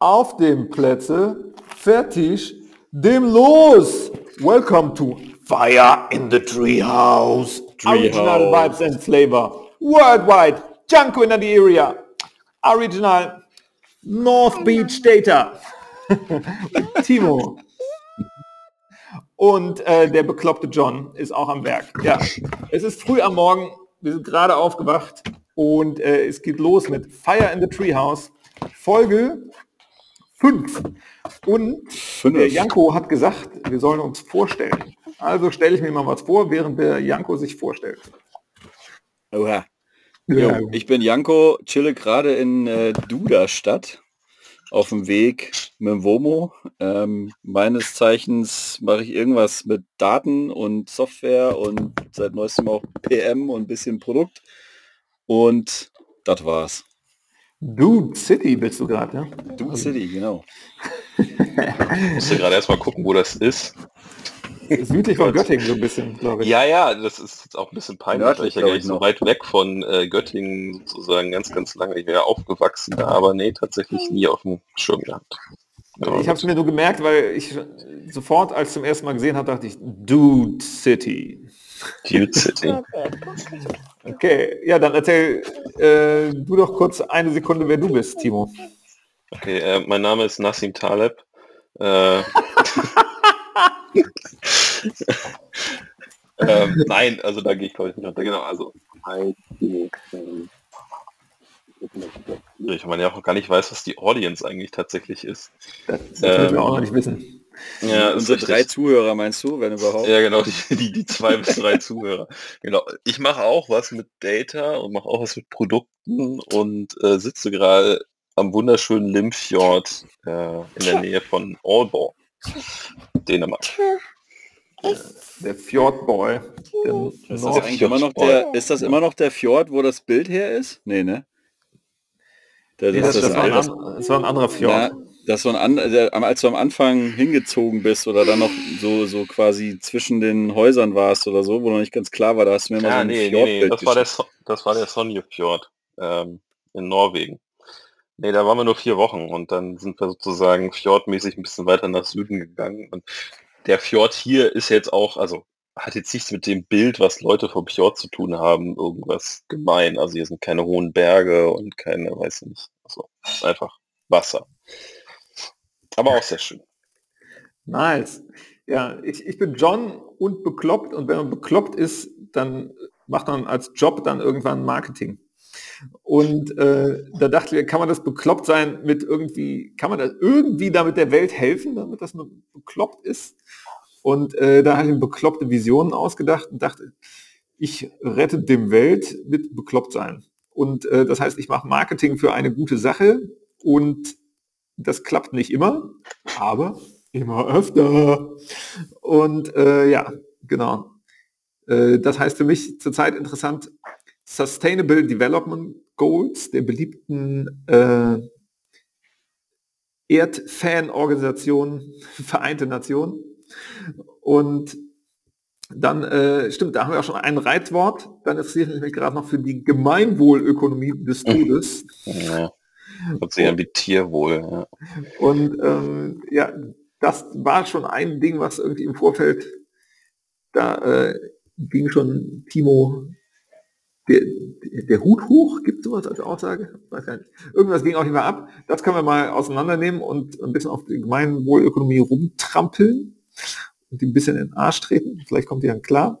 auf dem Plätze, fertig, dem Los. Welcome to Fire in the Treehouse. Original Vibes and Flavor. Worldwide. Junko in the area. Original North Beach Data. Timo. Und äh, der bekloppte John ist auch am Werk. Ja, es ist früh am Morgen. Wir sind gerade aufgewacht und äh, es geht los mit Fire in the Treehouse. Folge 5. Und Fünf. der Janko hat gesagt, wir sollen uns vorstellen. Also stelle ich mir mal was vor, während der Janko sich vorstellt. Oha. Jo, ich bin Janko, chille gerade in äh, Duderstadt auf dem Weg mit dem Womo. Ähm, meines Zeichens mache ich irgendwas mit Daten und Software und seit neuestem auch PM und ein bisschen Produkt. Und das war's. Dude City bist du gerade, ja? Dude City, genau. Musste gerade erstmal gucken, wo das ist. Südlich von Göttingen so ein bisschen, glaube ich. Ja, ja, das ist jetzt auch ein bisschen peinlich, weil Nördlich, ich ja gar ich, nicht so noch. weit weg von äh, Göttingen sozusagen ganz, ganz lange. Ich wäre aufgewachsen da, aber nee, tatsächlich nie auf dem Schirm gehabt. Ja, Ich habe es mir nur gemerkt, weil ich sofort, als ich zum ersten Mal gesehen habe, dachte ich, Dude City. Dude City. Okay, ja, dann erzähl äh, du doch kurz eine Sekunde, wer du bist, Timo. Okay, äh, mein Name ist Nassim Taleb. Äh, ähm, nein, also da gehe ich glaube ich nicht runter. Genau, also ich meine ja auch gar nicht weiß, was die Audience eigentlich tatsächlich ist. Das, das Ähm, wir auch noch nicht wissen. Ja, Unsere richtig. drei Zuhörer meinst du, wenn überhaupt? Ja, genau, die, die, die zwei bis drei Zuhörer. Genau. Ich mache auch was mit Data und mache auch was mit Produkten und äh, sitze gerade am wunderschönen Limfjord äh, in der Nähe von Aalborg, Dänemark. Der Fjordboy. Der Ist das eigentlich immer noch der, ist das immer noch der Fjord, wo das Bild her ist? Nee, ne? Der, Nee, das, das, ist das, war ein, das, das war ein anderer Fjord. Na, das so ein an, als du am Anfang hingezogen bist oder dann noch so, so quasi zwischen den Häusern warst oder so, wo noch nicht ganz klar war, da hast du mir mal so Ah, ein nee, nee, nee, Fjordbild das war der, so das war der Sonjefjord ähm, in Norwegen. Nee, da waren wir nur vier Wochen und dann sind wir sozusagen fjordmäßig ein bisschen weiter nach Süden gegangen. Und der Fjord hier ist jetzt auch, also hat jetzt nichts mit dem Bild, was Leute vom Fjord zu tun haben, irgendwas gemein. Also hier sind keine hohen Berge und keine, weiß ich nicht, also einfach Wasser. Aber auch sehr schön. Nice. Ja, ich, ich bin John und bekloppt und wenn man bekloppt ist, dann macht man als Job dann irgendwann Marketing. Und äh, da dachte ich, kann man das bekloppt sein mit irgendwie, kann man das irgendwie damit der Welt helfen, damit das bekloppt ist? Und äh, da habe ich mir bekloppte Visionen ausgedacht und dachte, ich rette dem Welt mit bekloppt sein. Und äh, das heißt, ich mache Marketing für eine gute Sache und das klappt nicht immer, aber immer öfter. Und äh, ja, genau. Äh, das heißt für mich zurzeit interessant, Sustainable Development Goals der beliebten äh, Erdfan-Organisation Vereinte Nationen. Und dann, äh, stimmt, da haben wir auch schon ein Reizwort. Dann interessiere ich mich gerade noch für die Gemeinwohlökonomie des Todes. Ja. An wie Tierwohl. Ja. Und ähm, ja, das war schon ein Ding, was irgendwie im Vorfeld, da äh, ging schon Timo der, der Hut hoch, gibt sowas als Aussage? Weiß gar nicht. Irgendwas ging auf jeden Fall ab. Das können wir mal auseinandernehmen und ein bisschen auf die Gemeinwohlökonomie rumtrampeln und die ein bisschen in den Arsch treten. Vielleicht kommt die dann klar.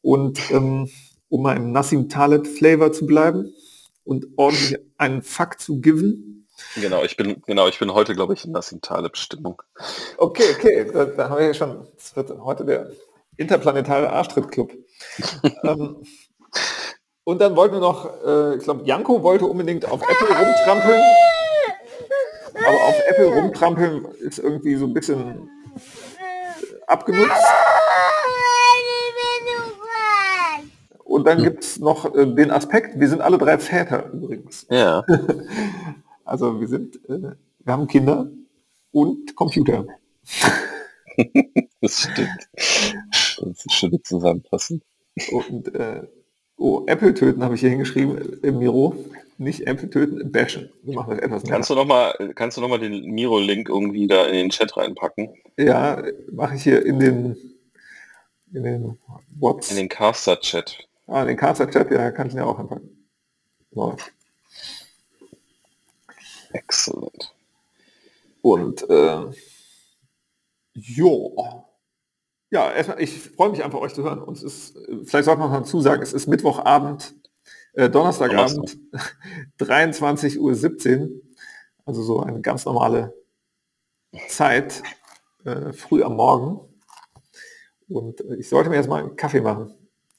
Und ähm, um mal im Nassim Taleb Flavor zu bleiben und ordentlich einen Fakt zu geben, Genau, ich bin, genau, ich bin heute, glaube ich, in Nassim Taleb Stimmung. Okay, okay, da, da haben wir ja schon, das wird heute der interplanetare Arschtritt-Club. ähm, und dann wollten wir noch, äh, ich glaube, Janko wollte unbedingt auf Apple rumtrampeln. Aber auf Apple rumtrampeln ist irgendwie so ein bisschen abgenutzt. Und dann gibt es noch äh, den Aspekt, wir sind alle drei Väter übrigens. Ja. Also wir sind, äh, wir haben Kinder und Computer. Das stimmt. Das ist schon zusammenpassen. Und äh, oh, Apple töten habe ich hier hingeschrieben im Miro. nicht Äpfel töten, bashen. Wir machen das etwas kannst du noch mal, kannst du noch mal den Miro-Link irgendwie da in den Chat reinpacken? Ja, mache ich hier in den in den What's? In den Caster-Chat. Ah, den Caster-Chat, ja, kann ich ja auch einpacken. So. Excellent. Und äh, jo. Ja, erstmal, ich freue mich einfach, euch zu hören. Und es ist, vielleicht sollte man noch dazu sagen, es ist Mittwochabend, äh, Donnerstagabend, 23.17 Uhr. Also so eine ganz normale Zeit, äh, früh am Morgen. Und äh, ich sollte mir jetzt mal einen Kaffee machen.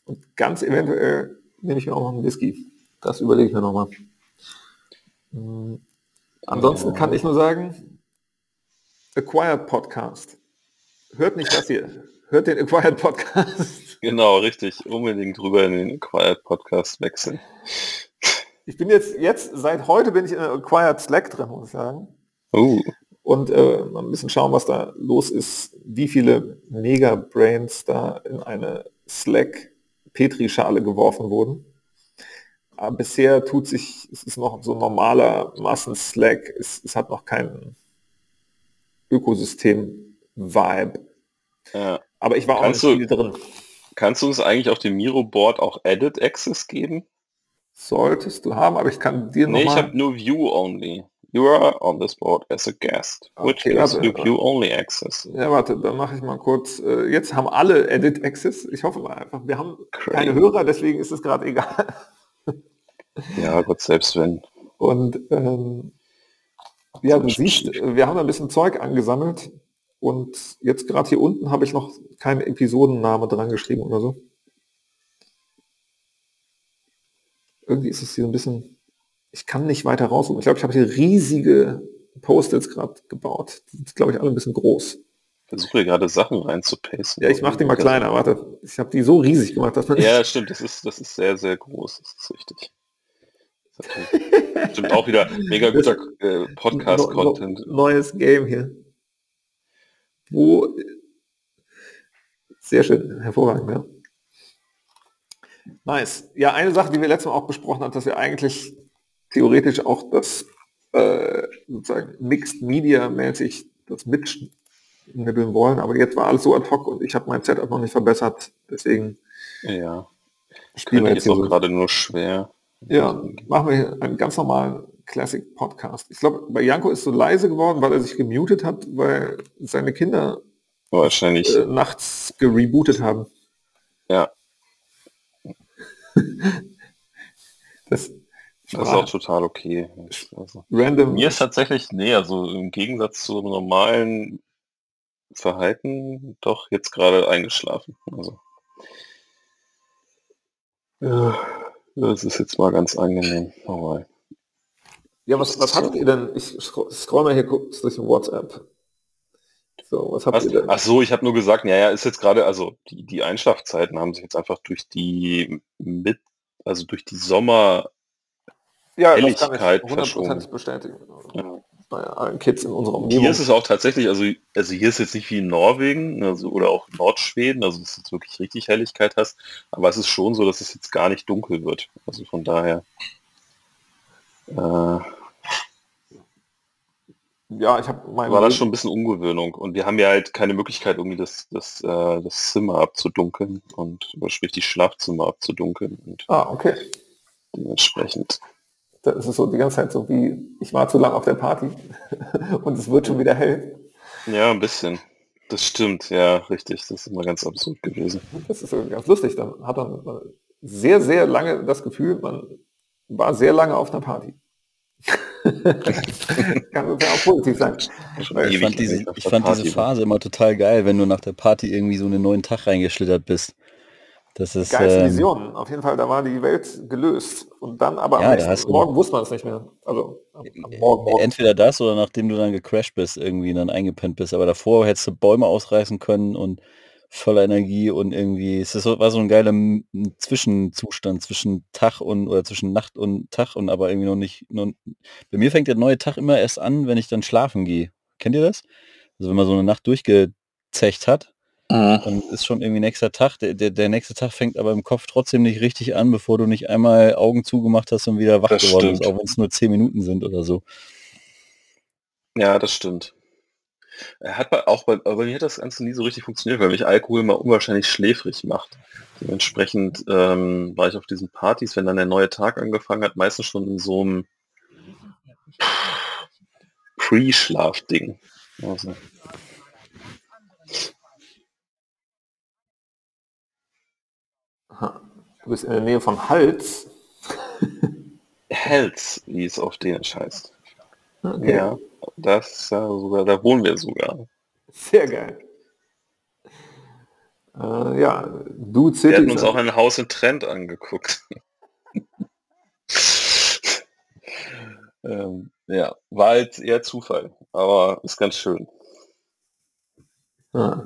Und ganz eventuell nehme ich mir auch noch einen Whisky. Das überlege ich mir nochmal. Mhm. Ansonsten kann ich nur sagen, Acquired Podcast. Hört nicht das hier. Hört den Acquired Podcast. Genau, richtig. Unbedingt drüber in den Acquired Podcast wechseln. Ich bin jetzt, jetzt, seit heute bin ich in Acquired Slack drin, muss ich sagen. Uh. Und äh, mal ein bisschen schauen, was da los ist, wie viele Mega-Brains da in eine Slack-Petri-Schale geworfen wurden. Aber bisher tut sich, es ist noch so ein normaler Massen-Slack, es, es hat noch keinen Ökosystem-Vibe. Ja. Aber ich war kannst auch nicht drin. Kannst du uns eigentlich auf dem Miro-Board auch Edit Access geben? Solltest du haben, aber ich kann dir noch Nee, ich habe nur View Only. You are on this board as a guest, which okay, gives you View Only Access. Ja, warte, dann mache ich mal kurz. Äh, jetzt haben alle Edit Access. Ich hoffe mal einfach, wir haben Crazy. keine Hörer, deswegen ist es gerade egal. Ja, Gott selbst wenn. Und ähm, ja, du siehst, wir haben ein bisschen Zeug angesammelt und jetzt gerade hier unten habe ich noch keinen Episodenname dran geschrieben oder so. Irgendwie ist es hier ein bisschen, ich kann nicht weiter raus. Ich glaube, ich habe hier riesige Post-its gerade gebaut. Die sind, glaube ich, alle ein bisschen groß. Ich versuche gerade Sachen reinzupasten. Ja, ich mache die mal kleiner. Warte, ich habe die so riesig gemacht, dass man... Ja, stimmt. Das ist, das ist sehr, sehr groß. Das ist richtig. Stimmt auch wieder mega guter äh, Podcast-Content. neues Game hier. Wo sehr schön, hervorragend, ja. Nice. Ja, eine Sache, die wir letztes Mal auch besprochen haben, dass wir eigentlich theoretisch auch das äh, sozusagen Mixed Media mäßig das mitschnibbeln wollen, aber jetzt war alles so ad hoc und ich habe mein Setup noch nicht verbessert, deswegen ja. spielen wir jetzt auch gerade nur schwer. Ja, machen wir einen ganz normalen Classic Podcast. Ich glaube, bei Janko ist so leise geworden, weil er sich gemutet hat, weil seine Kinder wahrscheinlich äh, nachts gerebootet haben. Ja. das, das ist auch total okay. Also, Random. Mir ist tatsächlich, nee, also im Gegensatz zu normalen Verhalten doch jetzt gerade eingeschlafen. Also. Ja. Das ist jetzt mal ganz angenehm. Oh ja, was, was habt ihr denn? Ich scroll mal hier kurz durch WhatsApp. So, was habt was? ihr denn? Ach so, ich habe nur gesagt, ja, ja, ist jetzt gerade, also die, die Einschlafzeiten haben sich jetzt einfach durch die mit, also durch die Sommer ja, Helligkeit das kann ich bestätigen. Ja bei allen Kids in unserer Umgebung. Hier ist es auch tatsächlich, also, also hier ist jetzt nicht wie in Norwegen also, oder auch Nordschweden, also dass du jetzt wirklich richtig Helligkeit hast, aber es ist schon so, dass es jetzt gar nicht dunkel wird. Also von daher. Äh, ja, ich habe War das schon ein bisschen Ungewöhnung und wir haben ja halt keine Möglichkeit, irgendwie das, das, äh, das Zimmer abzudunkeln und sprich die Schlafzimmer abzudunkeln. Und ah, okay. Dementsprechend da ist es so die ganze Zeit so wie, ich war zu lang auf der Party und es wird schon wieder hell. Ja, ein bisschen. Das stimmt, ja, richtig. Das ist immer ganz absurd gewesen. Das ist ganz lustig. Dann hat man sehr, sehr lange das Gefühl, man war sehr lange auf einer Party. Kann auch positiv sein. Ich fand, diese, ich fand diese Phase immer total geil, wenn du nach der Party irgendwie so einen neuen Tag reingeschlittert bist. Das ist geilste ähm, Vision. Auf jeden Fall, da war die Welt gelöst. Und dann aber ja, am nächsten Morgen wusste man es nicht mehr. Also am, am morgen, morgen. entweder das oder nachdem du dann gecrashed bist, irgendwie dann eingepennt bist. Aber davor hättest du Bäume ausreißen können und voller Energie und irgendwie, es so, war so ein geiler Zwischenzustand zwischen Tag und oder zwischen Nacht und Tag und aber irgendwie noch nicht. Noch, bei mir fängt der neue Tag immer erst an, wenn ich dann schlafen gehe. Kennt ihr das? Also wenn man so eine Nacht durchgezecht hat Mhm. Dann ist schon irgendwie nächster Tag. Der, der, der, nächste Tag fängt aber im Kopf trotzdem nicht richtig an, bevor du nicht einmal Augen zugemacht hast und wieder wach das geworden stimmt. bist, auch wenn es nur zehn Minuten sind oder so. Ja, das stimmt. Er hat bei, auch bei, bei mir hat das Ganze nie so richtig funktioniert, weil mich Alkohol mal unwahrscheinlich schläfrig macht. Dementsprechend ähm, war ich auf diesen Partys, wenn dann der neue Tag angefangen hat, meistens schon in so einem Pre-Schlaf-Ding. Also. Du bist in der Nähe von Hals. Hals, wie es auf Dänisch heißt. Okay. Ja, das äh, sogar, da wohnen wir sogar. Sehr geil. Äh, ja, du City. Wir hatten uns auch ein Haus in Trend angeguckt. ähm, ja, war halt eher Zufall, aber ist ganz schön. Ah.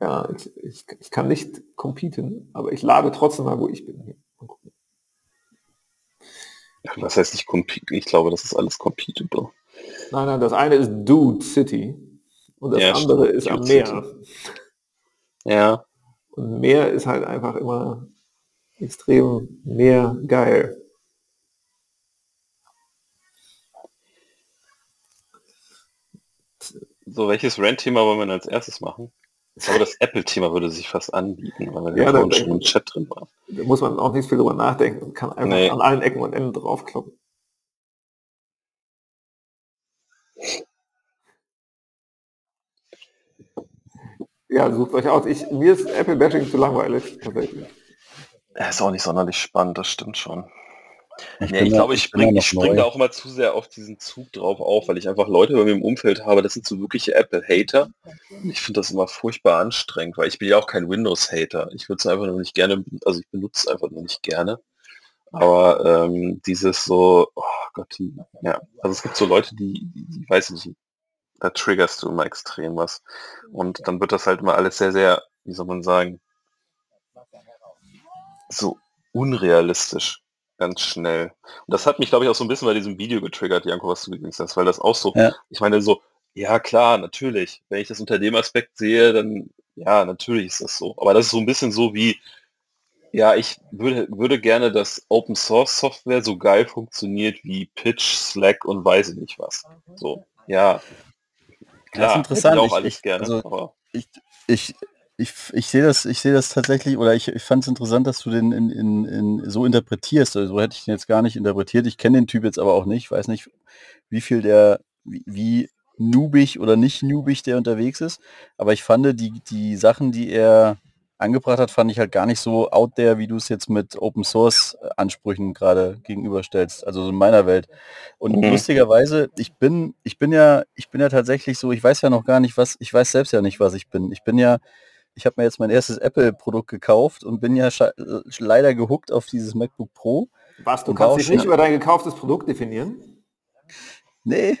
Ja, ich, ich, ich, kann nicht competen, aber ich lade trotzdem mal, wo ich bin. Was heißt nicht compete? Ich glaube, das ist alles competable. Nein, nein, das eine ist Dude City und das ja, andere stimmt. ist am Meer. City. Ja. Und Meer ist halt einfach immer extrem mehr geil. So, welches Rant-Thema wollen wir als erstes machen? Aber das Apple-Thema würde sich fast anbieten, weil wir ja, da, schon im Chat drin waren. Da muss man auch nicht viel drüber nachdenken und kann einfach nee. an allen Ecken und Enden draufkloppen. Ja, sucht euch aus. Ich, mir ist Apple Bashing zu langweilig, tatsächlich. Er ist auch nicht sonderlich spannend, das stimmt schon. Ich, nee, ich glaube, ich springe spring da auch immer zu sehr auf diesen Zug drauf auf, weil ich einfach Leute bei mir im Umfeld habe, das sind so wirkliche Apple-Hater. Ich finde das immer furchtbar anstrengend, weil ich bin ja auch kein Windows-Hater. Ich würde es einfach nur nicht gerne, also ich benutze es einfach nur nicht gerne. Aber ähm, dieses so, oh Gott, die, ja, also es gibt so Leute, die, die, die weiß nicht, da triggerst du immer extrem was. Und dann wird das halt immer alles sehr, sehr, wie soll man sagen, so unrealistisch ganz schnell. Und das hat mich, glaube ich, auch so ein bisschen bei diesem Video getriggert, Janko, was du übrigens hast, weil das auch so, ja. ich meine so, ja klar, natürlich, wenn ich das unter dem Aspekt sehe, dann ja, natürlich ist das so. Aber das ist so ein bisschen so wie, ja, ich würde, würde gerne, dass Open Source Software so geil funktioniert wie Pitch, Slack und weiß ich nicht was. So, ja. Klar, das ist interessant. Ich, auch alles ich, gerne, also, ich, ich, ich, ich sehe das, ich sehe das tatsächlich, oder ich, ich fand es interessant, dass du den in, in, in so interpretierst. Also so hätte ich den jetzt gar nicht interpretiert. Ich kenne den Typ jetzt aber auch nicht. Ich weiß nicht, wie viel der, wie, wie noobig oder nicht noobig der unterwegs ist. Aber ich fand die, die Sachen, die er angebracht hat, fand ich halt gar nicht so out there, wie du es jetzt mit Open Source Ansprüchen gerade gegenüberstellst, also in meiner Welt. Und mhm. lustigerweise, ich bin, ich bin ja, ich bin ja tatsächlich so, ich weiß ja noch gar nicht, was, ich weiß selbst ja nicht, was ich bin. Ich bin ja ich habe mir jetzt mein erstes Apple-Produkt gekauft und bin ja leider gehuckt auf dieses MacBook Pro. Was, du kannst dich nicht über dein gekauftes Produkt definieren? Nee.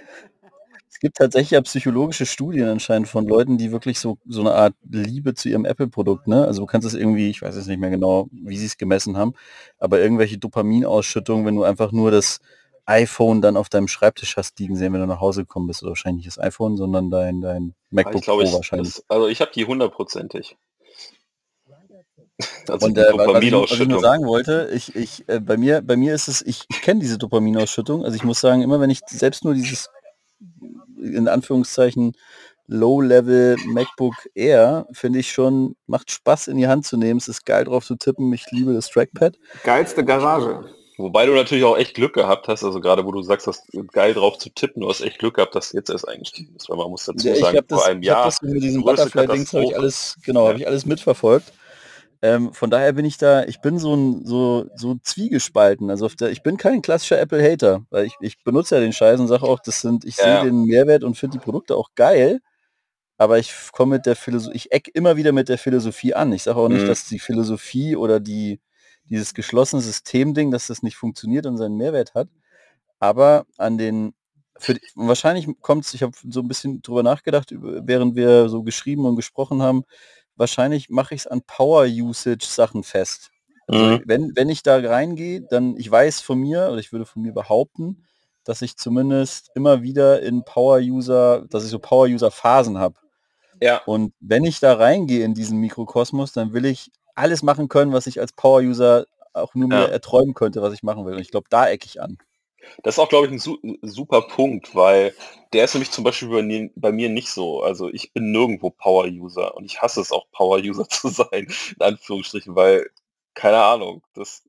Es gibt tatsächlich ja psychologische Studien anscheinend von Leuten, die wirklich so, so eine Art Liebe zu ihrem Apple-Produkt, ne? Also du kannst es irgendwie, ich weiß jetzt nicht mehr genau, wie sie es gemessen haben, aber irgendwelche Dopaminausschüttungen, wenn du einfach nur das iPhone dann auf deinem Schreibtisch hast liegen sehen, wenn du nach Hause gekommen bist. Oder wahrscheinlich nicht das iPhone, sondern dein, dein MacBook Pro ich, wahrscheinlich. Das, also ich habe die hundertprozentig. Also und äh, was, ich, was, ich, nur sagen wollte, ich, ich, äh, bei, mir, bei mir ist es, ich, ich kenne diese Dopaminausschüttung. Also ich muss sagen, immer wenn ich selbst nur dieses in Anführungszeichen Low-Level MacBook Air finde ich schon, macht Spaß in die Hand zu nehmen. Es ist geil drauf zu tippen. Ich liebe das Trackpad. Geilste Garage. Wobei du natürlich auch echt Glück gehabt hast, also gerade wo du sagst, das geil drauf zu tippen, du hast echt Glück gehabt, dass jetzt erst eingestiegen ist, weil man muss dazu ja, sagen, vor einem Jahr. Das mit diesem Butterfly-Dings habe ich alles, genau, ja. habe ich alles mitverfolgt. Ähm, von daher bin ich da, ich bin so ein, so, so zwiegespalten. Also der, ich bin kein klassischer Apple-Hater, weil ich, ich benutze ja den Scheiß und sage auch, das sind, ich ja. sehe den Mehrwert und finde die Produkte auch geil. Aber ich komme mit der Philosophie, ich eck immer wieder mit der Philosophie an. Ich sage auch nicht, mhm. dass die Philosophie oder die, dieses geschlossene System-Ding, dass das nicht funktioniert und seinen Mehrwert hat. Aber an den, für, wahrscheinlich kommt es, ich habe so ein bisschen drüber nachgedacht, während wir so geschrieben und gesprochen haben, wahrscheinlich mache ich es an Power-Usage-Sachen fest. Also mhm. wenn, wenn ich da reingehe, dann, ich weiß von mir, oder ich würde von mir behaupten, dass ich zumindest immer wieder in Power-User, dass ich so Power-User-Phasen habe. Ja. Und wenn ich da reingehe in diesen Mikrokosmos, dann will ich alles machen können, was ich als Power-User auch nur ja. mir erträumen könnte, was ich machen will. Und ich glaube, da ecke ich an. Das ist auch, glaube ich, ein, su super Punkt, weil der ist nämlich zum Beispiel bei, bei mir nicht so. Also ich bin nirgendwo Power-User und ich hasse es auch, Power-User zu sein, in Anführungsstrichen, weil, keine Ahnung, das,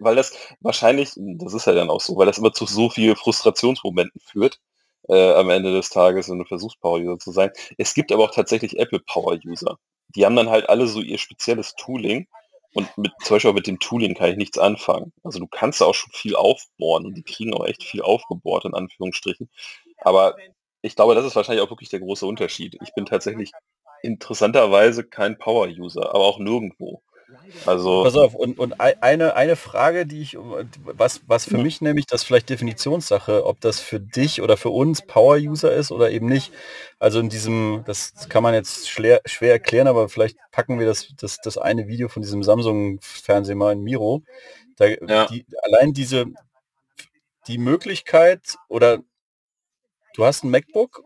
weil das wahrscheinlich, das ist ja dann auch so, weil das immer zu so vielen Frustrationsmomenten führt äh, am Ende des Tages, wenn du versuchst, Power-User zu sein. Es gibt aber auch tatsächlich Apple-Power-User. Die haben dann halt alle so ihr spezielles Tooling und mit, zum Beispiel mit dem Tooling kann ich nichts anfangen. Also du kannst auch schon viel aufbohren und die kriegen auch echt viel aufgebohrt, in Anführungsstrichen. Aber ich glaube, das ist wahrscheinlich auch wirklich der große Unterschied. Ich bin tatsächlich interessanterweise kein Power-User, aber auch nirgendwo. Also Pass auf, und, und eine, eine Frage, die ich, was, was für mich nämlich, das vielleicht Definitionssache, ob das für dich oder für uns Power-User ist oder eben nicht. Also in diesem, das kann man jetzt schwer, schwer erklären, aber vielleicht packen wir das, das, das eine Video von diesem Samsung-Fernsehen mal in Miro. Da, ja. die, allein diese, die Möglichkeit oder du hast ein MacBook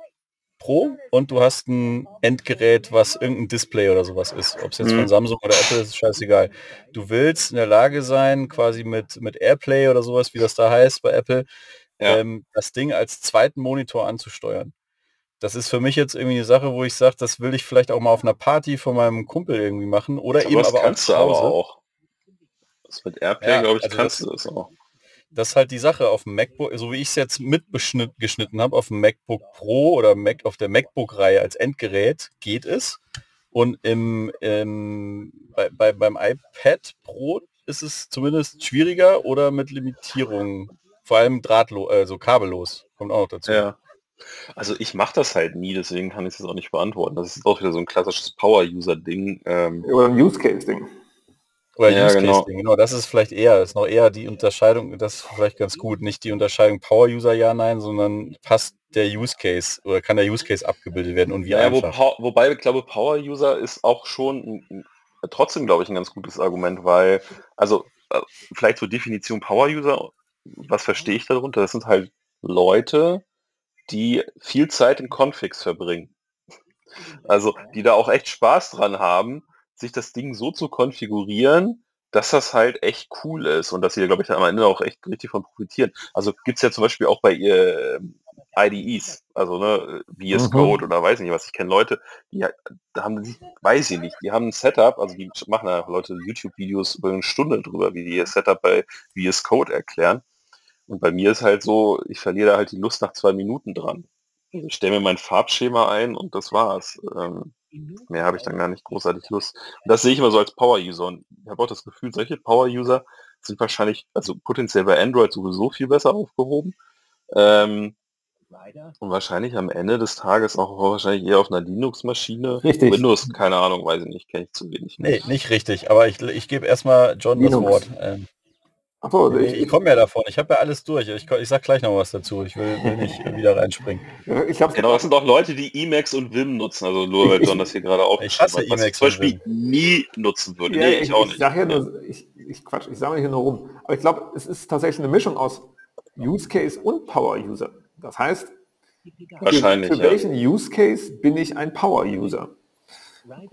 Pro und du hast ein Endgerät, was irgendein Display oder sowas ist. Ob es jetzt mhm. von Samsung oder Apple ist, ist scheißegal. Du willst in der Lage sein, quasi mit, mit Airplay oder sowas, wie das da heißt bei Apple, ja. ähm, das Ding als zweiten Monitor anzusteuern. Das ist für mich jetzt irgendwie eine Sache, wo ich sage, das will ich vielleicht auch mal auf einer Party von meinem Kumpel irgendwie machen. Oder aber eben aber kannst auch du aber auch. Das mit Airplay, ja, glaube ich, also kannst das, du das auch das ist halt die Sache auf dem MacBook, so wie ich es jetzt mitgeschnitten habe, auf dem MacBook Pro oder Mac, auf der MacBook-Reihe als Endgerät geht es. Und im, im bei, bei, beim iPad Pro ist es zumindest schwieriger oder mit Limitierungen, vor allem drahtlos, also kabellos, kommt auch noch dazu. Ja. Also ich mache das halt nie, deswegen kann ich es auch nicht beantworten. Das ist auch wieder so ein klassisches Power-User-Ding. Ähm, oder ein Use-Case-Ding. Oder ja, Use genau. genau. Das ist vielleicht eher, ist noch eher die Unterscheidung, das ist vielleicht ganz gut, nicht die Unterscheidung Power User ja, nein, sondern passt der Use Case oder kann der Use Case abgebildet werden und wie ja, einfach. Wo, wobei ich glaube, Power User ist auch schon trotzdem, glaube ich, ein ganz gutes Argument, weil, also äh, vielleicht zur Definition Power User, was verstehe ich darunter? Das sind halt Leute, die viel Zeit in Configs verbringen. Also die da auch echt Spaß dran haben, sich das Ding so zu konfigurieren, dass das halt echt cool ist und dass sie, glaube ich, am Ende auch echt richtig von profitieren. Also gibt es ja zum Beispiel auch bei ihr ähm, IDEs, also ne, VS mhm. Code oder weiß nicht was. Ich kenne Leute, die haben, weiß ich nicht, die haben ein Setup, also die machen ja Leute YouTube-Videos über eine Stunde drüber, wie die ihr Setup bei VS Code erklären. Und bei mir ist halt so, ich verliere da halt die Lust nach zwei Minuten dran. Ich stelle mir mein Farbschema ein und das war's. Ähm, Mhm. Mehr habe ich dann gar nicht großartig Lust. Und das sehe ich immer so als Power-User. Und ich habe auch das Gefühl, solche Power-User sind wahrscheinlich, also potenziell bei Android sowieso viel besser aufgehoben. Ähm, und wahrscheinlich am Ende des Tages auch wahrscheinlich eher auf einer Linux-Maschine. Richtig. Windows, keine Ahnung, weiß ich nicht, kenne ich zu wenig. Nee, nicht richtig, aber ich, ich gebe erstmal John Linux. das Wort. Ähm, Achso, ich, ich komme ja davon. Ich habe ja alles durch. Ich, ich sag gleich noch was dazu. Ich will, will nicht wieder reinspringen. ich genau, das sind auch Leute, die Emacs und Vim nutzen. Also nur weil John das hier gerade auch. Ich hasse Emacs zum Beispiel nie nutzen würde. Ja, nee, ich, ich, auch nicht. Ich sage ja nur, ich, ich quatsch, ich sage hier nur rum. Aber ich glaube, es ist tatsächlich eine Mischung aus Use Case und Power User. Das heißt, Wahrscheinlich, für, für welchen Use Case bin ich ein Power User?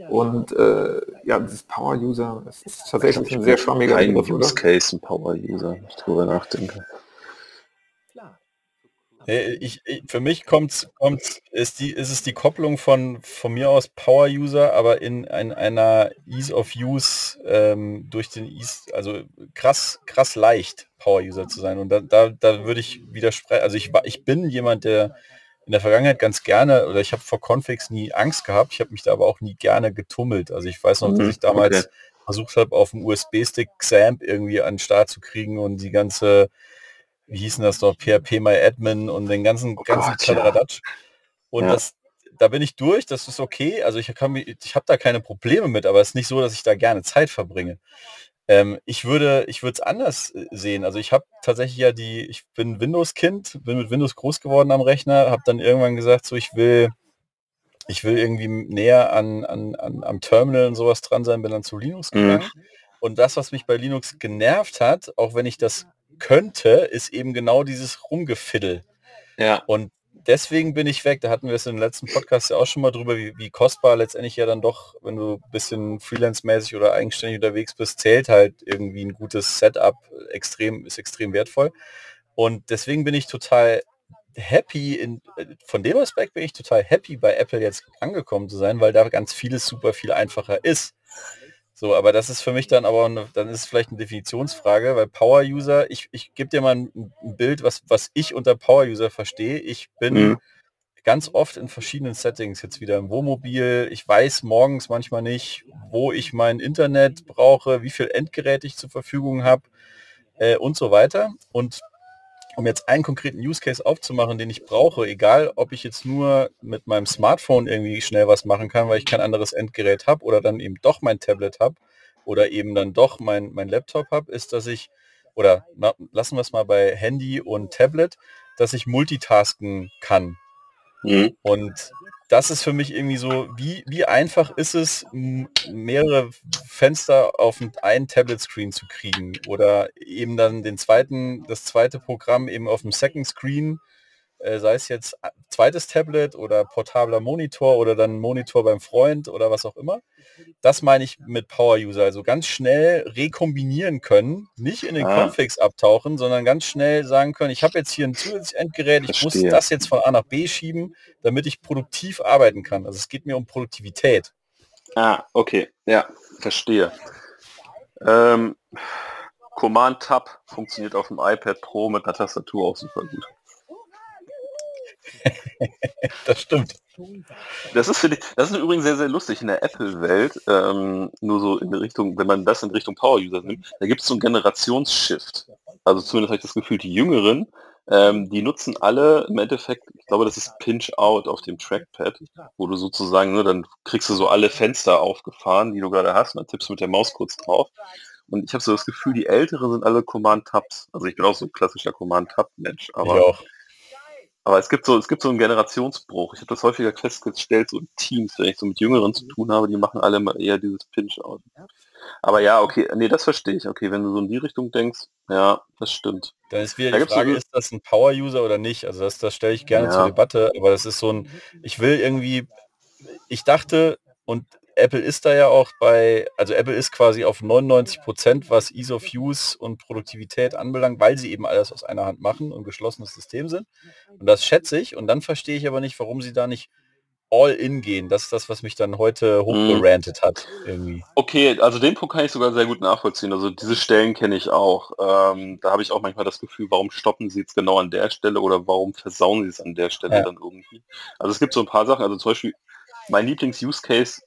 Und äh, ja, dieses Power-User, das ist tatsächlich ein sehr schwammiger Begriff, Use Case, ein Power-User, ich drüber nachdenke. Ich, ich, für mich kommt, kommt ist, die, ist es die Kopplung von, von mir aus Power-User, aber in, in, einer Ease of Use ähm, durch den Ease, also krass, krass leicht Power-User zu sein. Und da, da, da würde ich widersprechen. Also ich, ich bin jemand, der in der Vergangenheit ganz gerne, oder ich habe vor Configs nie Angst gehabt, ich habe mich da aber auch nie gerne getummelt. Also ich weiß noch, dass mhm, ich damals okay. versucht habe, auf dem USB-Stick XAMPP irgendwie an den Start zu kriegen und die ganze, wie hießen das doch, PHP-MyAdmin und den ganzen, oh ganzen Kladderadatsch. Ja. Und ja. das, da bin ich durch, das ist okay. Also ich, kann, ich habe da keine Probleme mit, aber es ist nicht so, dass ich da gerne Zeit verbringe. Ähm, ich würde ich würde es anders äh, sehen. Also ich habe tatsächlich ja die, ich bin Windows-Kind, bin mit Windows groß geworden am Rechner, habe dann irgendwann gesagt, so ich will, ich will irgendwie näher an, an, an am Terminal und sowas dran sein, bin dann zu Linux mhm. gegangen. Mhm. Und das, was mich bei Linux genervt hat, auch wenn ich das könnte, ist eben genau dieses Rumgefiddel. Ja. Und deswegen bin ich weg. Da hatten wir es im letzten Podcast ja auch schon mal drüber, wie, wie kostbar letztendlich ja dann doch, wenn du ein bisschen freelance-mäßig oder eigenständig unterwegs bist, zählt halt irgendwie ein gutes Setup extrem, ist extrem wertvoll. Und deswegen bin ich total happy, in, von dem Aspekt bin ich total happy, bei Apple jetzt angekommen zu sein, weil da ganz vieles super viel einfacher ist. So, aber das ist für mich dann aber, eine, dann ist es vielleicht eine Definitionsfrage, weil Power-User, ich, ich gebe dir mal ein, ein, Bild, was, was ich unter Power-User verstehe. Ich bin mhm. ganz oft in verschiedenen Settings, jetzt wieder im Wohnmobil. Ich weiß morgens manchmal nicht, wo ich mein Internet brauche, wie viel Endgerät ich zur Verfügung habe äh, und so weiter. Und um jetzt einen konkreten Use Case aufzumachen, den ich brauche, egal ob ich jetzt nur mit meinem Smartphone irgendwie schnell was machen kann, weil ich kein anderes Endgerät habe oder dann eben doch mein Tablet habe oder eben dann doch mein, mein Laptop habe, ist, dass ich, oder na, lassen wir es mal bei Handy und Tablet, dass ich multitasken kann. Mhm. Und das ist für mich irgendwie so, wie, wie einfach ist es, mehrere Fenster auf einen Tablet-Screen zu kriegen? Oder eben dann den zweiten, das zweite Programm eben auf dem Second Screen, äh, sei es jetzt zweites Tablet oder portabler Monitor oder dann Monitor beim Freund oder was auch immer. Das meine ich mit Power-User, also ganz schnell rekombinieren können, nicht in den ah. Configs abtauchen, sondern ganz schnell sagen können, ich habe jetzt hier ein zusätzliches Endgerät, ich Verstehe. muss das jetzt von A nach B schieben, damit ich produktiv arbeiten kann. Also es geht mir um Produktivität. Ah, okay, ja, verstehe. Ähm, Command-Tab funktioniert auf dem iPad Pro mit einer Tastatur auch super gut. das stimmt. Das ist, ich, das ist übrigens sehr, sehr lustig in der Apple-Welt, ähm, nur so in Richtung, wenn man das in Richtung Power-User nimmt, da gibt es so einen Generationsshift. Also zumindest habe ich das Gefühl, die Jüngeren, ähm, die nutzen alle im Endeffekt, ich glaube, das ist Pinch-Out auf dem Trackpad, wo du sozusagen, ne, dann kriegst du so alle Fenster aufgefahren, die du gerade hast, und dann tippst du mit der Maus kurz drauf. Und ich habe so das Gefühl, die Älteren sind alle Command-Tabs. Also ich bin auch so ein klassischer Command-Tab-Mensch, aber ich auch. Aber es gibt so, es gibt so einen Generationsbruch. Ich habe das häufiger festgestellt, so in Teams, wenn ich so mit Jüngeren zu tun habe, die machen alle mal eher dieses Pinch aus. Aber ja, okay, nee, das verstehe ich. Okay, wenn du so in die Richtung denkst, ja, das stimmt. Dann ist wieder da die Frage, so ist das ein Power-User oder nicht? Also das, das stelle ich gerne ja. zur Debatte, aber das ist so ein, ich will irgendwie, ich dachte, und Apple ist da ja auch bei, also Apple ist quasi auf 99 Prozent, was Ease of Use und Produktivität anbelangt, weil sie eben alles aus einer Hand machen und geschlossenes System sind. Und das schätze ich. Und dann verstehe ich aber nicht, warum sie da nicht all in gehen. Das ist das, was mich dann heute hochgerantet hat. Irgendwie. Okay, also den Punkt kann ich sogar sehr gut nachvollziehen. Also diese Stellen kenne ich auch. Ähm, da habe ich auch manchmal das Gefühl, warum stoppen sie jetzt genau an der Stelle oder warum versauen sie es an der Stelle ja. dann irgendwie. Also es gibt so ein paar Sachen, also zum Beispiel mein Lieblings-Use-Case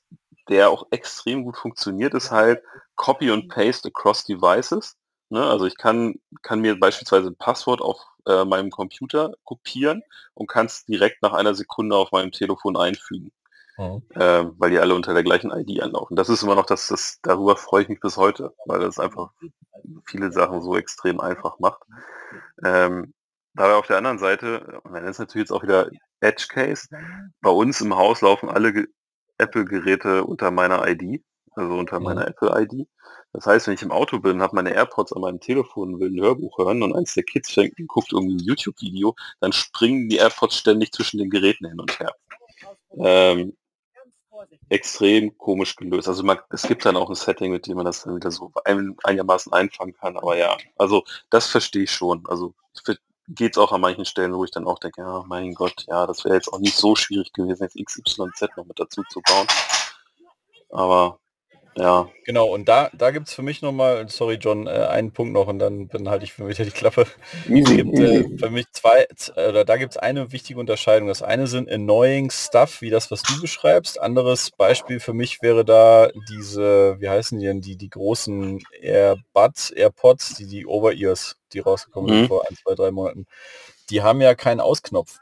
der auch extrem gut funktioniert, ist halt Copy und Paste across Devices. Ne? Also ich kann, kann mir beispielsweise ein Passwort auf äh, meinem Computer kopieren und kann es direkt nach einer Sekunde auf meinem Telefon einfügen. Mhm. Äh, weil die alle unter der gleichen ID anlaufen. Das ist immer noch das, das, darüber freue ich mich bis heute, weil das einfach viele Sachen so extrem einfach macht. Ähm, dabei auf der anderen Seite, und dann ist natürlich jetzt auch wieder Edge Case. Bei uns im Haus laufen alle Apple-Geräte unter meiner ID, also unter meiner Apple-ID. Das heißt, wenn ich im Auto bin, habe meine AirPods an meinem Telefon und will ein Hörbuch hören und eins der Kids fängt und guckt irgendwie ein YouTube-Video, dann springen die AirPods ständig zwischen den Geräten hin und her. Ähm, extrem komisch gelöst. Also man, es gibt dann auch ein Setting, mit dem man das dann wieder so ein, einigermaßen einfangen kann. Aber ja, also das verstehe ich schon. Also ich geht es auch an manchen Stellen, wo ich dann auch denke, ja, mein Gott, ja, das wäre jetzt auch nicht so schwierig gewesen, jetzt XYZ noch mit dazu zu bauen. Aber ja. Genau, und da, da gibt es für mich nochmal, sorry John, äh, einen Punkt noch und dann, dann halte ich für mich die Klappe. Es gibt äh, für mich zwei, oder da gibt es eine wichtige Unterscheidung. Das eine sind annoying Stuff, wie das, was du beschreibst. Anderes Beispiel für mich wäre da diese, wie heißen die denn, die, die großen AirBuds, AirPods, die, die Over-Ears, die rausgekommen mhm. sind vor ein, zwei, drei Monaten. Die haben ja keinen Ausknopf.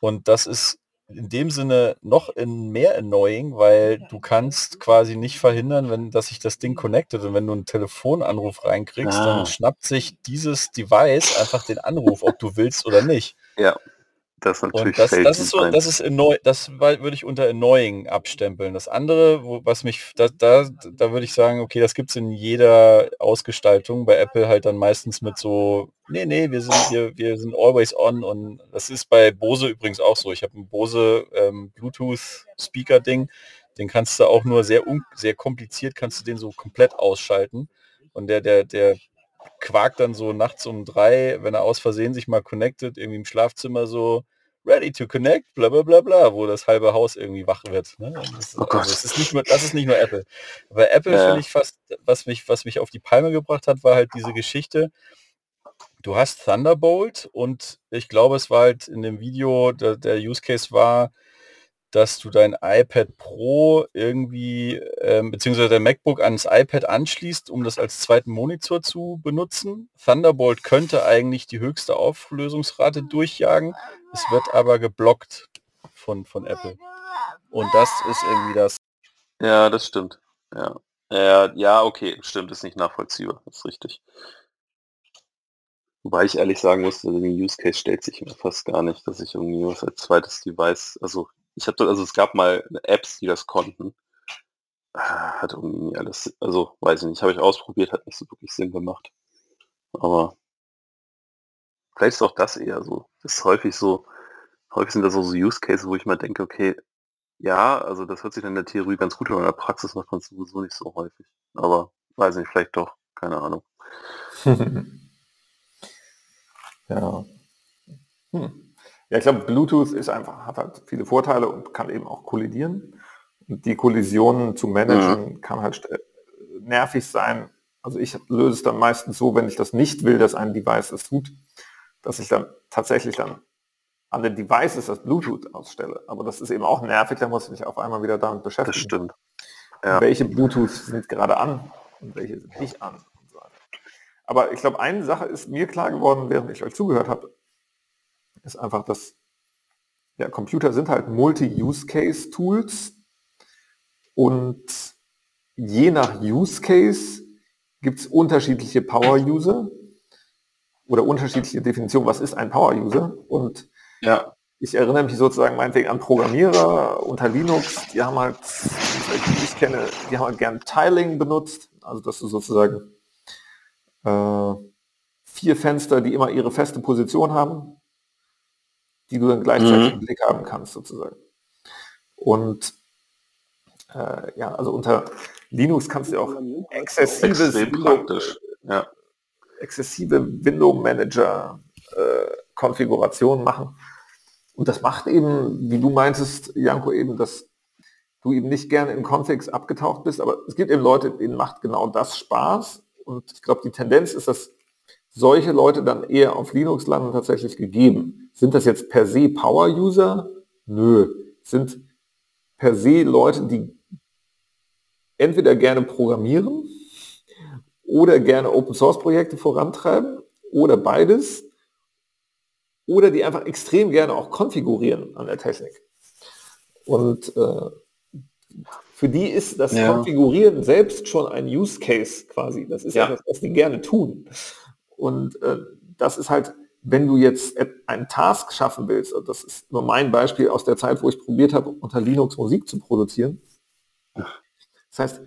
Und das ist in dem Sinne noch in mehr annoying, weil du kannst quasi nicht verhindern, wenn dass sich das Ding connectet und wenn du einen Telefonanruf reinkriegst, ah. dann schnappt sich dieses Device einfach den Anruf, ob du willst oder nicht. Ja. Das ist natürlich und das, das ist so, das ist annoy das würde ich unter annoying abstempeln. Das andere, wo, was mich, da, da, da würde ich sagen, okay, das gibt es in jeder Ausgestaltung. Bei Apple halt dann meistens mit so, nee, nee, wir sind hier, wir sind always on und das ist bei Bose übrigens auch so. Ich habe ein Bose ähm, Bluetooth Speaker Ding, den kannst du auch nur sehr sehr kompliziert, kannst du den so komplett ausschalten und der, der, der quakt dann so nachts um drei, wenn er aus Versehen sich mal connectet, irgendwie im Schlafzimmer so, ready to connect, bla bla bla bla, wo das halbe Haus irgendwie wach wird. Ne? Das, oh also, das, ist nicht nur, das ist nicht nur Apple. Aber Apple ja. finde ich fast, was mich, was mich auf die Palme gebracht hat, war halt diese Geschichte. Du hast Thunderbolt und ich glaube, es war halt in dem Video, der, der Use Case war, dass du dein iPad Pro irgendwie, ähm, beziehungsweise dein MacBook ans iPad anschließt, um das als zweiten Monitor zu benutzen. Thunderbolt könnte eigentlich die höchste Auflösungsrate durchjagen. Es wird aber geblockt von, von Apple. Und das ist irgendwie das. Ja, das stimmt. Ja. Ja, ja, okay, stimmt, ist nicht nachvollziehbar, ist richtig. Wobei ich ehrlich sagen muss, den Use Case stellt sich mir fast gar nicht, dass ich irgendwie was als zweites Device, also ich habe also es gab mal Apps, die das konnten. Ah, hat irgendwie alles, also weiß ich nicht, habe ich ausprobiert, hat nicht so wirklich Sinn gemacht. Aber vielleicht ist auch das eher so. Das ist häufig so, häufig sind das so, Use Cases, wo ich mal denke, okay, ja, also das hört sich in der Theorie ganz gut an, in der Praxis macht man es sowieso nicht so häufig. Aber weiß nicht, vielleicht doch, keine Ahnung. ja. Hm. Ja, ich glaube, Bluetooth ist einfach, hat halt viele Vorteile und kann eben auch kollidieren. Und die Kollisionen zu managen mhm. kann halt nervig sein. Also ich löse es dann meistens so, wenn ich das nicht will, dass ein Device es tut, dass ich dann tatsächlich dann an den Devices das Bluetooth ausstelle. Aber das ist eben auch nervig, da muss ich mich auf einmal wieder damit beschäftigen. Das stimmt. Ja. Welche Bluetooth sind gerade an und welche sind nicht an. Aber ich glaube, eine Sache ist mir klar geworden, während ich euch zugehört habe, ist einfach, dass ja, Computer sind halt Multi-Use-Case-Tools und je nach Use Case gibt es unterschiedliche Power-User oder unterschiedliche Definitionen, was ist ein Power-User. Und ja. ich erinnere mich sozusagen meinetwegen an Programmierer unter Linux, die haben halt, die ich kenne, die haben halt gern Tiling benutzt, also dass du sozusagen äh, vier Fenster, die immer ihre feste Position haben, die du dann gleichzeitig mhm. im Blick haben kannst sozusagen. Und äh, ja, also unter Linux kannst du auch exzessives Window, ja. exzessive Window Manager äh, Konfiguration machen. Und das macht eben, wie du meintest, Janko, eben, dass du eben nicht gerne in Configs abgetaucht bist, aber es gibt eben Leute, denen macht genau das Spaß. Und ich glaube, die Tendenz ist, dass solche Leute dann eher auf Linux landen tatsächlich gegeben. Sind das jetzt per se Power-User? Nö. Sind per se Leute, die entweder gerne programmieren oder gerne Open-Source-Projekte vorantreiben oder beides oder die einfach extrem gerne auch konfigurieren an der Technik. Und äh, für die ist das ja. Konfigurieren selbst schon ein Use Case quasi. Das ist ja. etwas, was die gerne tun. Und äh, das ist halt, wenn du jetzt einen Task schaffen willst, und das ist nur mein Beispiel aus der Zeit, wo ich probiert habe, unter Linux Musik zu produzieren. Das heißt,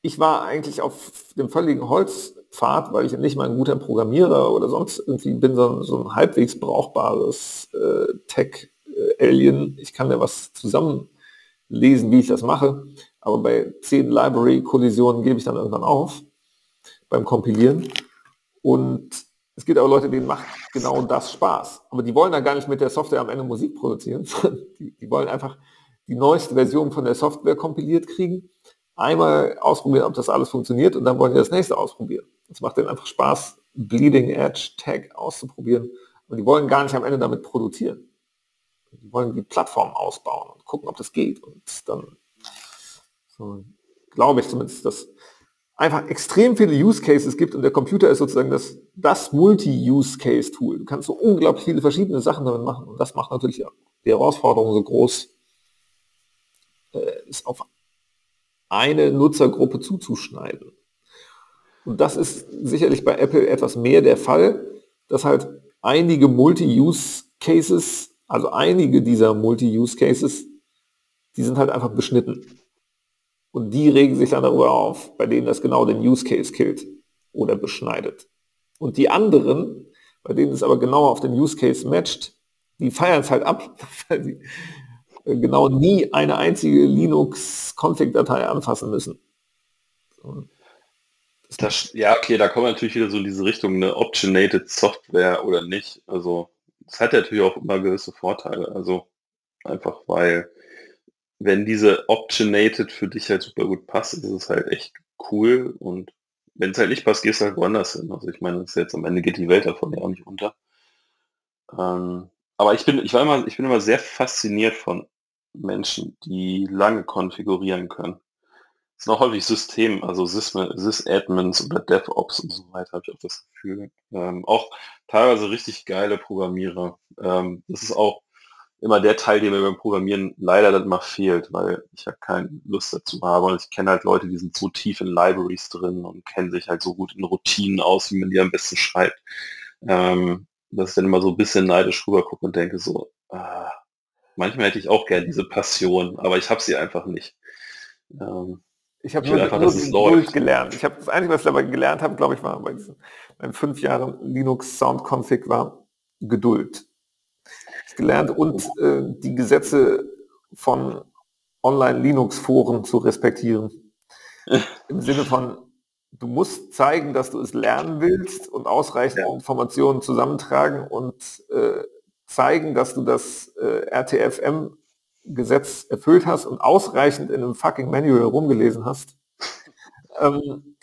ich war eigentlich auf dem völligen Holzpfad, weil ich nicht mal ein guter Programmierer oder sonst irgendwie bin, sondern so ein halbwegs brauchbares äh, Tech-Alien. Ich kann ja was zusammenlesen, wie ich das mache. Aber bei zehn Library-Kollisionen gebe ich dann irgendwann auf beim Kompilieren. Und es gibt aber Leute, denen macht genau das Spaß. Aber die wollen da gar nicht mit der Software am Ende Musik produzieren. die, die wollen einfach die neueste Version von der Software kompiliert kriegen, einmal ausprobieren, ob das alles funktioniert und dann wollen die das nächste ausprobieren. Es macht denen einfach Spaß, Bleeding Edge Tag auszuprobieren. Und die wollen gar nicht am Ende damit produzieren. Die wollen die Plattform ausbauen und gucken, ob das geht. Und dann so, glaube ich zumindest, dass einfach extrem viele Use Cases gibt und der Computer ist sozusagen das, das Multi-Use-Case-Tool. Du kannst so unglaublich viele verschiedene Sachen damit machen und das macht natürlich die Herausforderung so groß, äh, ist auf eine Nutzergruppe zuzuschneiden. Und das ist sicherlich bei Apple etwas mehr der Fall, dass halt einige Multi-Use-Cases Also einige dieser Multi-Use-Cases, die sind halt einfach beschnitten. Und die regen sich dann darüber auf, bei denen das genau den Use-Case killt oder beschneidet. Und die anderen, bei denen es aber genau auf den Use-Case matcht, die feiern es halt ab, weil sie genau nie eine einzige Linux-Config-Datei anfassen müssen. Das, ja, okay, da kommt natürlich wieder so in diese Richtung, eine Optionated Software oder nicht. Also das hat natürlich auch immer gewisse Vorteile. Also einfach weil, wenn diese Optionated für dich halt super gut passt, ist es halt echt cool und wenn es halt nicht passt, gehst du halt woanders hin. Also ich meine, das jetzt am Ende geht die Welt davon ja auch nicht unter. Ähm, aber ich bin, ich war immer, ich bin immer sehr fasziniert von Menschen, die lange konfigurieren können. Es sind auch häufig System, also Sys-Admins oder DevOps und so weiter, habe ich auch das Gefühl. Ähm, auch teilweise richtig geile Programmierer. Ähm, das ist auch immer der Teil, der mir beim Programmieren leider dann mal fehlt, weil ich ja keine Lust dazu habe. Und ich kenne halt Leute, die sind so tief in Libraries drin und kennen sich halt so gut in Routinen aus, wie man die am besten schreibt. Ähm, dass ich dann immer so ein bisschen neidisch rüber gucke und denke so, ah, manchmal hätte ich auch gern diese Passion, aber ich habe sie einfach nicht. Ähm, ich habe nur, einfach, nur Geduld gelernt. Ich habe das Einzige, was ich dabei gelernt habe, glaube ich, war bei diesen meinen fünf Jahren Linux Sound Config war Geduld. Gelernt und äh, die Gesetze von Online-Linux-Foren zu respektieren. Im Sinne von, du musst zeigen, dass du es lernen willst und ausreichend ja. Informationen zusammentragen und äh, zeigen, dass du das äh, RTFM Gesetz erfüllt hast und ausreichend in einem fucking Manual rumgelesen hast, ähm,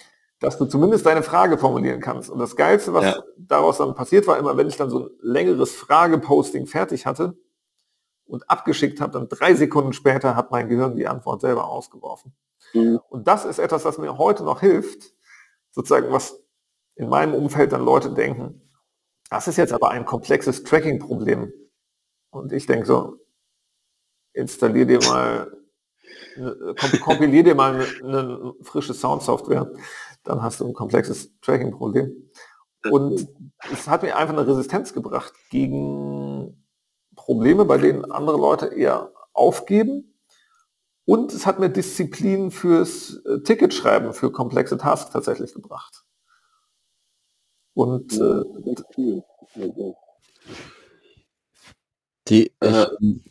dass du zumindest deine Frage formulieren kannst. Und das Geilste, was ja. daraus dann passiert war, immer wenn ich dann so ein längeres Frageposting fertig hatte und abgeschickt habe, dann drei Sekunden später hat mein Gehirn die Antwort selber ausgeworfen. Mhm. Und das ist etwas, was mir heute noch hilft, sozusagen, was in meinem Umfeld dann Leute denken, das ist jetzt aber ein komplexes Tracking-Problem. Und ich denke so, installier dir mal, kompilier dir mal eine, eine frische Soundsoftware, dann hast du ein komplexes Tracking-Problem. Und es hat mir einfach eine Resistenz gebracht gegen Probleme, bei denen andere Leute eher aufgeben. Und es hat mir Disziplin fürs äh, Ticketschreiben für komplexe Tasks tatsächlich gebracht. Und äh, die,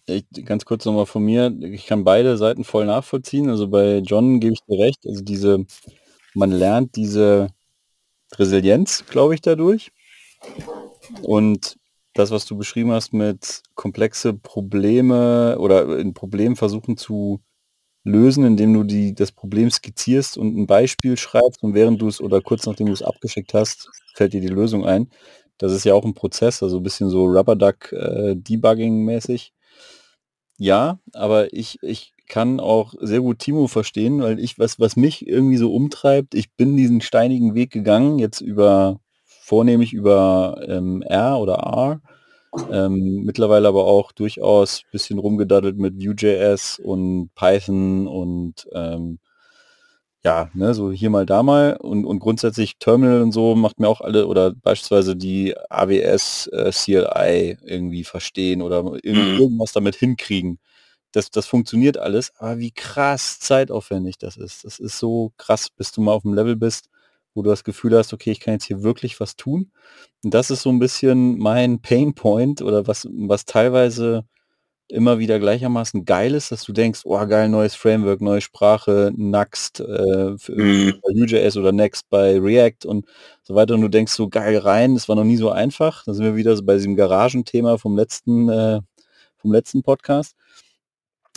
ich, ich, ganz kurz nochmal von mir, ich kann beide Seiten voll nachvollziehen. Also bei John gebe ich dir recht. Also diese, man lernt diese Resilienz, glaube ich, dadurch. Und das, was du beschrieben hast mit komplexe Probleme oder ein Problem versuchen zu lösen, indem du die, das Problem skizzierst und ein Beispiel schreibst und während du es oder kurz nachdem du es abgeschickt hast, fällt dir die Lösung ein. Das ist ja auch ein Prozess, also ein bisschen so Rubber Duck äh, Debugging mäßig. Ja, aber ich, ich kann auch sehr gut Timo verstehen, weil ich, was, was mich irgendwie so umtreibt, ich bin diesen steinigen Weg gegangen, jetzt über, vornehmlich über ähm, R oder R, ähm, mittlerweile aber auch durchaus ein bisschen rumgedaddelt mit Vue.js und Python und ähm, ja, ne, so hier mal da mal und, und grundsätzlich Terminal und so macht mir auch alle oder beispielsweise die AWS äh, CLI irgendwie verstehen oder mhm. irgendwas damit hinkriegen. Das, das funktioniert alles, aber wie krass zeitaufwendig das ist. Das ist so krass, bis du mal auf dem Level bist, wo du das Gefühl hast, okay, ich kann jetzt hier wirklich was tun. Und das ist so ein bisschen mein Painpoint oder was, was teilweise immer wieder gleichermaßen geil ist, dass du denkst, oh geil, neues Framework, neue Sprache, Next äh, für mhm. Vue.js oder Next bei React und so weiter und du denkst so geil rein, das war noch nie so einfach. Da sind wir wieder so bei diesem Garagenthema vom letzten, äh, vom letzten Podcast.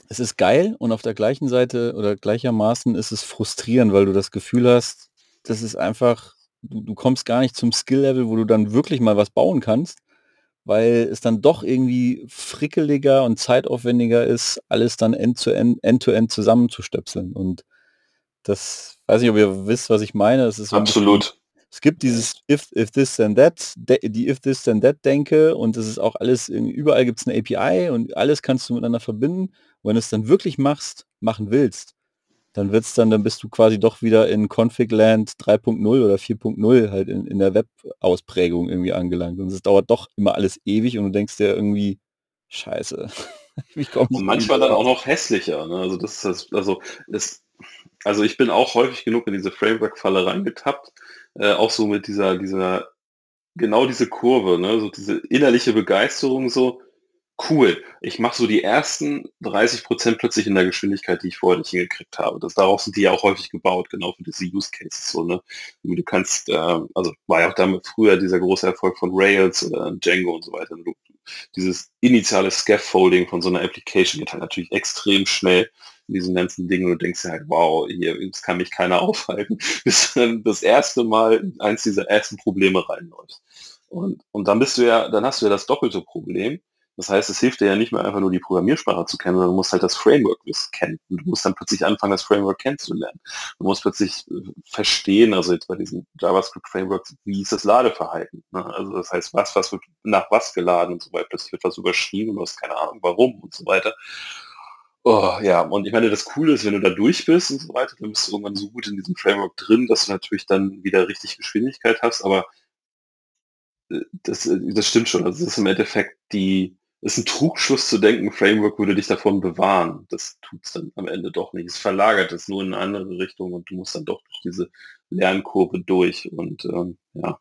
Es ist geil und auf der gleichen Seite oder gleichermaßen ist es frustrierend, weil du das Gefühl hast, das ist einfach, du, du kommst gar nicht zum Skill-Level, wo du dann wirklich mal was bauen kannst weil es dann doch irgendwie frickeliger und zeitaufwendiger ist, alles dann end-to-end, end-to-end zusammenzustöpseln. Und das, weiß nicht, ob ihr wisst, was ich meine. Es ist so Absolut. Es gibt dieses if, if this then that, die if this then that denke und es ist auch alles, überall gibt es eine API und alles kannst du miteinander verbinden. Und wenn du es dann wirklich machst, machen willst, dann wird's dann, dann bist du quasi doch wieder in Config-Land 3.0 oder 4.0 halt in, in der Web-Ausprägung irgendwie angelangt. Und es dauert doch immer alles ewig und du denkst dir irgendwie, scheiße. und manchmal dann auch noch hässlicher. Ne? Also das ist also das, also ich bin auch häufig genug in diese Framework-Falle reingetappt, äh, auch so mit dieser, dieser, genau diese Kurve, ne? so diese innerliche Begeisterung so, cool, ich mache so die ersten 30 Prozent plötzlich in der Geschwindigkeit, die ich vorher nicht hingekriegt habe. Das, darauf sind die ja auch häufig gebaut, genau für diese Use Cases. So, ne? Du kannst, äh, also war ja auch damit früher dieser große Erfolg von Rails oder Django und so weiter. Du, dieses initiale Scaffolding von so einer Application geht halt natürlich extrem schnell in diesen ganzen Dingen und denkst halt, wow, hier, das kann mich keiner aufhalten, bis dann das erste Mal eins dieser ersten Probleme reinläuft. Und, und dann bist du ja, dann hast du ja das doppelte Problem, das heißt, es hilft dir ja nicht mehr einfach nur die Programmiersprache zu kennen, sondern du musst halt das Framework kennen. Und du musst dann plötzlich anfangen, das Framework kennenzulernen. Du musst plötzlich äh, verstehen, also jetzt bei diesen JavaScript-Frameworks, wie ist das Ladeverhalten? Ne? Also das heißt, was, was wird nach was geladen und so weiter. Plötzlich wird was überschrieben, du hast keine Ahnung warum und so weiter. Oh, ja, und ich meine, das Coole ist, wenn du da durch bist und so weiter, dann bist du irgendwann so gut in diesem Framework drin, dass du natürlich dann wieder richtig Geschwindigkeit hast, aber äh, das, äh, das stimmt schon. Also das ist im Endeffekt die, ist ein Trugschluss zu denken, Framework würde dich davon bewahren. Das tut es dann am Ende doch nicht. Es verlagert es nur in eine andere Richtung und du musst dann doch durch diese Lernkurve durch und ähm, ja.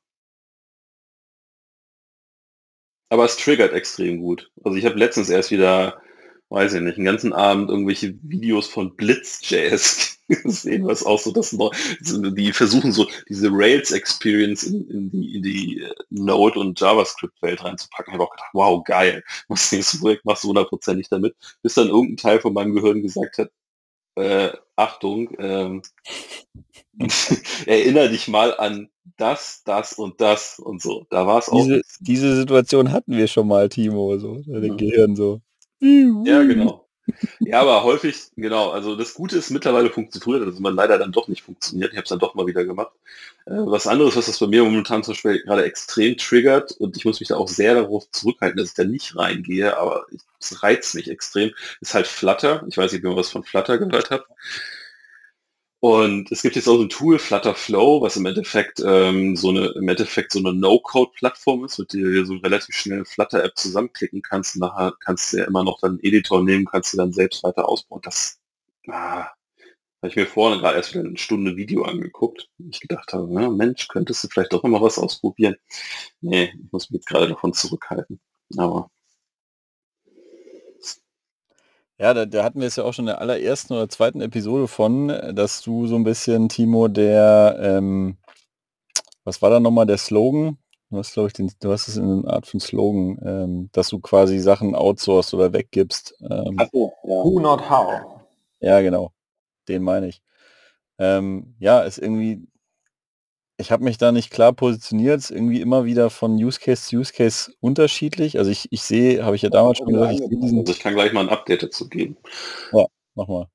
Aber es triggert extrem gut. Also ich habe letztens erst wieder weiß ich nicht, einen ganzen Abend irgendwelche Videos von Blitz.js gesehen, was auch so das neu, die versuchen so diese Rails-Experience in, in, die, in die äh, Node- und JavaScript-Welt reinzupacken. Ich habe auch gedacht, wow, geil, was nächste Projekt machst du hundertprozentig damit, bis dann irgendein Teil von meinem Gehirn gesagt hat, äh, Achtung, ähm, erinnere dich mal an das, das und das und so. Da war es auch. Diese, diese Situation hatten wir schon mal, Timo, so, der ja. Gehirn so. Ja, genau. Ja, aber häufig, genau, also das Gute ist, mittlerweile funktioniert das, man leider dann doch nicht funktioniert. Ich habe es dann doch mal wieder gemacht. Äh, was anderes, was das bei mir momentan zum Beispiel gerade extrem triggert und ich muss mich da auch sehr darauf zurückhalten, dass ich da nicht reingehe, aber es reizt mich extrem, ist halt Flutter. Ich weiß nicht, ob ihr was von Flutter gehört habt. Und es gibt jetzt auch so ein Tool, Flutter Flow, was im Endeffekt ähm, so eine im Endeffekt so eine No-Code-Plattform ist, mit der du so relativ schnell Flutter-App zusammenklicken kannst. Und nachher kannst du ja immer noch dann einen Editor nehmen, kannst du dann selbst weiter ausbauen. Das ah, habe ich mir vorne gerade erst wieder eine Stunde Video angeguckt. Ich gedacht habe, ja, Mensch, könntest du vielleicht doch immer was ausprobieren. Nee, ich muss mich jetzt gerade davon zurückhalten. Aber ja, da, da hatten wir es ja auch schon in der allerersten oder zweiten Episode von, dass du so ein bisschen, Timo, der, ähm, was war da nochmal der Slogan? Du hast, glaube ich, den, du hast es in einer Art von Slogan, ähm, dass du quasi Sachen outsourcest oder weggibst. Ähm, so, ja. Who not how. Ja, genau. Den meine ich. Ähm, ja, ist irgendwie, ich habe mich da nicht klar positioniert, ist irgendwie immer wieder von Use Case zu Use Case unterschiedlich. Also ich, ich sehe, habe ich ja damals schon gesagt, ich, also ich kann gleich mal ein Update dazu geben. Ja, mach mal.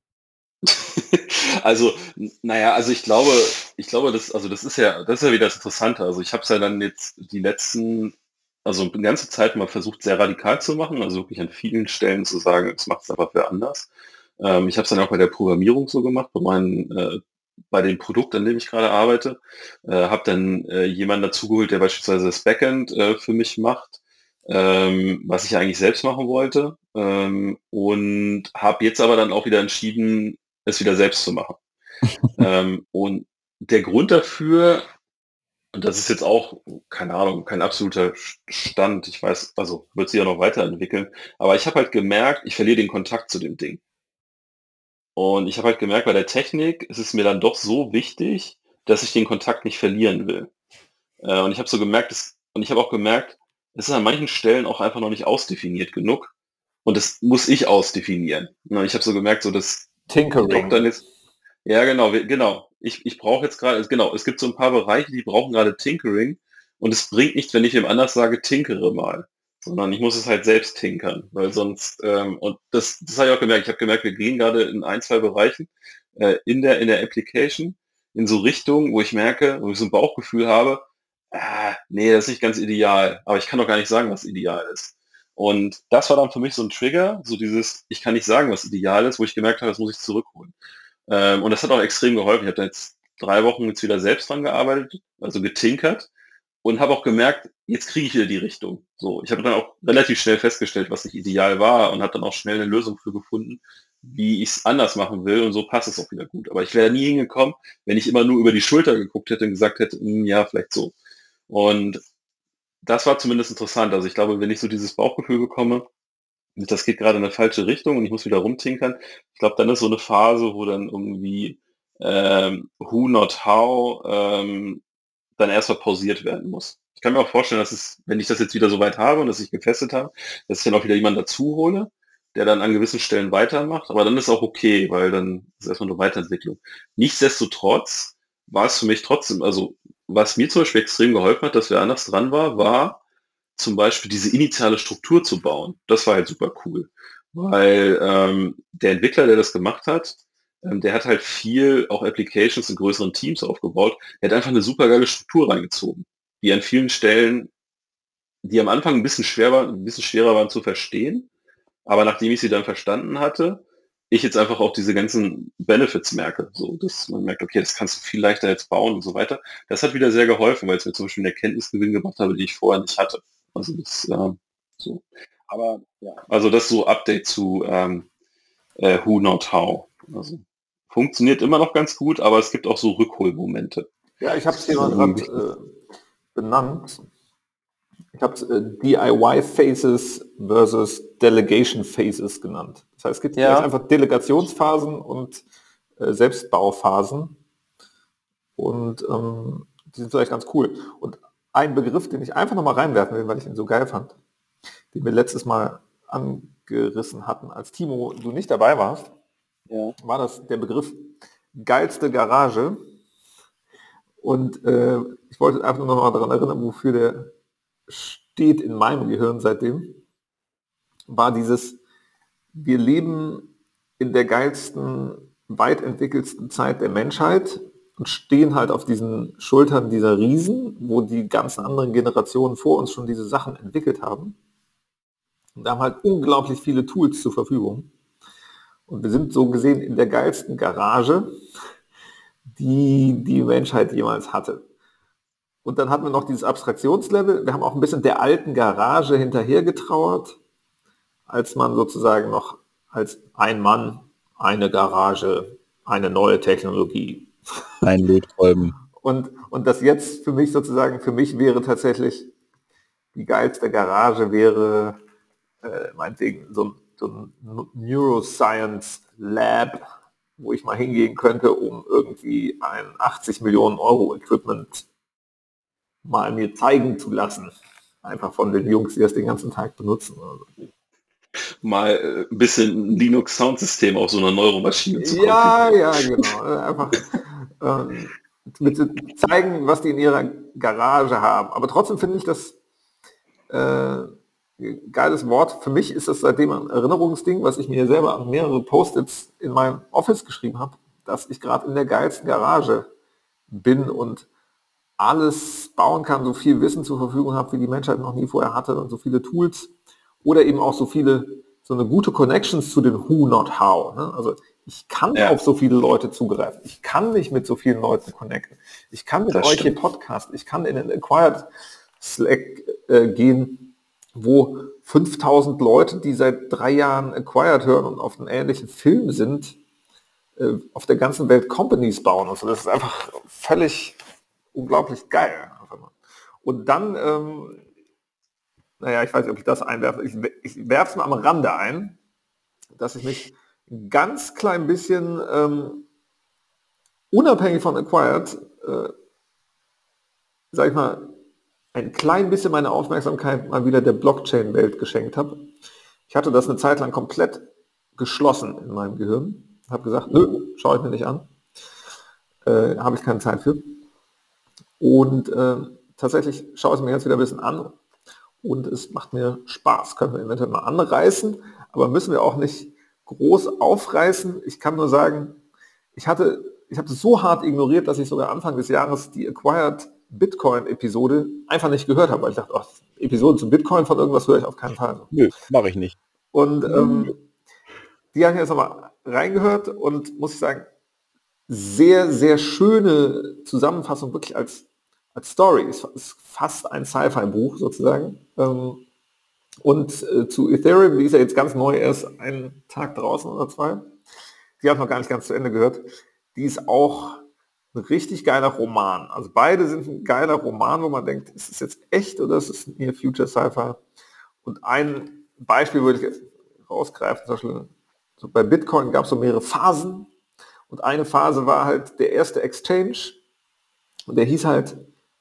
also, naja, also ich glaube, ich glaube, das, also das ist ja, das ist ja wieder das Interessante. Also ich habe es ja dann jetzt die letzten, also eine ganze Zeit mal versucht, sehr radikal zu machen, also wirklich an vielen Stellen zu sagen, es macht es aber für anders. Ähm, ich habe es dann auch bei der Programmierung so gemacht, bei meinen äh, bei dem Produkt, an dem ich gerade arbeite. Äh, habe dann äh, jemanden dazugeholt, der beispielsweise das Backend äh, für mich macht, ähm, was ich eigentlich selbst machen wollte. Ähm, und habe jetzt aber dann auch wieder entschieden, es wieder selbst zu machen. ähm, und der Grund dafür, und das ist jetzt auch, keine Ahnung, kein absoluter Stand, ich weiß, also wird sich ja noch weiterentwickeln, aber ich habe halt gemerkt, ich verliere den Kontakt zu dem Ding. Und ich habe halt gemerkt, bei der Technik ist es mir dann doch so wichtig, dass ich den Kontakt nicht verlieren will. Äh, und ich habe so gemerkt, dass, und ich habe auch gemerkt, es ist an manchen Stellen auch einfach noch nicht ausdefiniert genug. Und das muss ich ausdefinieren. Und ich habe so gemerkt, so dass Tinkering. Dann jetzt, ja, genau, genau. Ich, ich brauche jetzt gerade, genau, es gibt so ein paar Bereiche, die brauchen gerade Tinkering. Und es bringt nichts, wenn ich dem anders sage, tinkere mal sondern ich muss es halt selbst tinkern, weil sonst, ähm, und das, das habe ich auch gemerkt, ich habe gemerkt, wir gehen gerade in ein, zwei Bereichen äh, in, der, in der Application in so Richtungen, wo ich merke, wo ich so ein Bauchgefühl habe, ah, nee, das ist nicht ganz ideal, aber ich kann doch gar nicht sagen, was ideal ist. Und das war dann für mich so ein Trigger, so dieses, ich kann nicht sagen, was ideal ist, wo ich gemerkt habe, das muss ich zurückholen. Ähm, und das hat auch extrem geholfen. Ich habe da jetzt drei Wochen jetzt wieder selbst dran gearbeitet, also getinkert und habe auch gemerkt, jetzt kriege ich wieder die Richtung. So, ich habe dann auch relativ schnell festgestellt, was nicht ideal war und habe dann auch schnell eine Lösung für gefunden, wie ich es anders machen will und so passt es auch wieder gut. Aber ich wäre nie hingekommen, wenn ich immer nur über die Schulter geguckt hätte und gesagt hätte, hm, ja, vielleicht so. Und das war zumindest interessant. Also ich glaube, wenn ich so dieses Bauchgefühl bekomme, das geht gerade in eine falsche Richtung und ich muss wieder rumtinkern, ich glaube, dann ist so eine Phase, wo dann irgendwie ähm, Who Not How ähm, dann erstmal pausiert werden muss. Ich kann mir auch vorstellen, dass es, wenn ich das jetzt wieder so weit habe und dass ich gefesselt habe, dass ich dann auch wieder jemanden dazu hole, der dann an gewissen Stellen weitermacht, aber dann ist auch okay, weil dann ist erstmal eine Weiterentwicklung. Nichtsdestotrotz war es für mich trotzdem, also was mir zum Beispiel extrem geholfen hat, dass wir anders dran war, war zum Beispiel diese initiale Struktur zu bauen. Das war halt super cool, weil ähm, der Entwickler, der das gemacht hat, ähm, der hat halt viel auch Applications in größeren Teams aufgebaut. Er hat einfach eine super geile Struktur reingezogen, die an vielen Stellen, die am Anfang ein bisschen schwer waren, ein bisschen schwerer waren zu verstehen, aber nachdem ich sie dann verstanden hatte, ich jetzt einfach auch diese ganzen Benefits merke. So, dass man merkt, okay, das kannst du viel leichter jetzt bauen und so weiter. Das hat wieder sehr geholfen, weil es mir zum Beispiel einen Erkenntnisgewinn gemacht habe, die ich vorher nicht hatte. Also das äh, so. Aber ja. Also das so Update zu ähm, äh, Who Not How. Also funktioniert immer noch ganz gut, aber es gibt auch so Rückholmomente. Ja, ich habe es hier mal gerade äh, benannt. Ich habe es äh, DIY Phases versus Delegation Phases genannt. Das heißt, es gibt ja. einfach Delegationsphasen und äh, Selbstbauphasen. Und ähm, die sind vielleicht ganz cool. Und ein Begriff, den ich einfach nochmal reinwerfen will, weil ich ihn so geil fand, den wir letztes Mal angerissen hatten, als Timo du nicht dabei warst, ja. war das der Begriff geilste Garage. Und äh, ich wollte einfach nur noch mal daran erinnern, wofür der steht in meinem Gehirn seitdem, war dieses, wir leben in der geilsten, weit entwickelsten Zeit der Menschheit und stehen halt auf diesen Schultern dieser Riesen, wo die ganzen anderen Generationen vor uns schon diese Sachen entwickelt haben. Und haben halt unglaublich viele Tools zur Verfügung. Und wir sind so gesehen in der geilsten Garage, die die Menschheit jemals hatte. Und dann hatten wir noch dieses Abstraktionslevel. Wir haben auch ein bisschen der alten Garage hinterhergetrauert, als man sozusagen noch als ein Mann, eine Garage, eine neue Technologie. Ein Lötkolben. Und, und das jetzt für mich sozusagen, für mich wäre tatsächlich die geilste Garage wäre äh, meinetwegen so, so ein Neuroscience Lab, wo ich mal hingehen könnte, um irgendwie ein 80 Millionen Euro Equipment mal mir zeigen zu lassen. Einfach von den Jungs, die das den ganzen Tag benutzen. Mal äh, ein bisschen Linux Soundsystem auf so einer Neuromaschine zu Ja, ja, genau. Einfach ähm, zeigen, was die in ihrer Garage haben. Aber trotzdem finde ich das äh, geiles Wort. Für mich ist das seitdem ein Erinnerungsding, was ich mir selber an mehrere Post-its in meinem Office geschrieben habe, dass ich gerade in der geilsten Garage bin und alles bauen kann, so viel Wissen zur Verfügung habe, wie die Menschheit noch nie vorher hatte und so viele Tools oder eben auch so viele, so eine gute Connections zu den Who, not How. Ne? Also ich kann ja. auf so viele Leute zugreifen. Ich kann mich mit so vielen Leuten connecten. Ich kann mit das euch stimmt. hier Podcast. Ich kann in den Acquired Slack äh, gehen wo 5000 Leute, die seit drei Jahren Acquired hören und auf einen ähnlichen Film sind, äh, auf der ganzen Welt Companies bauen. Also das ist einfach völlig unglaublich geil. Und dann, ähm, naja, ich weiß nicht, ob ich das einwerfe. Ich, ich werfe es mal am Rande ein, dass ich mich ganz klein bisschen ähm, unabhängig von Acquired, äh, sag ich mal, ein klein bisschen meine Aufmerksamkeit mal wieder der Blockchain-Welt geschenkt habe. Ich hatte das eine Zeit lang komplett geschlossen in meinem Gehirn. Habe gesagt, nö, schaue ich mir nicht an. Äh, habe ich keine Zeit für. Und äh, tatsächlich schaue ich es mir jetzt wieder ein bisschen an und es macht mir Spaß. Können wir eventuell mal anreißen, aber müssen wir auch nicht groß aufreißen. Ich kann nur sagen, ich hatte, ich habe es so hart ignoriert, dass ich sogar Anfang des Jahres die Acquired Bitcoin-Episode einfach nicht gehört habe, weil ich dachte, ach, Episoden zum Bitcoin von irgendwas höre ich auf keinen Fall. Nö, mache ich nicht. Und ähm, die habe ich jetzt nochmal reingehört und muss ich sagen, sehr, sehr schöne Zusammenfassung, wirklich als als Story. Es ist fast ein Sci-Fi-Buch sozusagen. Ähm, und äh, zu Ethereum, die ist ja jetzt ganz neu, erst einen Tag draußen oder zwei. Die habe noch gar nicht ganz zu Ende gehört. Die ist auch ein richtig geiler Roman. Also beide sind ein geiler Roman, wo man denkt, ist es jetzt echt oder ist es Near Future Sci-Fi? Und ein Beispiel würde ich jetzt rausgreifen, zum Beispiel so bei Bitcoin gab es so mehrere Phasen und eine Phase war halt der erste Exchange und der hieß halt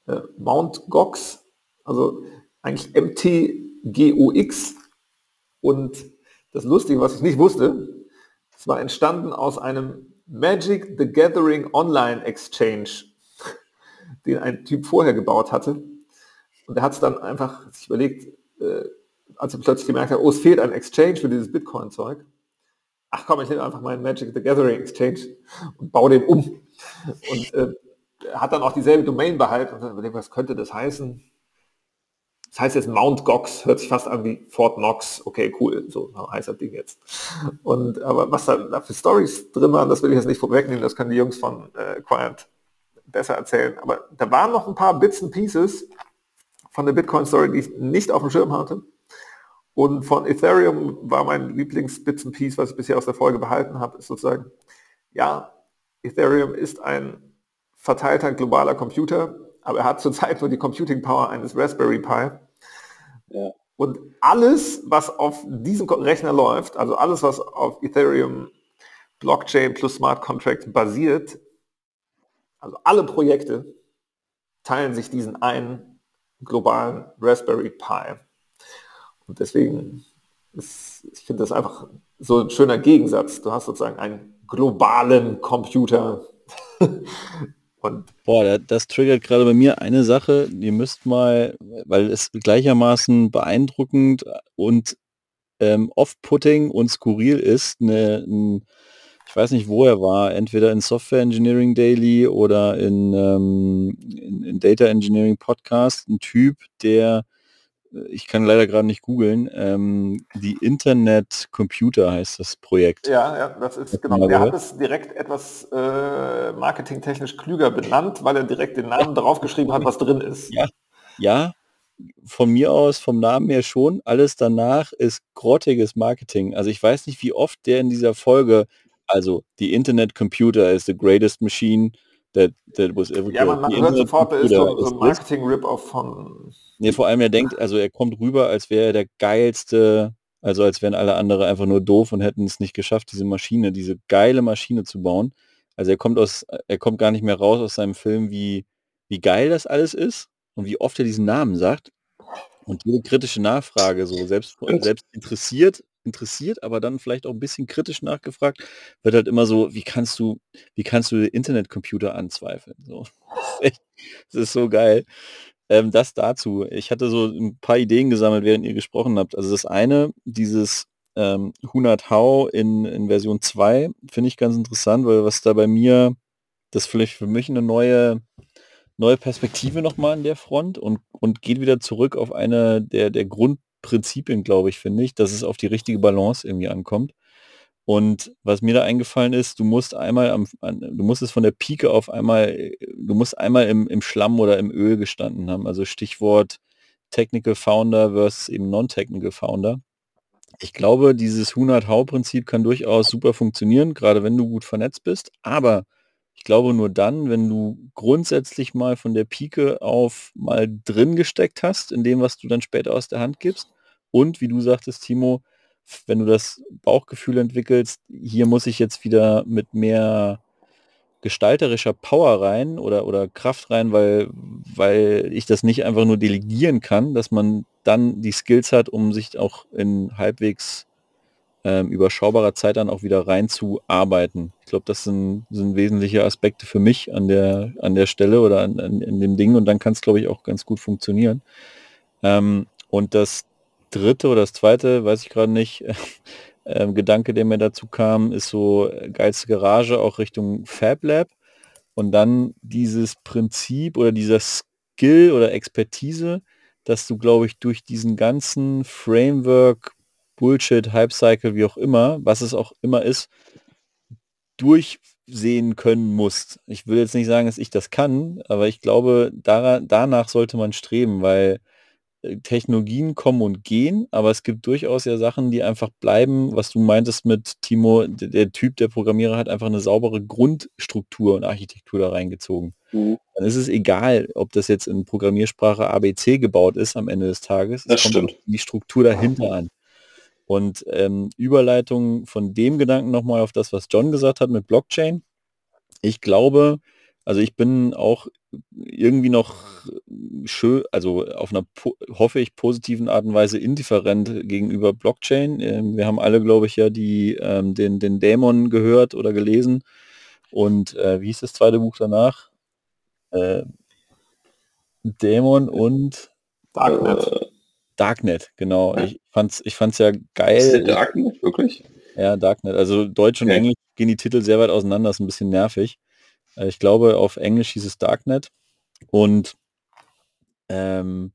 äh, Mount Gox, also eigentlich MTGOX und das Lustige, was ich nicht wusste, es war entstanden aus einem Magic the Gathering Online Exchange, den ein Typ vorher gebaut hatte. Und er hat es dann einfach sich überlegt, äh, als er plötzlich gemerkt hat, oh, es fehlt ein Exchange für dieses Bitcoin-Zeug. Ach komm, ich nehme einfach meinen Magic the Gathering Exchange und baue den um. Und äh, hat dann auch dieselbe Domain behalten und dann überlegt, was könnte das heißen? Das heißt jetzt Mount Gox, hört sich fast an wie Fort Knox. Okay, cool, so heißt das Ding jetzt. Und aber was da für Stories drin waren, das will ich jetzt nicht vorwegnehmen, das können die Jungs von äh, Quiet besser erzählen. Aber da waren noch ein paar Bits and Pieces von der Bitcoin Story, die ich nicht auf dem Schirm hatte. Und von Ethereum war mein Lieblings-Bits and Piece, was ich bisher aus der Folge behalten habe, ist sozusagen, ja, Ethereum ist ein verteilter globaler Computer, aber er hat zurzeit nur die Computing Power eines Raspberry Pi. Ja. Und alles, was auf diesem Rechner läuft, also alles, was auf Ethereum Blockchain plus Smart Contract basiert, also alle Projekte teilen sich diesen einen globalen Raspberry Pi. Und deswegen, ist, ich finde das einfach so ein schöner Gegensatz. Du hast sozusagen einen globalen Computer Und Boah, das triggert gerade bei mir eine Sache. Ihr müsst mal, weil es gleichermaßen beeindruckend und ähm, off-putting und skurril ist, eine, ein, ich weiß nicht, wo er war, entweder in Software Engineering Daily oder in, ähm, in, in Data Engineering Podcast, ein Typ, der ich kann leider gerade nicht googeln, ähm, die Internet Computer heißt das Projekt. Ja, ja, das ist genau. Der hat es direkt etwas äh, marketingtechnisch klüger benannt, weil er direkt den Namen draufgeschrieben hat, was drin ist. Ja, ja, von mir aus, vom Namen her schon. Alles danach ist grottiges Marketing. Also ich weiß nicht, wie oft der in dieser Folge, also die Internet Computer is the greatest machine that, that was ever Ja, man, man hört sofort, da ist so, so ein Marketing-Rip-Off von Nee, vor allem er denkt, also er kommt rüber, als wäre er der geilste, also als wären alle andere einfach nur doof und hätten es nicht geschafft, diese Maschine, diese geile Maschine zu bauen. Also er kommt aus, er kommt gar nicht mehr raus aus seinem Film, wie, wie geil das alles ist und wie oft er diesen Namen sagt. Und jede kritische Nachfrage, so selbst, selbst interessiert, interessiert, aber dann vielleicht auch ein bisschen kritisch nachgefragt, wird halt immer so, wie kannst du, wie kannst du Internetcomputer anzweifeln? So. Das ist, so geil. Ähm, das dazu. Ich hatte so ein paar Ideen gesammelt, während ihr gesprochen habt. Also das eine, dieses ähm, 100 How in, in Version 2, finde ich ganz interessant, weil was da bei mir, das vielleicht für mich eine neue, neue Perspektive nochmal an der Front und, und geht wieder zurück auf eine der, der Grundprinzipien, glaube ich, finde ich, dass es auf die richtige Balance irgendwie ankommt. Und was mir da eingefallen ist, du musst einmal am, du musst es von der Pike auf einmal, du musst einmal im, im Schlamm oder im Öl gestanden haben. Also Stichwort Technical Founder versus eben Non-Technical Founder. Ich glaube, dieses 100-Hau-Prinzip kann durchaus super funktionieren, gerade wenn du gut vernetzt bist. Aber ich glaube nur dann, wenn du grundsätzlich mal von der Pike auf mal drin gesteckt hast, in dem, was du dann später aus der Hand gibst. Und wie du sagtest, Timo, wenn du das Bauchgefühl entwickelst, hier muss ich jetzt wieder mit mehr gestalterischer Power rein oder, oder Kraft rein, weil, weil ich das nicht einfach nur delegieren kann, dass man dann die Skills hat, um sich auch in halbwegs ähm, überschaubarer Zeit dann auch wieder reinzuarbeiten. Ich glaube, das sind, sind wesentliche Aspekte für mich an der, an der Stelle oder an, an in dem Ding und dann kann es, glaube ich, auch ganz gut funktionieren. Ähm, und das dritte oder das zweite, weiß ich gerade nicht, äh, Gedanke, der mir dazu kam, ist so äh, geilste Garage auch Richtung Fab Lab. Und dann dieses Prinzip oder dieser Skill oder Expertise, dass du, glaube ich, durch diesen ganzen Framework, Bullshit, Hype Cycle, wie auch immer, was es auch immer ist, durch sehen können musst. Ich will jetzt nicht sagen, dass ich das kann, aber ich glaube, da, danach sollte man streben, weil äh, Technologien kommen und gehen, aber es gibt durchaus ja Sachen, die einfach bleiben, was du meintest mit Timo, der, Typ, der Programmierer hat einfach eine saubere Grundstruktur und Architektur da reingezogen. Mhm. Dann ist es egal, ob das jetzt in Programmiersprache ABC gebaut ist am Ende des Tages. Das stimmt. die Struktur dahinter an. Und ähm, Überleitung von dem Gedanken nochmal auf das, was John gesagt hat mit Blockchain. Ich glaube, also ich bin auch irgendwie noch schön, also auf einer, hoffe ich, positiven Art und Weise indifferent gegenüber Blockchain. Ähm, wir haben alle, glaube ich, ja die, ähm, den, den Dämon gehört oder gelesen. Und äh, wie hieß das zweite Buch danach? Äh, Dämon und Darknet. Äh, Darknet, genau. Ja. Ich fand's, ich fand's ja geil. Ist Darknet, wirklich? Ja, Darknet. Also Deutsch und okay. Englisch gehen die Titel sehr weit auseinander, ist ein bisschen nervig. Äh, ich glaube, auf Englisch hieß es Darknet. Und ähm,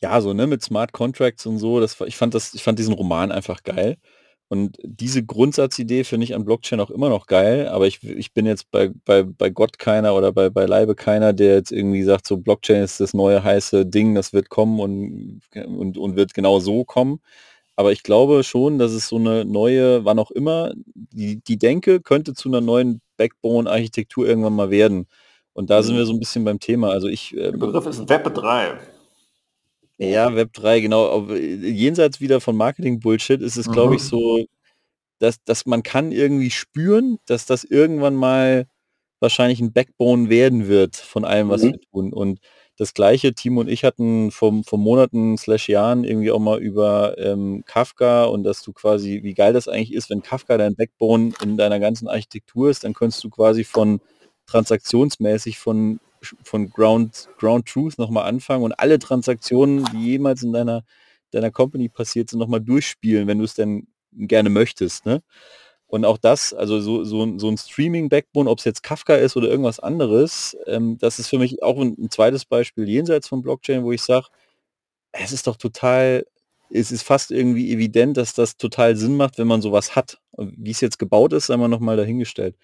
ja, so ne, mit Smart Contracts und so, das, ich fand das, ich fand diesen Roman einfach geil. Und diese Grundsatzidee finde ich an Blockchain auch immer noch geil, aber ich, ich bin jetzt bei, bei, bei Gott keiner oder bei, bei Leibe keiner, der jetzt irgendwie sagt, so Blockchain ist das neue heiße Ding, das wird kommen und, und, und wird genau so kommen. Aber ich glaube schon, dass es so eine neue, wann auch immer, die, die Denke könnte zu einer neuen Backbone-Architektur irgendwann mal werden. Und da sind wir so ein bisschen beim Thema. Also ich. Ähm, Der Begriff ist Web 3. Ja, Web 3, genau. jenseits wieder von Marketing-Bullshit ist es, mhm. glaube ich, so, dass, dass man kann irgendwie spüren, dass das irgendwann mal wahrscheinlich ein Backbone werden wird von allem, was mhm. wir tun. Und das gleiche, Timo und ich hatten vor, vor Monaten slash Jahren irgendwie auch mal über ähm, Kafka und dass du quasi, wie geil das eigentlich ist, wenn Kafka dein Backbone in deiner ganzen Architektur ist, dann könntest du quasi von transaktionsmäßig von von Ground, Ground Truth nochmal anfangen und alle Transaktionen, die jemals in deiner, deiner Company passiert sind, nochmal durchspielen, wenn du es denn gerne möchtest. Ne? Und auch das, also so, so, so ein Streaming-Backbone, ob es jetzt Kafka ist oder irgendwas anderes, ähm, das ist für mich auch ein, ein, zweites Beispiel jenseits von Blockchain, wo ich sage, es ist doch total, es ist fast irgendwie evident, dass das total Sinn macht, wenn man sowas hat. Wie es jetzt gebaut ist, sei mal nochmal dahingestellt.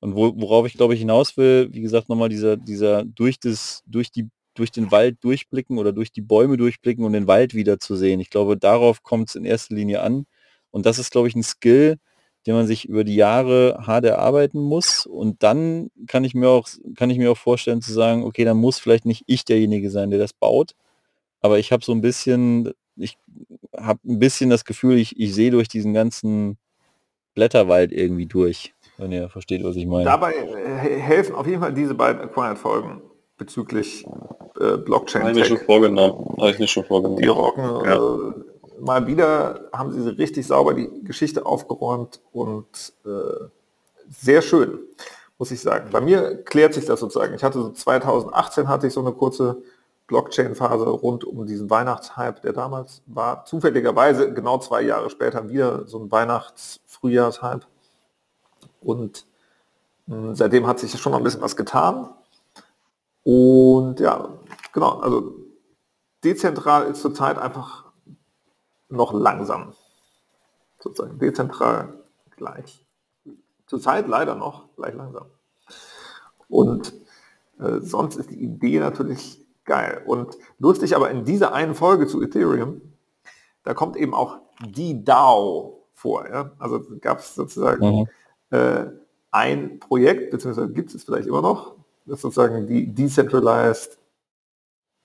Und wo, worauf ich glaube ich hinaus will, wie gesagt, nochmal dieser, dieser durch das, durch die, durch den Wald durchblicken oder durch die Bäume durchblicken und den Wald wieder zu sehen. Ich glaube, darauf kommt es in erster Linie an. Und das ist, glaube ich, ein Skill, den man sich über die Jahre hart erarbeiten muss. Und dann kann ich mir auch, kann ich mir auch vorstellen zu sagen, okay, dann muss vielleicht nicht ich derjenige sein, der das baut. Aber ich habe so ein bisschen, ich habe ein bisschen das Gefühl, ich, ich sehe durch diesen ganzen Blätterwald irgendwie durch wenn ihr versteht, was ich meine. Dabei äh, helfen auf jeden Fall diese beiden Acquired-Folgen bezüglich äh, Blockchain. Habe ich mir schon vorgenommen. Habe ich mir schon vorgenommen. Die rocken. Ja. Äh, mal wieder haben sie richtig sauber die Geschichte aufgeräumt und äh, sehr schön, muss ich sagen. Bei mir klärt sich das sozusagen. Ich hatte so 2018 hatte ich so eine kurze Blockchain-Phase rund um diesen Weihnachtshype, der damals war. Zufälligerweise genau zwei Jahre später wieder so ein Weihnachts-Frühjahrshype. Und mh, seitdem hat sich schon noch ein bisschen was getan. Und ja, genau, also dezentral ist zurzeit einfach noch langsam. Sozusagen dezentral gleich. Zurzeit leider noch gleich langsam. Und äh, sonst ist die Idee natürlich geil. Und lustig aber in dieser einen Folge zu Ethereum, da kommt eben auch die DAO vor. Ja? Also gab es sozusagen mhm äh, ein Projekt, beziehungsweise gibt es vielleicht immer noch, das ist sozusagen die Decentralized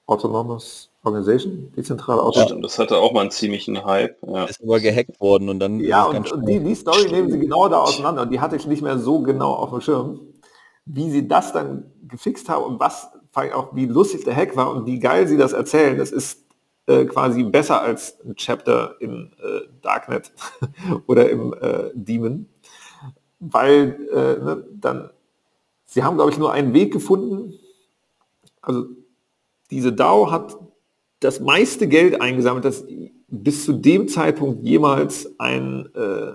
Autonomous Organization, dezentrale Autonomous. Ja, das hatte auch mal einen ziemlichen Hype. Ja. Ist aber gehackt worden und dann. Ja, und, und die, die Story nehmen sie genau da auseinander und die hatte ich nicht mehr so genau auf dem Schirm, wie sie das dann gefixt haben und was auch wie lustig der Hack war und wie geil sie das erzählen. Das ist äh, quasi besser als ein Chapter im äh, Darknet oder im äh, Demon weil äh, ne, dann, sie haben, glaube ich, nur einen Weg gefunden. Also diese DAO hat das meiste Geld eingesammelt, das bis zu dem Zeitpunkt jemals ein äh,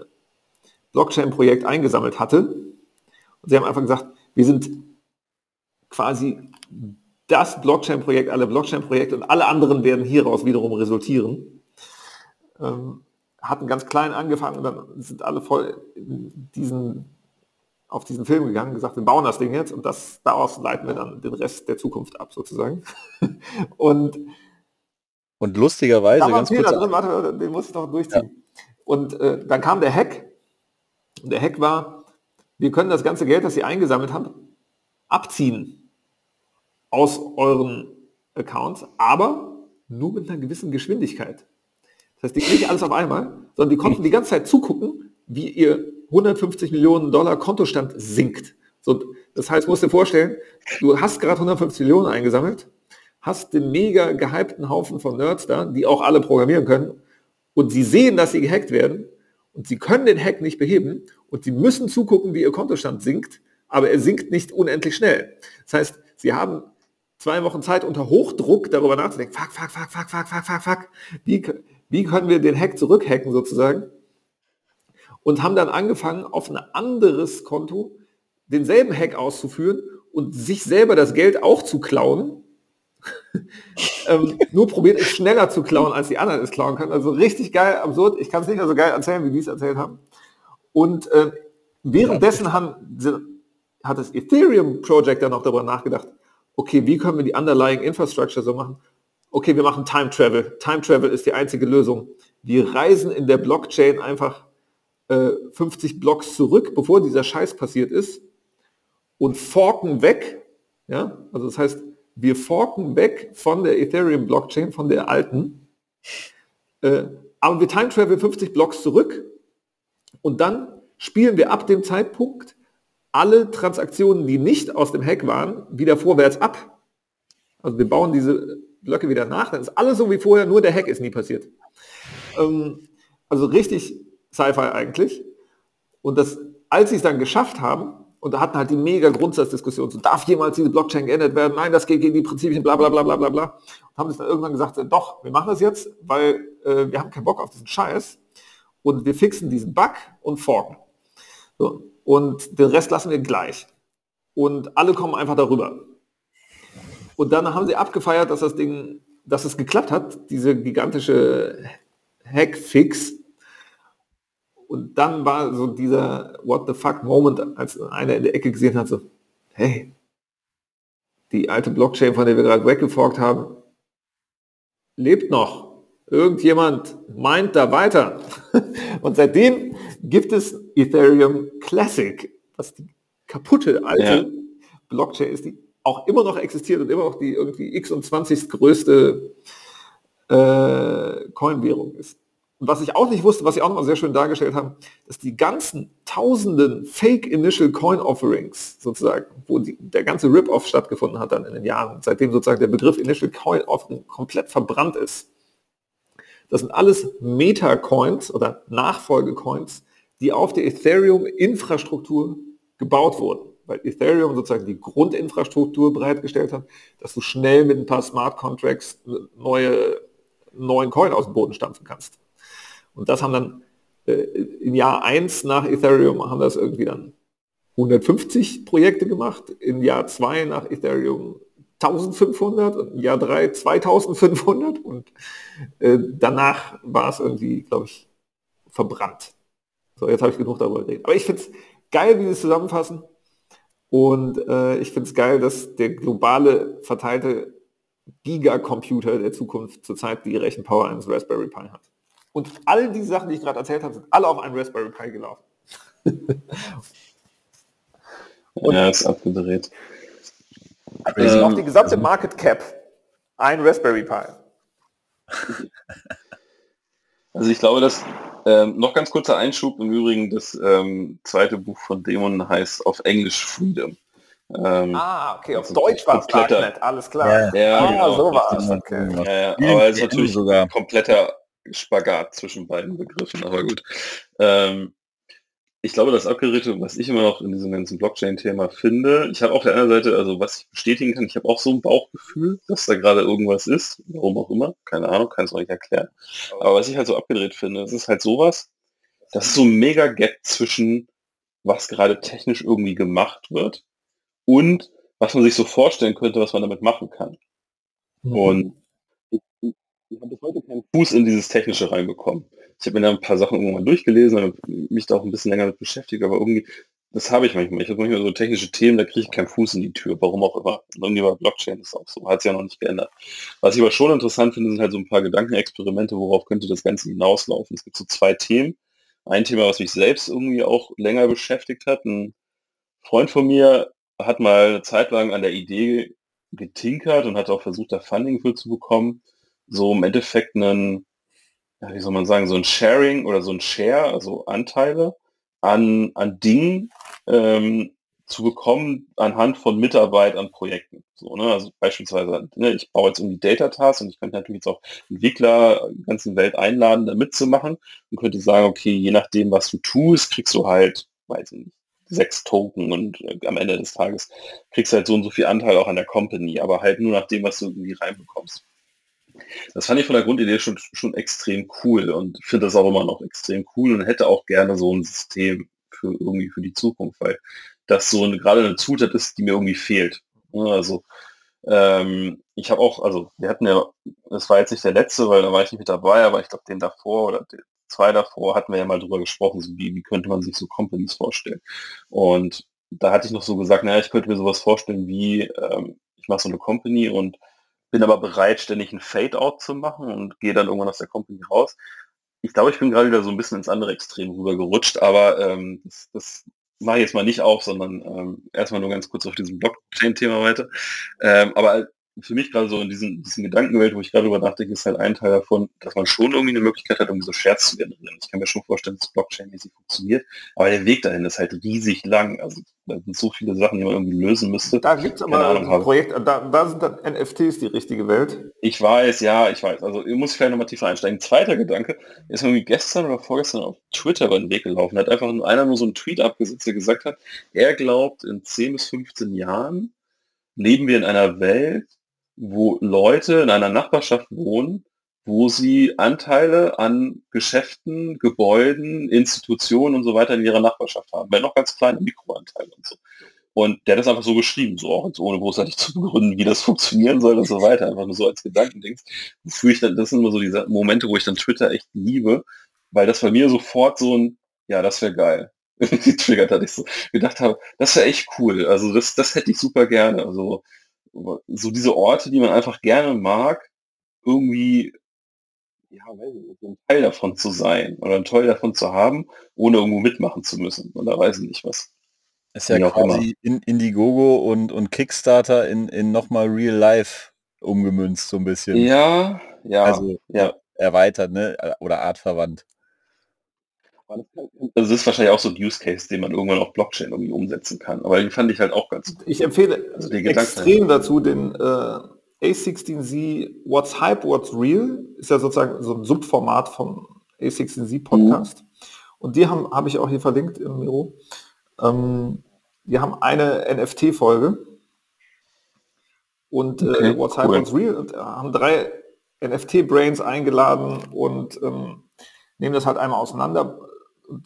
Blockchain-Projekt eingesammelt hatte. Und sie haben einfach gesagt, wir sind quasi das Blockchain-Projekt, alle Blockchain-Projekte und alle anderen werden hieraus wiederum resultieren. Ähm, hatten ganz klein angefangen und dann sind alle voll diesen auf diesen Film gegangen, gesagt, wir bauen das Ding jetzt und das daraus leiten wir dann den Rest der Zukunft ab, sozusagen. und und lustigerweise da ganz kurz, drin, warte, den muss ich noch durchziehen. Ja. Und äh, dann kam der Hack. Und der Hack war, wir können das ganze Geld, das Sie eingesammelt haben, abziehen aus euren Accounts, aber nur mit einer gewissen Geschwindigkeit. Das heißt, die nicht alles auf einmal, sondern die konnten die ganze Zeit zugucken, wie ihr 150 Millionen Dollar Kontostand sinkt. So, das heißt, musst dir vorstellen, du hast gerade 150 Millionen eingesammelt, hast den mega gehypten Haufen von Nerds da, die auch alle programmieren können, und sie sehen, dass sie gehackt werden, und sie können den Hack nicht beheben, und sie müssen zugucken, wie ihr Kontostand sinkt, aber er sinkt nicht unendlich schnell. Das heißt, sie haben zwei Wochen Zeit unter Hochdruck darüber nachzudenken, fuck, fuck, fuck, fuck, fuck, fuck, fuck, fuck, wie, wie können wir den Hack zurückhacken sozusagen? Und haben dann angefangen, auf ein anderes Konto denselben Hack auszuführen und sich selber das Geld auch zu klauen. ähm, nur probiert es schneller zu klauen, als die anderen es klauen können. Also richtig geil, absurd. Ich kann es nicht mehr so geil erzählen, wie die es erzählt haben. Und äh, währenddessen haben, hat das Ethereum Project dann auch darüber nachgedacht, okay, wie können wir die underlying Infrastructure so machen? Okay, wir machen Time Travel. Time Travel ist die einzige Lösung. Wir reisen in der Blockchain einfach äh, 50 Blocks zurück, bevor dieser Scheiß passiert ist und forken weg. Ja, also das heißt, wir forken weg von der Ethereum Blockchain, von der alten. Äh, aber wir Time Travel 50 Blocks zurück und dann spielen wir ab dem Zeitpunkt alle Transaktionen, die nicht aus dem Hack waren, wieder vorwärts ab. Also wir bauen diese Blöcke wieder nach, dann ist alles so wie vorher, nur der Hack ist nie passiert. Ähm, also richtig Sci-Fi eigentlich. Und das, als sie es dann geschafft haben, und da hatten halt die mega Grundsatzdiskussion, so darf jemals diese Blockchain geändert werden? Nein, das geht gegen die Prinzipien, bla bla bla bla bla bla. Und haben es dann irgendwann gesagt, doch, wir machen das jetzt, weil äh, wir haben keinen Bock auf diesen Scheiß und wir fixen diesen Bug und forken. So und den Rest lassen wir gleich. Und alle kommen einfach darüber. Und dann haben sie abgefeiert, dass das Ding, dass es geklappt hat, diese gigantische Hackfix. Und dann war so dieser What the fuck Moment, als einer in der Ecke gesehen hat, so, hey, die alte Blockchain, von der wir gerade weggeforkt haben, lebt noch. Irgendjemand meint da weiter. Und seitdem gibt es Ethereum Classic, was die kaputte alte ja. Blockchain ist, die auch immer noch existiert und immer noch die irgendwie x und 20 größte äh, Coin-Währung ist. Und was ich auch nicht wusste, was sie auch noch mal sehr schön dargestellt haben, dass die ganzen tausenden Fake Initial Coin Offerings sozusagen, wo die, der ganze Rip-Off stattgefunden hat dann in den Jahren, seitdem sozusagen der Begriff Initial Coin Offering komplett verbrannt ist. Das sind alles Meta-Coins oder Nachfolgecoins, die auf der Ethereum-Infrastruktur gebaut wurden. Weil Ethereum sozusagen die Grundinfrastruktur bereitgestellt hat, dass du schnell mit ein paar Smart Contracts neue, neuen Coin aus dem Boden stampfen kannst. Und das haben dann äh, im Jahr 1 nach Ethereum haben das irgendwie dann 150 Projekte gemacht, im Jahr 2 nach Ethereum 1500 und im Jahr 3 2500 und äh, danach war es irgendwie, glaube ich, verbrannt. So, jetzt habe ich genug darüber geredet. Aber ich finde es geil, wie sie es zusammenfassen. Und äh, ich finde es geil, dass der globale verteilte Gigacomputer der Zukunft zurzeit die Rechenpower eines Raspberry Pi hat. Und all die Sachen, die ich gerade erzählt habe, sind alle auf einen Raspberry Pi gelaufen. Und ja, ist abgedreht. Ähm, auf die gesamte Market Cap ein Raspberry Pi. Also ich glaube, dass ähm, noch ganz kurzer Einschub im Übrigen, das ähm, zweite Buch von Dämon heißt auf Englisch Freedom. Ähm, ah, okay, auf also Deutsch war es Darknet, alles klar. Ja, ja ah, genau, so war es. Okay. Ja, ja, aber es ist natürlich sogar kompletter Spagat zwischen beiden Begriffen, aber gut. Ähm, ich glaube, das Abgeräte, was ich immer noch in diesem ganzen Blockchain-Thema finde, ich habe auf der anderen Seite, also was ich bestätigen kann, ich habe auch so ein Bauchgefühl, dass da gerade irgendwas ist, warum auch immer, keine Ahnung, kann es euch erklären. Aber was ich halt so abgedreht finde, es ist halt sowas, das ist so ein mega Gap zwischen, was gerade technisch irgendwie gemacht wird und was man sich so vorstellen könnte, was man damit machen kann. Mhm. Und ich, ich, ich habe bis heute keinen Fuß in dieses Technische reinbekommen ich habe mir da ein paar Sachen irgendwann durchgelesen und mich da auch ein bisschen länger mit beschäftigt, aber irgendwie Das habe ich manchmal. Ich habe manchmal so technische Themen, da kriege ich keinen Fuß in die Tür, warum auch immer. Und irgendwie bei Blockchain ist auch so. Hat sich ja noch nicht geändert. Was ich aber schon interessant finde, sind halt so ein paar Gedankenexperimente, worauf könnte das Ganze hinauslaufen. Es gibt so zwei Themen. Ein Thema, was mich selbst irgendwie auch länger beschäftigt hat. Ein Freund von mir hat mal eine Zeit lang an der Idee getinkert und hat auch versucht, da Funding für zu bekommen, so im Endeffekt einen, wie soll man sagen, so ein Sharing oder so ein Share, also Anteile an, an Dingen ähm, zu bekommen anhand von Mitarbeit an Projekten. So, ne? Also beispielsweise, ne, ich baue jetzt irgendwie Data Tasks und ich könnte natürlich jetzt auch Entwickler der ganzen Welt einladen, da mitzumachen und könnte sagen, okay, je nachdem, was du tust, kriegst du halt, weiß ich nicht, sechs Token und äh, am Ende des Tages kriegst du halt so und so viel Anteil auch an der Company, aber halt nur nach dem, was du irgendwie reinbekommst. Das fand ich von der Grundidee schon, schon extrem cool und finde das auch immer noch extrem cool und hätte auch gerne so ein System für irgendwie für die Zukunft, weil das so eine, gerade eine Zutat ist, die mir irgendwie fehlt. Also ähm, ich habe auch, also wir hatten ja, das war jetzt nicht der letzte, weil da war ich nicht mit dabei, aber ich glaube den davor oder den zwei davor hatten wir ja mal drüber gesprochen, so wie, wie könnte man sich so Companies vorstellen. Und da hatte ich noch so gesagt, naja, ich könnte mir sowas vorstellen wie, ähm, ich mache so eine Company und bin aber bereit, ständig ein Fade-out zu machen und gehe dann irgendwann aus der Company raus. Ich glaube, ich bin gerade wieder so ein bisschen ins andere Extrem rüber gerutscht, aber ähm, das, das mache ich jetzt mal nicht auf, sondern ähm, erstmal nur ganz kurz auf diesem Blockchain-Thema weiter. Ähm, aber für mich gerade so in diesen, diesen Gedankenwelt, wo ich gerade darüber nachdenke, ist halt ein Teil davon, dass man schon irgendwie eine Möglichkeit hat, irgendwie so Shares zu generieren. Ich kann mir schon vorstellen, dass Blockchain-mäßig funktioniert, aber der Weg dahin ist halt riesig lang. Also da sind so viele Sachen, die man irgendwie lösen müsste. Da gibt es aber Ahnung, ein Projekt, da, da, sind dann NFTs die richtige Welt. Ich weiß, ja, ich weiß. Also muss ich vielleicht nochmal tiefer einsteigen. Zweiter Gedanke ist irgendwie gestern oder vorgestern auf Twitter über den Weg gelaufen. Hat einfach einer nur so einen Tweet abgesetzt, der gesagt hat, er glaubt, in 10 bis 15 Jahren leben wir in einer Welt, wo Leute in einer Nachbarschaft wohnen, wo sie Anteile an Geschäften, Gebäuden, Institutionen und so weiter in ihrer Nachbarschaft haben. Wenn noch ganz kleine Mikroanteile und so. Und der hat das einfach so geschrieben, so auch jetzt ohne großartig zu begründen, wie das funktionieren soll und so weiter. Einfach nur so als Gedankendings. Wofür ich dann, das sind immer so diese Momente, wo ich dann Twitter echt liebe, weil das bei mir sofort so ein, ja, das wäre geil. getriggert hat ich so gedacht habe, das wäre echt cool. Also das, das hätte ich super gerne. Also so diese Orte, die man einfach gerne mag, irgendwie ja, ein Teil davon zu sein oder ein Teil davon zu haben, ohne irgendwo mitmachen zu müssen. Oder weiß ich nicht was. Ist ja quasi in Indiegogo und, und Kickstarter in, in nochmal Real Life umgemünzt, so ein bisschen. Ja, ja. Also ja. erweitert, ne? Oder artverwandt. Also das ist wahrscheinlich auch so ein Use Case, den man irgendwann auf Blockchain irgendwie umsetzen kann. Aber den fand ich halt auch ganz gut. Ich empfehle also extrem dazu den äh, A16Z What's Hype, What's Real. Ist ja sozusagen so ein Subformat vom A16Z Podcast. Mhm. Und die haben habe ich auch hier verlinkt im Miro. Ähm, die haben eine NFT-Folge. Und äh, okay, What's Hype, What's Real. Und, äh, haben drei NFT-Brains eingeladen und ähm, nehmen das halt einmal auseinander,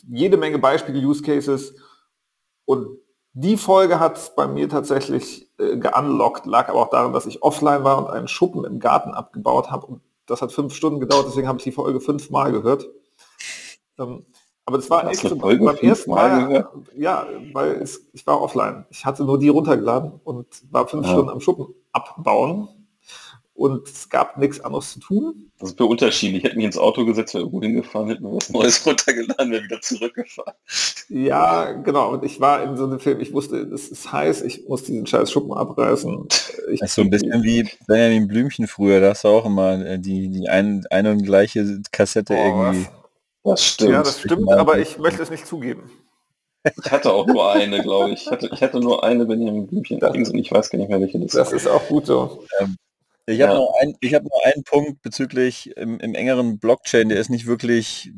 jede Menge Beispiele, Use Cases. Und die Folge hat bei mir tatsächlich äh, geunlockt, lag aber auch daran, dass ich offline war und einen Schuppen im Garten abgebaut habe. Und das hat fünf Stunden gedauert, deswegen habe ich die Folge fünfmal gehört. Ähm, aber das war echt so beim ersten Mal, Mal ja, weil es, ich war offline. Ich hatte nur die runtergeladen und war fünf ja. Stunden am Schuppen abbauen und es gab nichts anderes zu tun. Das ist für unterschiedlich. Ich hätte mich ins Auto gesetzt, wäre irgendwo hingefahren, hätte mir was Neues runtergeladen, wäre wieder zurückgefahren. Ja, genau. Und ich war in so einem Film, ich wusste, es ist heiß, ich muss diesen scheiß Schuppen abreißen. Ich, das ist so ein bisschen wie Benjamin Blümchen früher, da hast du auch immer äh, die, die ein, eine und gleiche Kassette oh, irgendwie. Das stimmt. Ja, das stimmt, aber ich möchte es nicht zugeben. Ich hatte auch nur eine, glaube ich. Ich hatte, ich hatte nur eine Benjamin Blümchen und ich weiß gar nicht mehr, welche das Das ist auch gut so. Ähm, ich habe ja. noch, ein, hab noch einen Punkt bezüglich im, im, engeren Blockchain, der ist nicht wirklich,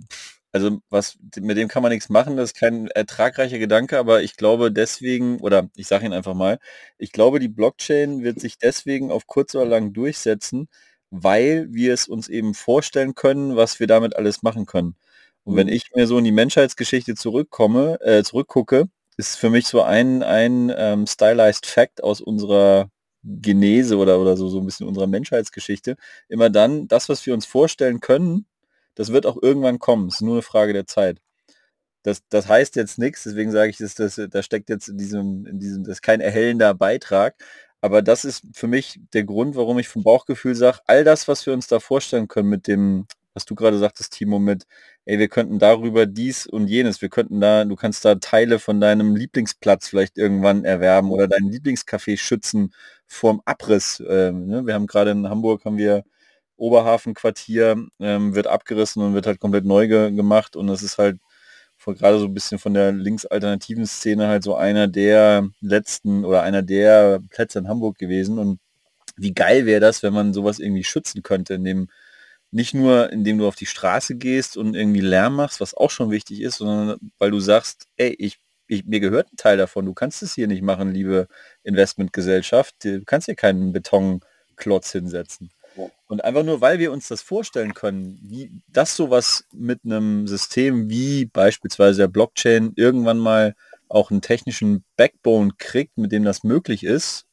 also was mit dem kann man nichts machen, das ist kein ertragreicher Gedanke, aber ich glaube deswegen, oder ich sage ihn einfach mal, ich glaube, die Blockchain wird sich deswegen auf kurz oder lang durchsetzen, weil wir es uns eben vorstellen können, was wir damit alles machen können. Und mhm. wenn ich mir so in die Menschheitsgeschichte zurückkomme, äh, zurückgucke, ist für mich so ein, ein ähm, stylized Fact aus unserer Genese oder, oder so, so ein bisschen unserer Menschheitsgeschichte, immer dann, das, was wir uns vorstellen können, das wird auch irgendwann kommen. Es ist nur eine Frage der Zeit. das, das heißt jetzt nichts, deswegen sage ich, dass das, da steckt jetzt in diesem, in diesem, das ist kein erhellender Beitrag. Aber das ist für mich der Grund, warum ich vom Bauchgefühl sage, all das, was wir uns da vorstellen können mit dem, was du gerade sagtest, Timo, mit, ey, wir könnten darüber dies und jenes, wir könnten da, du kannst da Teile von deinem Lieblingsplatz vielleicht irgendwann erwerben oder deinen Lieblingscafé schützen vorm Abriss. Ähm, ne? Wir haben gerade in Hamburg, haben wir Oberhafenquartier, ähm, wird abgerissen und wird halt komplett neu ge gemacht und das ist halt gerade so ein bisschen von der linksalternativen Szene halt so einer der letzten oder einer der Plätze in Hamburg gewesen. Und wie geil wäre das, wenn man sowas irgendwie schützen könnte, indem nicht nur indem du auf die Straße gehst und irgendwie Lärm machst, was auch schon wichtig ist, sondern weil du sagst, ey, ich, ich, mir gehört ein Teil davon, du kannst es hier nicht machen, liebe Investmentgesellschaft, du kannst hier keinen Betonklotz hinsetzen. Und einfach nur, weil wir uns das vorstellen können, wie das sowas mit einem System wie beispielsweise der Blockchain irgendwann mal auch einen technischen Backbone kriegt, mit dem das möglich ist,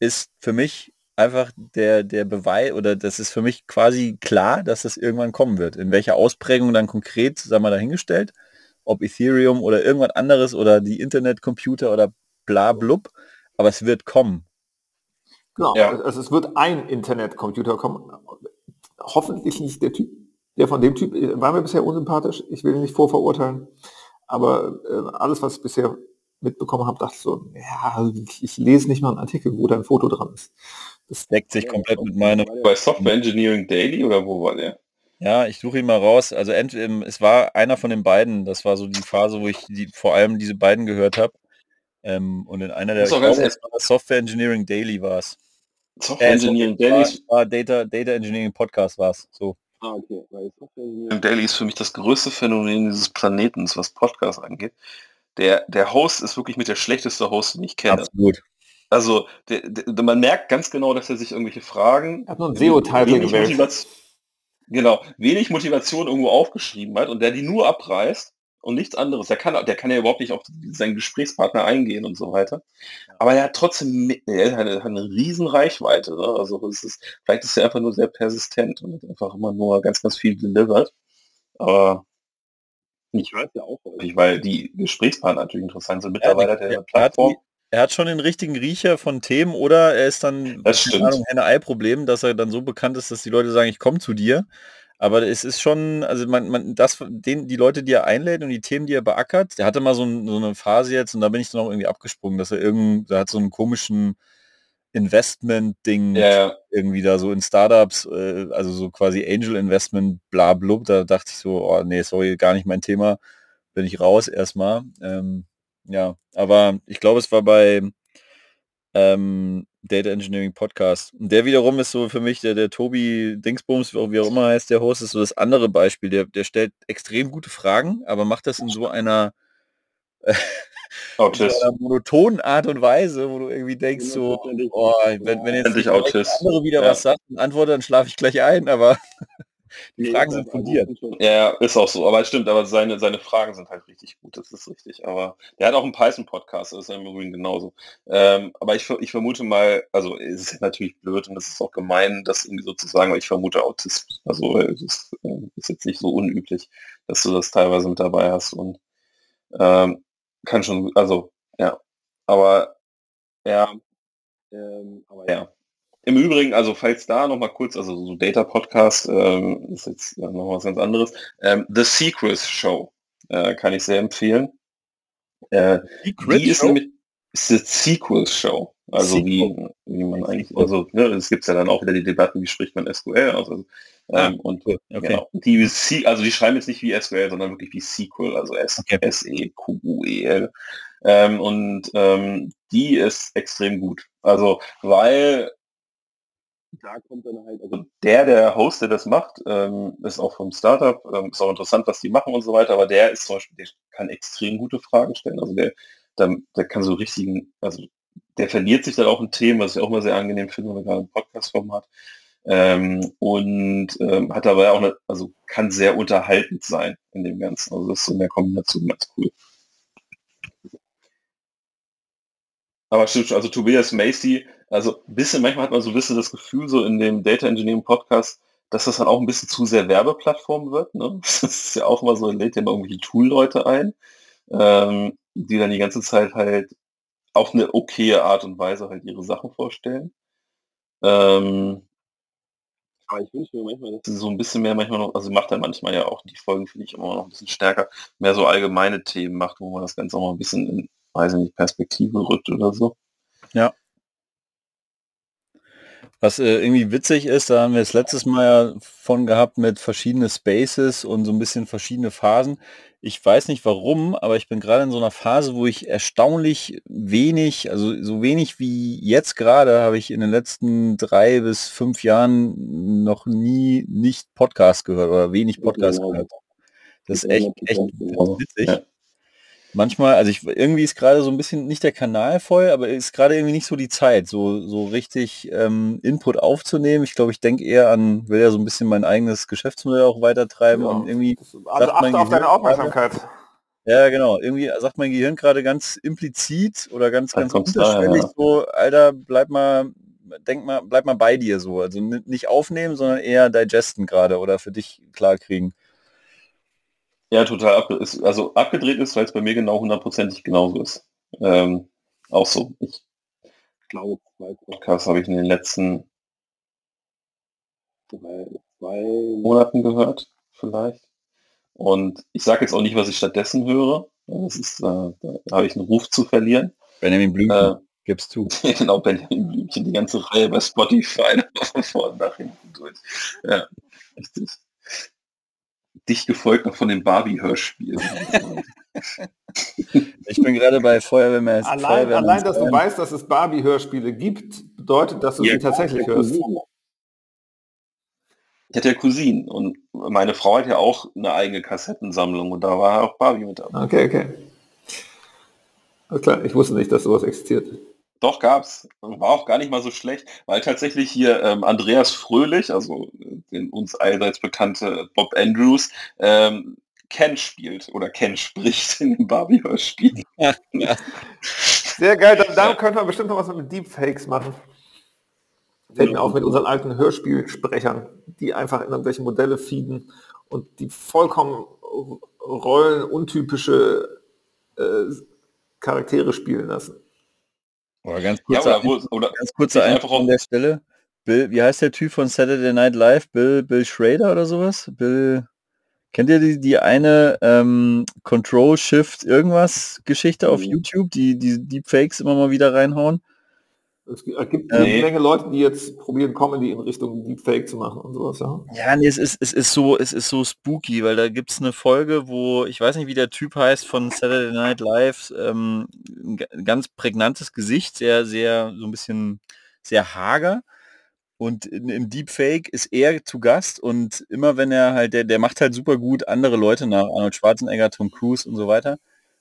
ist für mich einfach der, der Beweis oder das ist für mich quasi klar, dass das irgendwann kommen wird. In welcher Ausprägung dann konkret, sagen wir dahingestellt, ob Ethereum oder irgendwas anderes oder die Internetcomputer oder bla blub, aber es wird kommen. Genau, ja. also es wird ein Internetcomputer kommen. Hoffentlich nicht der Typ. Der von dem Typ war mir bisher unsympathisch. Ich will ihn nicht vorverurteilen. Aber äh, alles, was ich bisher mitbekommen habe, dachte ich so, ja, ich lese nicht mal einen Artikel, wo da ein Foto dran ist. Das deckt sich komplett mit meinem. Bei Software Engineering Daily oder wo war der? Ja, ich suche ihn mal raus. Also ent, es war einer von den beiden. Das war so die Phase, wo ich die, vor allem diese beiden gehört habe. Ähm, und in einer der glaube, Software Engineering Daily war es. Software äh, Engineering Daily war Data, Data Engineering Podcast war es. So. Ah, okay. Weil Software Engineering Daily ist für mich das größte Phänomen dieses Planetens, was Podcasts angeht. Der, der Host ist wirklich mit der schlechteste Host, den ich kenne. Absolut. Also der, der, man merkt ganz genau, dass er sich irgendwelche Fragen. Hat nur ein SEO-Titel gewählt. Genau, wenig Motivation irgendwo aufgeschrieben hat und der die nur abreißt und nichts anderes. Der kann, der kann ja überhaupt nicht auf seinen Gesprächspartner eingehen und so weiter. Aber er hat trotzdem er hat eine, hat eine riesen Reichweite. Ne? Also es ist, vielleicht ist er einfach nur sehr persistent und einfach immer nur ganz, ganz viel delivered. Aber ich weiß ja auch häufig, weil die Gesprächspartner natürlich interessant sind. Mittlerweile ja, der, der Plattform. Er hat schon den richtigen Riecher von Themen oder er ist dann das Henne-Ei-Problem, dass er dann so bekannt ist, dass die Leute sagen, ich komme zu dir. Aber es ist schon, also man, man, das, den, die Leute, die er einlädt und die Themen, die er beackert, der hatte mal so, ein, so eine Phase jetzt und da bin ich dann auch irgendwie abgesprungen, dass er irgend, da hat so einen komischen Investment-Ding ja. irgendwie da so in Startups, äh, also so quasi Angel Investment, bla blub, da dachte ich so, oh nee, sorry, gar nicht mein Thema, bin ich raus erstmal. Ähm, ja, aber ich glaube, es war bei ähm, Data Engineering Podcast. Und der wiederum ist so für mich der, der Tobi Dingsbums, wie auch immer heißt der Host, ist so das andere Beispiel. Der, der stellt extrem gute Fragen, aber macht das in so einer, äh, in so einer monotonen Art und Weise, wo du irgendwie denkst so, oh, wenn, wenn jetzt der andere wieder ja. was sagt und antwortet, dann schlafe ich gleich ein, aber die Fragen sind fundiert. Ja, ist auch so. Aber es stimmt, aber seine, seine Fragen sind halt richtig gut, das ist richtig. Aber der hat auch einen Python-Podcast, das ist im Übrigen genauso. Ähm, aber ich, ich vermute mal, also es ist natürlich blöd und es ist auch gemein, das irgendwie sozusagen, aber ich vermute Autismus. Also es ist, äh, ist, jetzt nicht so unüblich, dass du das teilweise mit dabei hast und ähm, kann schon, also ja. Aber ja, ähm, aber ja. Im Übrigen, also falls da noch mal kurz, also so Data Podcast ähm, ist jetzt noch was ganz anderes. Ähm, The Secrets Show äh, kann ich sehr empfehlen. Äh, die ist nämlich ist eine Sequel Show. Also wie, wie man eigentlich, also ne, es gibt ja dann auch wieder die Debatten, wie spricht man SQL aus. Also, ah, ähm, und okay. genau, die also die schreiben jetzt nicht wie SQL, sondern wirklich wie SQL, also S, okay. S E Q U E L. Ähm, und ähm, die ist extrem gut. Also weil da kommt dann halt, also der, der Host, der das macht, ähm, ist auch vom Startup, ähm, ist auch interessant, was die machen und so weiter, aber der ist zum Beispiel, der kann extrem gute Fragen stellen. Also der, der, der kann so richtigen, also der verliert sich dann auch ein Thema, was ich auch mal sehr angenehm finde, wenn man gerade ein Podcast-Format ähm, und ähm, hat aber auch eine, also kann sehr unterhaltend sein in dem Ganzen. Also das ist so in der Kombination ganz cool. Aber stimmt, also Tobias Macy, also ein bisschen, manchmal hat man so ein bisschen das Gefühl, so in dem Data Engineering Podcast, dass das dann auch ein bisschen zu sehr Werbeplattform wird. Ne? Das ist ja auch immer so, lädt ja immer irgendwelche Tool-Leute ein, ähm, die dann die ganze Zeit halt auf eine okaye Art und Weise halt ihre Sachen vorstellen. Ähm, aber ich wünsche mir manchmal, dass sie so ein bisschen mehr manchmal noch, also macht er manchmal ja auch die Folgen, finde ich, immer noch ein bisschen stärker, mehr so allgemeine Themen macht, wo man das Ganze auch mal ein bisschen in, weiß ich nicht, Perspektive rückt oder so. Ja. Was äh, irgendwie witzig ist, da haben wir es letztes Mal ja von gehabt mit verschiedene Spaces und so ein bisschen verschiedene Phasen. Ich weiß nicht warum, aber ich bin gerade in so einer Phase, wo ich erstaunlich wenig, also so wenig wie jetzt gerade, habe ich in den letzten drei bis fünf Jahren noch nie nicht Podcast gehört oder wenig Podcast gehört. Das ist echt, echt witzig. Ja manchmal, also ich irgendwie ist gerade so ein bisschen nicht der Kanal voll, aber ist gerade irgendwie nicht so die Zeit, so, so richtig ähm, Input aufzunehmen. Ich glaube, ich denke eher an, will ja so ein bisschen mein eigenes Geschäftsmodell auch weitertreiben ja. und irgendwie. Also achte auf deine Aufmerksamkeit. Grade, ja, genau. Irgendwie sagt mein Gehirn gerade ganz implizit oder ganz, ganz unterschwellig ja. so, Alter, bleib mal, denk mal, bleib mal bei dir so. Also nicht aufnehmen, sondern eher digesten gerade oder für dich klar kriegen. Ja, total ist, also abgedreht ist, weil es bei mir genau hundertprozentig genauso ist. Ähm, auch so. Ich glaube, zwei Podcasts habe ich in den letzten zwei, zwei Monaten gehört, vielleicht. Und ich sage jetzt auch nicht, was ich stattdessen höre. Das ist, äh, da habe ich einen Ruf zu verlieren. Benjamin Blümchen, äh, gibst du. genau, Benjamin Blümchen, die ganze Reihe bei Spotify von vorne nach hinten durch. Ja, richtig dich gefolgt noch von den Barbie-Hörspielen. ich bin gerade bei Feuerwehrmann. Allein, Feuerwehrmann allein dass du weißt, dass es Barbie-Hörspiele gibt, bedeutet, dass du ja, sie tatsächlich hörst. Ich hatte ja Cousinen und meine Frau hat ja auch eine eigene Kassettensammlung und da war auch Barbie mit dabei. Okay, okay. Alles klar, ich wusste nicht, dass sowas existiert. Doch, gab's. War auch gar nicht mal so schlecht, weil tatsächlich hier ähm, Andreas Fröhlich, also äh, den uns allseits bekannte Bob Andrews, ähm, Ken spielt oder Ken spricht in dem Barbie-Hörspiel. Ja, ja. Sehr geil, dann, dann könnte man bestimmt noch was mit Deepfakes machen. Fällt mir auch mit unseren alten Hörspielsprechern, die einfach in irgendwelche Modelle feeden und die vollkommen rollenuntypische äh, Charaktere spielen lassen. Oder ganz kurzer, ja, oder, oder ganz kurzer Einfluss an der Stelle. Bill, wie heißt der Typ von Saturday Night Live? Bill, Bill Schrader oder sowas? Bill, kennt ihr die, die eine ähm, Control Shift irgendwas Geschichte auf mhm. YouTube, die die Deepfakes immer mal wieder reinhauen? Es gibt eine ähm, Menge Leute, die jetzt probieren, Comedy in Richtung Deepfake zu machen und sowas, ja. Ja, nee, es ist, es ist so, es ist so spooky, weil da gibt es eine Folge, wo, ich weiß nicht, wie der Typ heißt von Saturday Night Live, ähm, ein ganz prägnantes Gesicht, sehr, sehr, so ein bisschen sehr hager. Und im Deepfake ist er zu Gast und immer wenn er halt, der, der macht halt super gut andere Leute nach, Arnold Schwarzenegger, Tom Cruise und so weiter.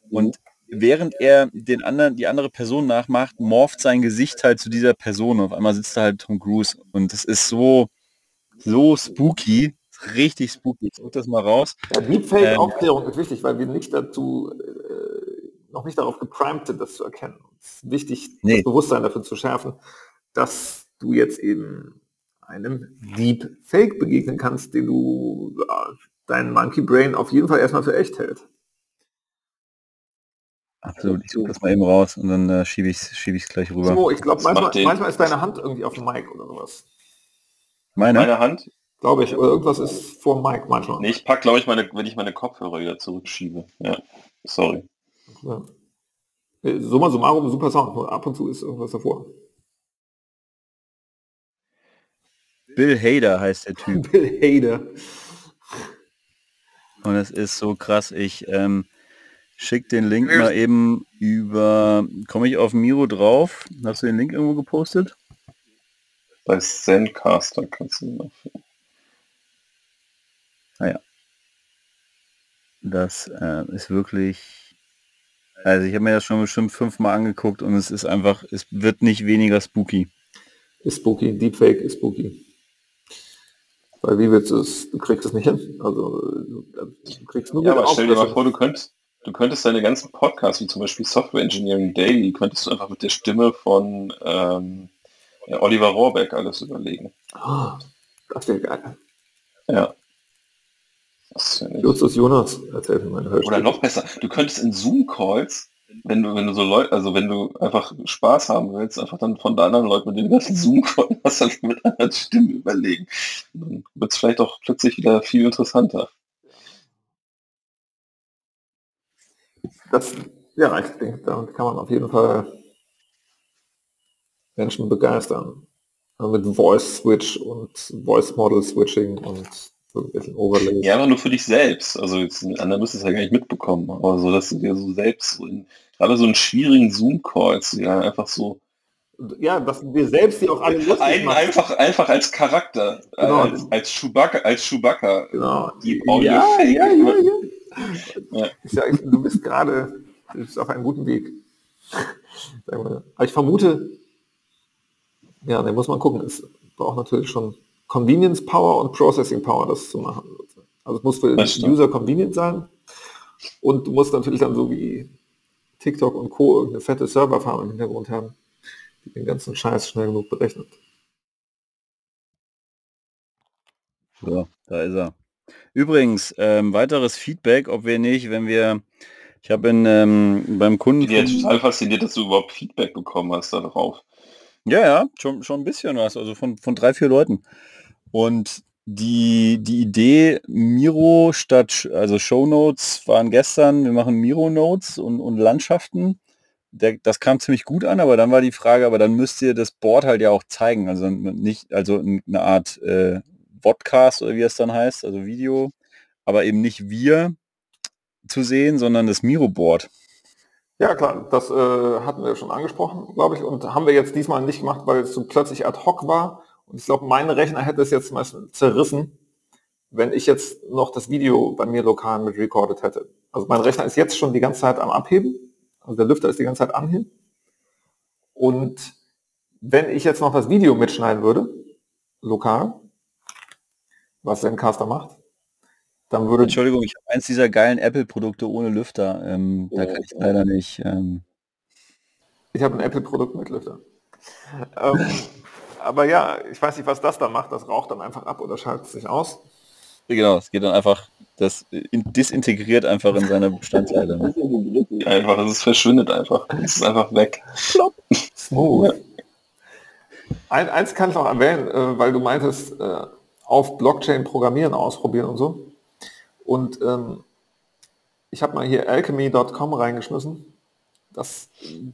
Und während er den anderen, die andere Person nachmacht, morpht sein Gesicht halt zu dieser Person. Auf einmal sitzt da halt Tom Cruise und das ist so, so spooky, richtig spooky. Such das mal raus. Ja, Deepfake-Aufklärung ähm, ist wichtig, weil wir nicht dazu, äh, noch nicht darauf geprimed sind, das zu erkennen. Es ist wichtig, nee. das Bewusstsein dafür zu schärfen, dass du jetzt eben einem Deepfake begegnen kannst, den du äh, dein Monkey Brain auf jeden Fall erstmal für echt hält. Absolut, ich suche das mal eben raus und dann äh, schiebe ich es schieb gleich rüber. So, ich glaube, manchmal, manchmal ist deine Hand irgendwie auf dem Mic oder sowas. Meine? Meine Hand? Glaube ich, oder irgendwas ist vor dem Mic manchmal. Nee, ich packe, glaube ich, meine, wenn ich meine Kopfhörer wieder zurückschiebe. Ja, sorry. Ja. Äh, summa summarum, super Sound. Ab und zu ist irgendwas davor. Bill Hader heißt der Typ. Bill Hader. Und es ist so krass. Ich ähm, Schick den Link mal eben über. Komme ich auf Miro drauf? Hast du den Link irgendwo gepostet? Bei Zencaster kannst du ihn noch Naja. Ah das äh, ist wirklich. Also ich habe mir das schon bestimmt fünfmal angeguckt und es ist einfach, es wird nicht weniger spooky. Ist spooky, Deepfake ist spooky. Weil wie willst du es, du kriegst es nicht hin. Also du kriegst nur ja, aber stell dir mal vor, du könntest, Du könntest deine ganzen Podcasts, wie zum Beispiel Software Engineering Daily, könntest du einfach mit der Stimme von ähm, Oliver Rohrbeck alles überlegen. Oh, das wäre geil. Ja. Justus Jonas erzählt mir meine Oder noch besser, du könntest in Zoom-Calls, wenn du, wenn du so Leute, also wenn du einfach Spaß haben willst, einfach dann von anderen Leuten mit den ganzen Zoom-Call was halt mit einer Stimme überlegen. Dann wird es vielleicht auch plötzlich wieder viel interessanter. Das, ja, ich denke, damit kann man auf jeden Fall Menschen begeistern. Mit Voice Switch und Voice Model Switching und so ein bisschen Overlays. Ja, aber nur für dich selbst. Also jetzt, andere müssen es ja gar nicht mitbekommen. Aber so, dass du dir so selbst so in, gerade so einen schwierigen Zoom-Calls, ja, einfach so ja, dass wir selbst die auch alle lustig Ein, Einfach, einfach als Charakter, genau. als, als Chewbacca, als Chewbacca. Genau. Die ja, ja, ja, ja, ja. du bist gerade, du bist auf einem guten Weg. Aber ich vermute, ja, da muss man gucken. Es braucht natürlich schon Convenience Power und Processing Power, das zu machen. Also es muss für den User convenient sein. Und du musst natürlich dann so wie TikTok und Co. irgendeine fette Serverfarm im Hintergrund haben, die den ganzen Scheiß schnell genug berechnet. So, da ist er. Übrigens, ähm, weiteres Feedback, ob wir nicht, wenn wir, ich habe ähm, beim Kunden... Ich bin jetzt total fasziniert, dass du überhaupt Feedback bekommen hast darauf. Ja, ja, schon, schon ein bisschen was, also von, von drei, vier Leuten. Und die, die Idee Miro statt, also Show Notes waren gestern, wir machen Miro Notes und, und Landschaften. Der, das kam ziemlich gut an, aber dann war die Frage, aber dann müsst ihr das Board halt ja auch zeigen. Also nicht, also eine Art äh, Podcast oder wie es dann heißt, also Video, aber eben nicht wir zu sehen, sondern das Miro-Board. Ja klar, das äh, hatten wir schon angesprochen, glaube ich, und haben wir jetzt diesmal nicht gemacht, weil es so plötzlich ad hoc war. Und ich glaube, mein Rechner hätte es jetzt mal zerrissen, wenn ich jetzt noch das Video bei mir lokal mit recorded hätte. Also mein Rechner ist jetzt schon die ganze Zeit am Abheben. Also der Lüfter ist die ganze Zeit anheben. Und wenn ich jetzt noch das Video mitschneiden würde, lokal, was Zencaster macht, dann würde... Entschuldigung, ich habe eins dieser geilen Apple-Produkte ohne Lüfter. Ähm, da kann ich leider nicht... Ähm... Ich habe ein Apple-Produkt mit Lüfter. ähm, aber ja, ich weiß nicht, was das da macht. Das raucht dann einfach ab oder schaltet sich aus. Genau, es geht dann einfach, das disintegriert einfach in seine Bestandteile. Ne? Einfach, es verschwindet einfach. Es ist einfach weg. Smooth. Ein, eins kann ich noch erwähnen, äh, weil du meintest, äh, auf Blockchain programmieren ausprobieren und so. Und ähm, ich habe mal hier alchemy.com reingeschmissen. Das,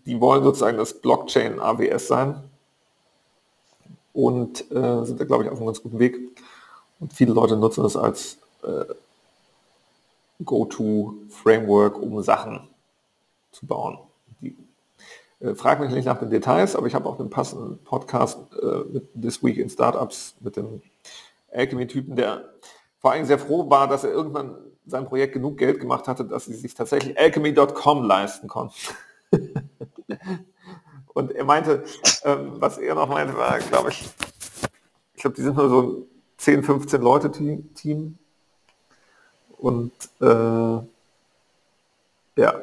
die wollen sozusagen das Blockchain AWS sein und äh, sind da, glaube ich, auf einem ganz guten Weg. Und viele Leute nutzen das als äh, Go-To-Framework, um Sachen zu bauen. Die, äh, frag mich nicht nach den Details, aber ich habe auch einen passenden Podcast äh, mit This Week in Startups mit dem Alchemy-Typen, der vor allem sehr froh war, dass er irgendwann sein Projekt genug Geld gemacht hatte, dass sie sich tatsächlich alchemy.com leisten konnten. Und er meinte, ähm, was er noch meinte, war, glaube ich, ich glaube, die sind nur so ein 10, 15 Leute Team. Und äh, ja,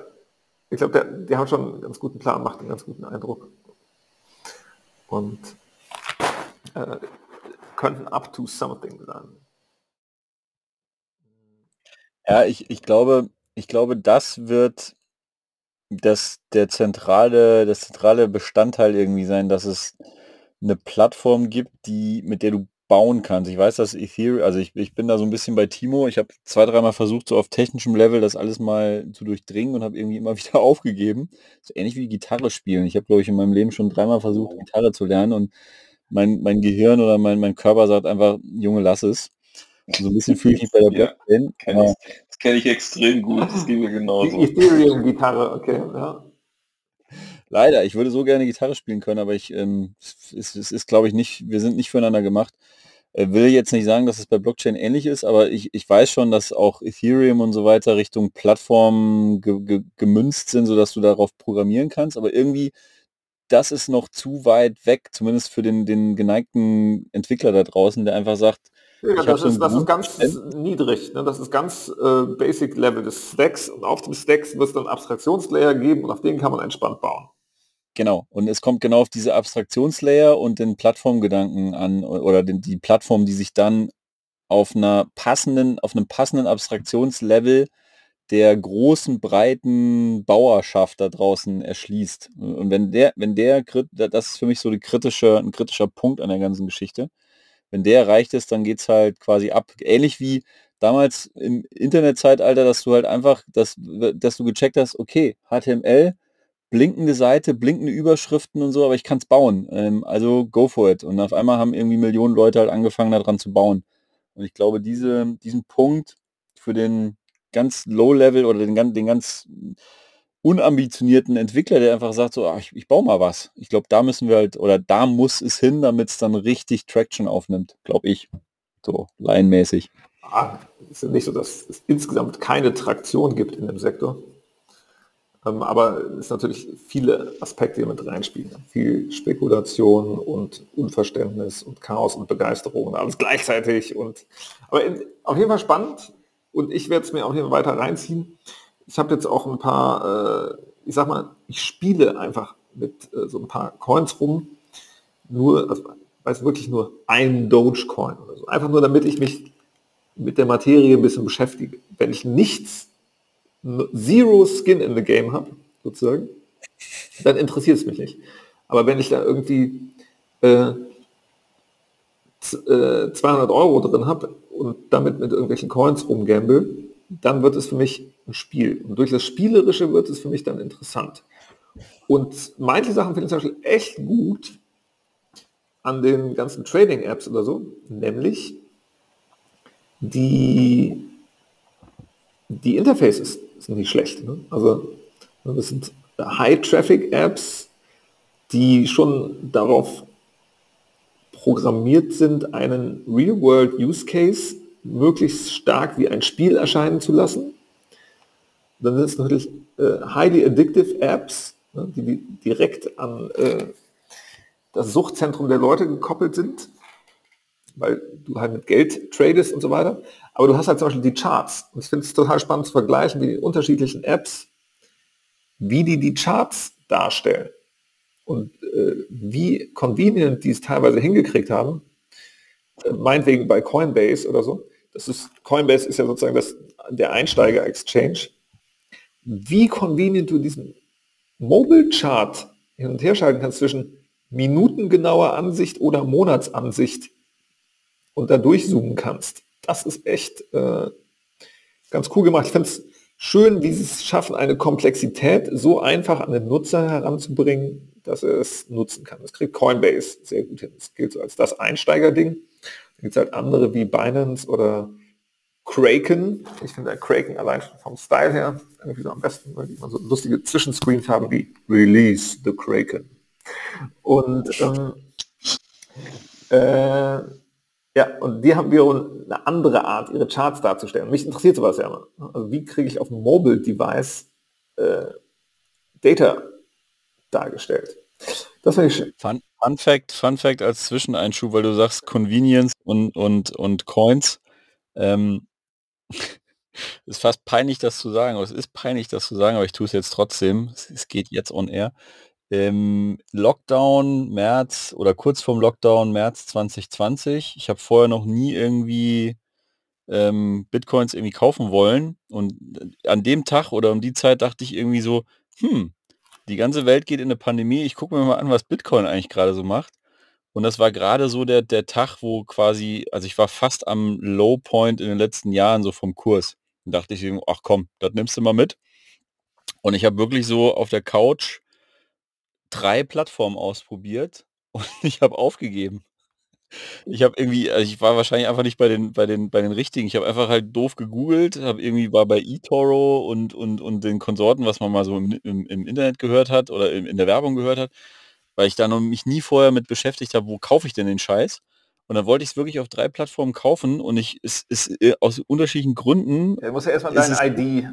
ich glaube, die haben schon einen ganz guten Plan, macht einen ganz guten Eindruck. Und äh, könnten up to something sein. Ja, ich, ich glaube, ich glaube, das wird das der zentrale das zentrale Bestandteil irgendwie sein, dass es eine Plattform gibt, die mit der du bauen kannst. Ich weiß, dass Ethereum also ich ich bin da so ein bisschen bei Timo. Ich habe zwei dreimal versucht, so auf technischem Level das alles mal zu durchdringen und habe irgendwie immer wieder aufgegeben. So ähnlich wie Gitarre spielen. Ich habe, glaube ich, in meinem Leben schon dreimal versucht, Gitarre zu lernen und mein mein Gehirn oder mein mein Körper sagt einfach: „Junge, lass es.“ So ein bisschen fühle ich mich bei der Blockchain. Ja, kenne ich extrem gut, das geht mir genauso. Ethereum-Gitarre, okay, ja. Leider, ich würde so gerne Gitarre spielen können, aber ich, ähm, es, es, ist, glaube ich, nicht, wir sind nicht füreinander gemacht. Äh, will jetzt nicht sagen, dass es bei Blockchain ähnlich ist, aber ich, ich weiß schon, dass auch Ethereum und so weiter Richtung Plattform ge, ge, gemünzt sind, sodass du darauf programmieren kannst, aber irgendwie das ist noch zu weit weg, zumindest für den, den geneigten Entwickler da draußen, der einfach sagt, ja, das, ist, das ist ganz niedrig. Ne? Das ist ganz äh, Basic Level des Stacks und auf dem Stacks wird es dann Abstraktionslayer geben und auf denen kann man entspannt bauen. Genau, und es kommt genau auf diese Abstraktionslayer und den Plattformgedanken an oder den, die Plattform, die sich dann auf einer passenden, auf einem passenden Abstraktionslevel der großen, breiten Bauerschaft da draußen erschließt. Und wenn der, wenn der, das ist für mich so die kritische, ein kritischer Punkt an der ganzen Geschichte. Wenn der erreicht ist, dann geht es halt quasi ab. Ähnlich wie damals im Internetzeitalter, dass du halt einfach, dass, dass du gecheckt hast, okay, HTML, blinkende Seite, blinkende Überschriften und so, aber ich kann es bauen. Ähm, also go for it. Und auf einmal haben irgendwie Millionen Leute halt angefangen daran zu bauen. Und ich glaube, diese, diesen Punkt für den ganz Low-Level oder den, den ganz unambitionierten Entwickler, der einfach sagt, so, ach, ich, ich baue mal was. Ich glaube, da müssen wir halt, oder da muss es hin, damit es dann richtig Traction aufnimmt, glaube ich. So, laienmäßig. Ah, ist ja nicht so, dass es insgesamt keine Traktion gibt in dem Sektor. Ähm, aber es sind natürlich viele Aspekte, die mit reinspielen. Viel Spekulation und Unverständnis und Chaos und Begeisterung und alles gleichzeitig. Und, aber in, auf jeden Fall spannend und ich werde es mir auch hier weiter reinziehen. Ich habe jetzt auch ein paar, äh, ich sag mal, ich spiele einfach mit äh, so ein paar Coins rum. Nur, also weiß wirklich nur ein Dogecoin oder so. Einfach nur, damit ich mich mit der Materie ein bisschen beschäftige. Wenn ich nichts, zero Skin in the Game habe, sozusagen, dann interessiert es mich nicht. Aber wenn ich da irgendwie äh, 200 äh, Euro drin habe und damit mit irgendwelchen Coins rumgamble, dann wird es für mich ein Spiel. Und durch das Spielerische wird es für mich dann interessant. Und manche Sachen finde ich zum Beispiel echt gut an den ganzen Trading-Apps oder so, nämlich die, die Interfaces sind nicht schlecht. Ne? Also das sind High-Traffic-Apps, die schon darauf programmiert sind, einen Real-World-Use-Case möglichst stark wie ein Spiel erscheinen zu lassen. Dann sind es natürlich äh, highly addictive Apps, ne, die direkt an äh, das Suchtzentrum der Leute gekoppelt sind weil du halt mit Geld tradest und so weiter. Aber du hast halt zum Beispiel die Charts. Und ich finde es total spannend zu vergleichen, wie die unterschiedlichen Apps, wie die die Charts darstellen. Und äh, wie convenient die es teilweise hingekriegt haben, äh, meinetwegen bei Coinbase oder so. Das ist, Coinbase ist ja sozusagen das, der Einsteiger-Exchange. Wie convenient du diesen Mobile-Chart hin und her schalten kannst zwischen minutengenauer Ansicht oder Monatsansicht und da durchzoomen kannst. Das ist echt äh, ganz cool gemacht. Ich finde es schön, wie sie es schaffen, eine Komplexität so einfach an den Nutzer heranzubringen, dass es nutzen kann. Das kriegt Coinbase sehr gut hin. Das gilt so als das Einsteigerding. Da gibt es halt andere wie Binance oder Kraken. Ich finde Kraken allein vom Style her irgendwie so am besten, weil die immer so lustige Zwischenscreens haben wie Release the Kraken. Und ähm, äh, ja, und die haben wiederum eine andere Art, ihre Charts darzustellen. Mich interessiert sowas ja immer. Also wie kriege ich auf dem Mobile Device äh, Data dargestellt? Das finde ich schön. Fun, Fun, Fact, Fun Fact als Zwischeneinschub, weil du sagst Convenience und, und, und Coins. Ähm, ist fast peinlich, das zu sagen, aber es ist peinlich, das zu sagen, aber ich tue es jetzt trotzdem. Es, es geht jetzt on air. Im Lockdown März oder kurz vorm Lockdown März 2020. Ich habe vorher noch nie irgendwie ähm, Bitcoins irgendwie kaufen wollen. Und an dem Tag oder um die Zeit dachte ich irgendwie so, hm, die ganze Welt geht in eine Pandemie. Ich gucke mir mal an, was Bitcoin eigentlich gerade so macht. Und das war gerade so der, der Tag, wo quasi, also ich war fast am Low Point in den letzten Jahren so vom Kurs. Und dachte ich, ach komm, das nimmst du mal mit. Und ich habe wirklich so auf der Couch drei Plattformen ausprobiert und ich habe aufgegeben. Ich habe irgendwie, also ich war wahrscheinlich einfach nicht bei den, bei den, bei den richtigen. Ich habe einfach halt doof gegoogelt, habe irgendwie war bei eToro und, und, und den Konsorten, was man mal so im, im, im Internet gehört hat oder in, in, der Werbung gehört hat, weil ich da noch mich nie vorher mit beschäftigt habe, wo kaufe ich denn den Scheiß? Und dann wollte ich es wirklich auf drei Plattformen kaufen und ich es ist äh, aus unterschiedlichen Gründen. Ja, du musst ja erstmal deine ID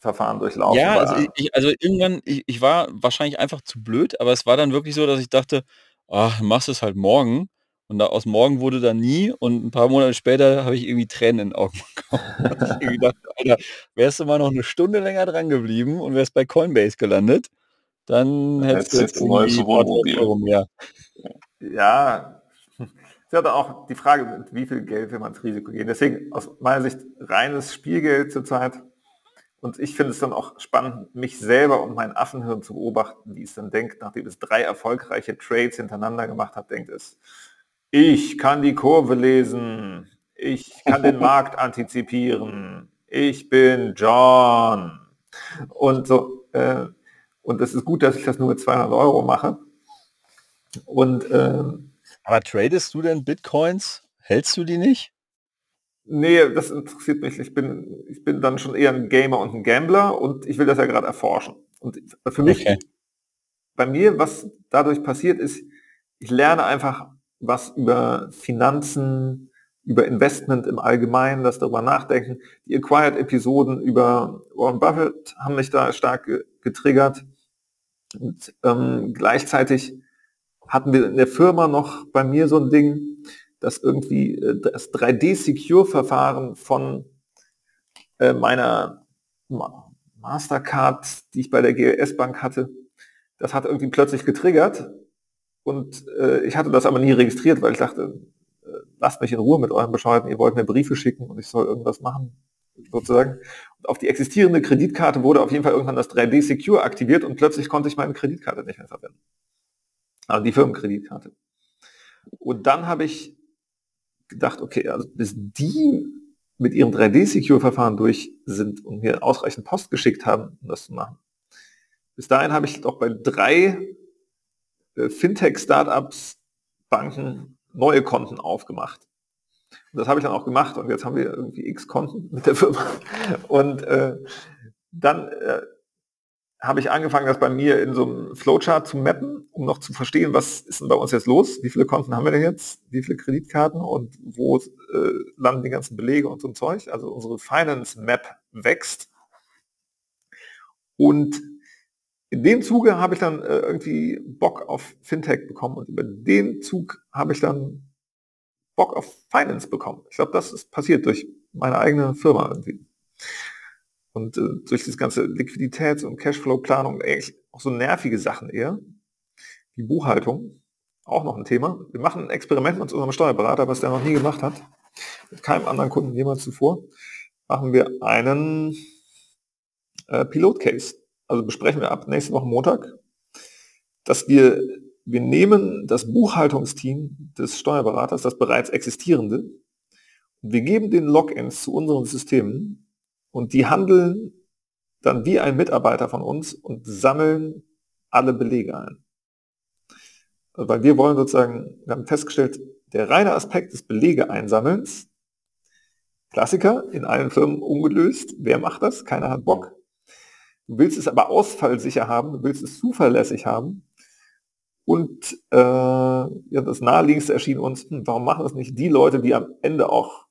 Verfahren durchlaufen. Ja, also, ich, also irgendwann, ich, ich, war wahrscheinlich einfach zu blöd, aber es war dann wirklich so, dass ich dachte, ach, machst es halt morgen. Und da, aus morgen wurde dann nie und ein paar Monate später habe ich irgendwie Tränen in den Augen bekommen. ich gedacht, Alter, wärst du mal noch eine Stunde länger dran geblieben und wärst bei Coinbase gelandet, dann hättest du jetzt ein neues Wohnmobil. Ja, ist ja auch die Frage, mit wie viel Geld will man ins Risiko gehen. Deswegen aus meiner Sicht reines Spielgeld zurzeit. Und ich finde es dann auch spannend, mich selber und mein Affenhirn zu beobachten, wie es dann denkt, nachdem es drei erfolgreiche Trades hintereinander gemacht hat, denkt es, ich kann die Kurve lesen, ich kann den Markt antizipieren, ich bin John. Und so, äh, und es ist gut, dass ich das nur mit 200 Euro mache. Und äh, aber tradest du denn Bitcoins? Hältst du die nicht? Nee, das interessiert mich. Ich bin, ich bin dann schon eher ein Gamer und ein Gambler und ich will das ja gerade erforschen. Und für mich, okay. bei mir, was dadurch passiert ist, ich lerne einfach was über Finanzen, über Investment im Allgemeinen, das darüber nachdenken. Die Acquired-Episoden über Warren Buffett haben mich da stark getriggert. Und ähm, gleichzeitig hatten wir in der Firma noch bei mir so ein Ding, dass irgendwie äh, das 3D-Secure-Verfahren von äh, meiner Mastercard, die ich bei der GLS-Bank hatte, das hat irgendwie plötzlich getriggert und äh, ich hatte das aber nie registriert, weil ich dachte, äh, lasst mich in Ruhe mit euren Bescheiden, ihr wollt mir Briefe schicken und ich soll irgendwas machen, sozusagen. Und auf die existierende Kreditkarte wurde auf jeden Fall irgendwann das 3D Secure aktiviert und plötzlich konnte ich meine Kreditkarte nicht mehr verwenden also die Firmenkreditkarte. Und dann habe ich gedacht, okay, also bis die mit ihrem 3D-Secure-Verfahren durch sind und mir ausreichend Post geschickt haben, um das zu machen. Bis dahin habe ich doch bei drei Fintech-Startups, Banken neue Konten aufgemacht. Und das habe ich dann auch gemacht und jetzt haben wir irgendwie x Konten mit der Firma. Und äh, dann äh, habe ich angefangen, das bei mir in so einem Flowchart zu mappen, um noch zu verstehen, was ist denn bei uns jetzt los? Wie viele Konten haben wir denn jetzt? Wie viele Kreditkarten? Und wo äh, landen die ganzen Belege und so ein Zeug? Also unsere Finance Map wächst. Und in dem Zuge habe ich dann äh, irgendwie Bock auf Fintech bekommen und über den Zug habe ich dann Bock auf Finance bekommen. Ich glaube, das ist passiert durch meine eigene Firma irgendwie. Und äh, durch das ganze Liquiditäts- und Cashflow-Planung eigentlich auch so nervige Sachen eher. Die Buchhaltung, auch noch ein Thema. Wir machen ein Experiment mit unserem Steuerberater, was der noch nie gemacht hat. Mit keinem anderen Kunden jemals zuvor. Machen wir einen äh, Pilot-Case. Also besprechen wir ab nächste Woche Montag, dass wir, wir nehmen das Buchhaltungsteam des Steuerberaters, das bereits existierende, und wir geben den Logins zu unseren Systemen und die handeln dann wie ein Mitarbeiter von uns und sammeln alle Belege ein. Weil wir wollen sozusagen, wir haben festgestellt, der reine Aspekt des Belege-Einsammelns, Klassiker, in allen Firmen ungelöst, wer macht das? Keiner hat Bock. Du willst es aber ausfallsicher haben, du willst es zuverlässig haben. Und äh, ja, das naheliegendste erschien uns, hm, warum machen das nicht die Leute, die am Ende auch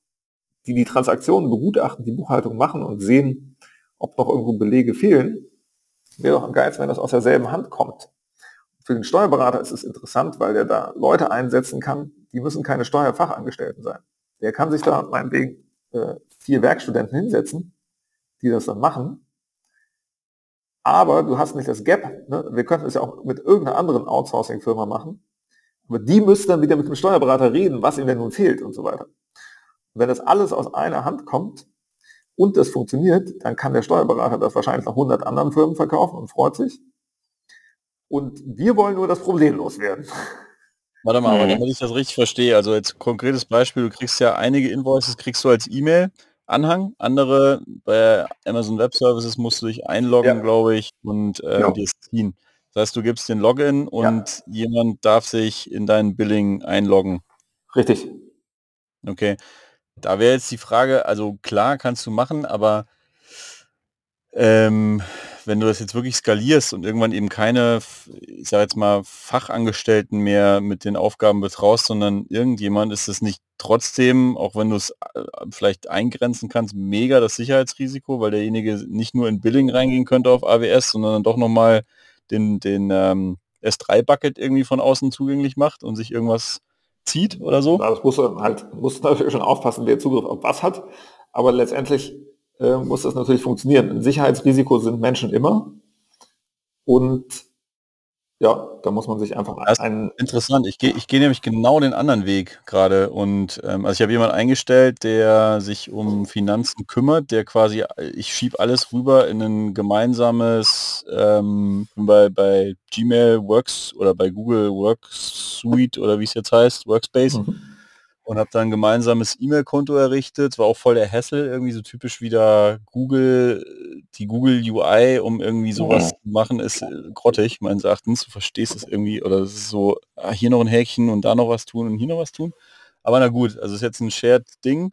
die die Transaktionen begutachten, die Buchhaltung machen und sehen, ob noch irgendwo Belege fehlen, wäre doch am geilsten, wenn das aus derselben Hand kommt. Für den Steuerberater ist es interessant, weil er da Leute einsetzen kann, die müssen keine Steuerfachangestellten sein. Der kann sich da meinetwegen äh, vier Werkstudenten hinsetzen, die das dann machen. Aber du hast nicht das Gap. Ne? Wir könnten es ja auch mit irgendeiner anderen Outsourcing-Firma machen. Aber die müssten dann wieder mit dem Steuerberater reden, was ihm denn nun fehlt und so weiter wenn das alles aus einer Hand kommt und das funktioniert, dann kann der Steuerberater das wahrscheinlich noch 100 anderen Firmen verkaufen und freut sich. Und wir wollen nur das Problem loswerden. Warte mal, aber mhm. damit ich das richtig verstehe, also jetzt konkretes Beispiel, du kriegst ja einige Invoices, kriegst du als E-Mail, Anhang, andere bei Amazon Web Services musst du dich einloggen, ja. glaube ich, und äh, ja. dir ziehen. Das heißt, du gibst den Login und ja. jemand darf sich in dein Billing einloggen. Richtig. Okay. Da wäre jetzt die Frage, also klar kannst du machen, aber ähm, wenn du das jetzt wirklich skalierst und irgendwann eben keine, ich sage jetzt mal, Fachangestellten mehr mit den Aufgaben betraust, sondern irgendjemand, ist es nicht trotzdem, auch wenn du es äh, vielleicht eingrenzen kannst, mega das Sicherheitsrisiko, weil derjenige nicht nur in Billing reingehen könnte auf AWS, sondern dann doch nochmal den, den ähm, S3-Bucket irgendwie von außen zugänglich macht und sich irgendwas zieht oder so? das muss halt, muss natürlich schon aufpassen, wer Zugriff auf was hat. Aber letztendlich äh, muss das natürlich funktionieren. Ein Sicherheitsrisiko sind Menschen immer. Und ja, da muss man sich einfach ein... Interessant, ich gehe ich geh nämlich genau den anderen Weg gerade und ähm, also ich habe jemanden eingestellt, der sich um Finanzen kümmert, der quasi, ich schiebe alles rüber in ein gemeinsames, ähm, bei, bei Gmail Works oder bei Google Worksuite oder wie es jetzt heißt, Workspace. Mhm und habe dann ein gemeinsames E-Mail-Konto errichtet. War auch voll der Hassel, irgendwie so typisch wieder Google, die Google UI, um irgendwie sowas zu machen, ist äh, grottig, meines Erachtens. Du verstehst es irgendwie, oder es ist so, ah, hier noch ein Häkchen und da noch was tun und hier noch was tun. Aber na gut, also es ist jetzt ein Shared-Ding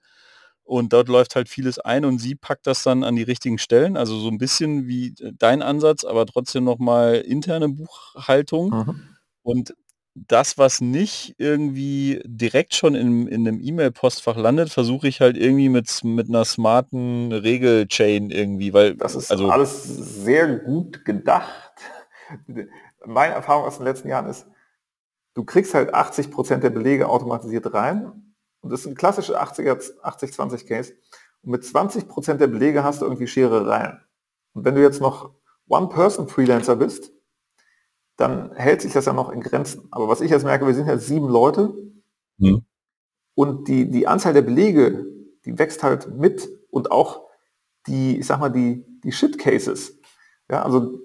und dort läuft halt vieles ein und sie packt das dann an die richtigen Stellen. Also so ein bisschen wie äh, dein Ansatz, aber trotzdem nochmal interne Buchhaltung. Mhm. Und das, was nicht irgendwie direkt schon in, in einem E-Mail-Postfach landet, versuche ich halt irgendwie mit, mit einer smarten Regel-Chain irgendwie, weil... Das ist also alles sehr gut gedacht. Meine Erfahrung aus den letzten Jahren ist, du kriegst halt 80 Prozent der Belege automatisiert rein und das ist ein klassischer 80-20-Case und mit 20 Prozent der Belege hast du irgendwie Schere rein. Und wenn du jetzt noch One-Person-Freelancer bist, dann hält sich das ja noch in Grenzen. Aber was ich jetzt merke, wir sind jetzt sieben Leute mhm. und die, die Anzahl der Belege, die wächst halt mit und auch die, ich sag mal, die, die Shit-Cases. Ja, also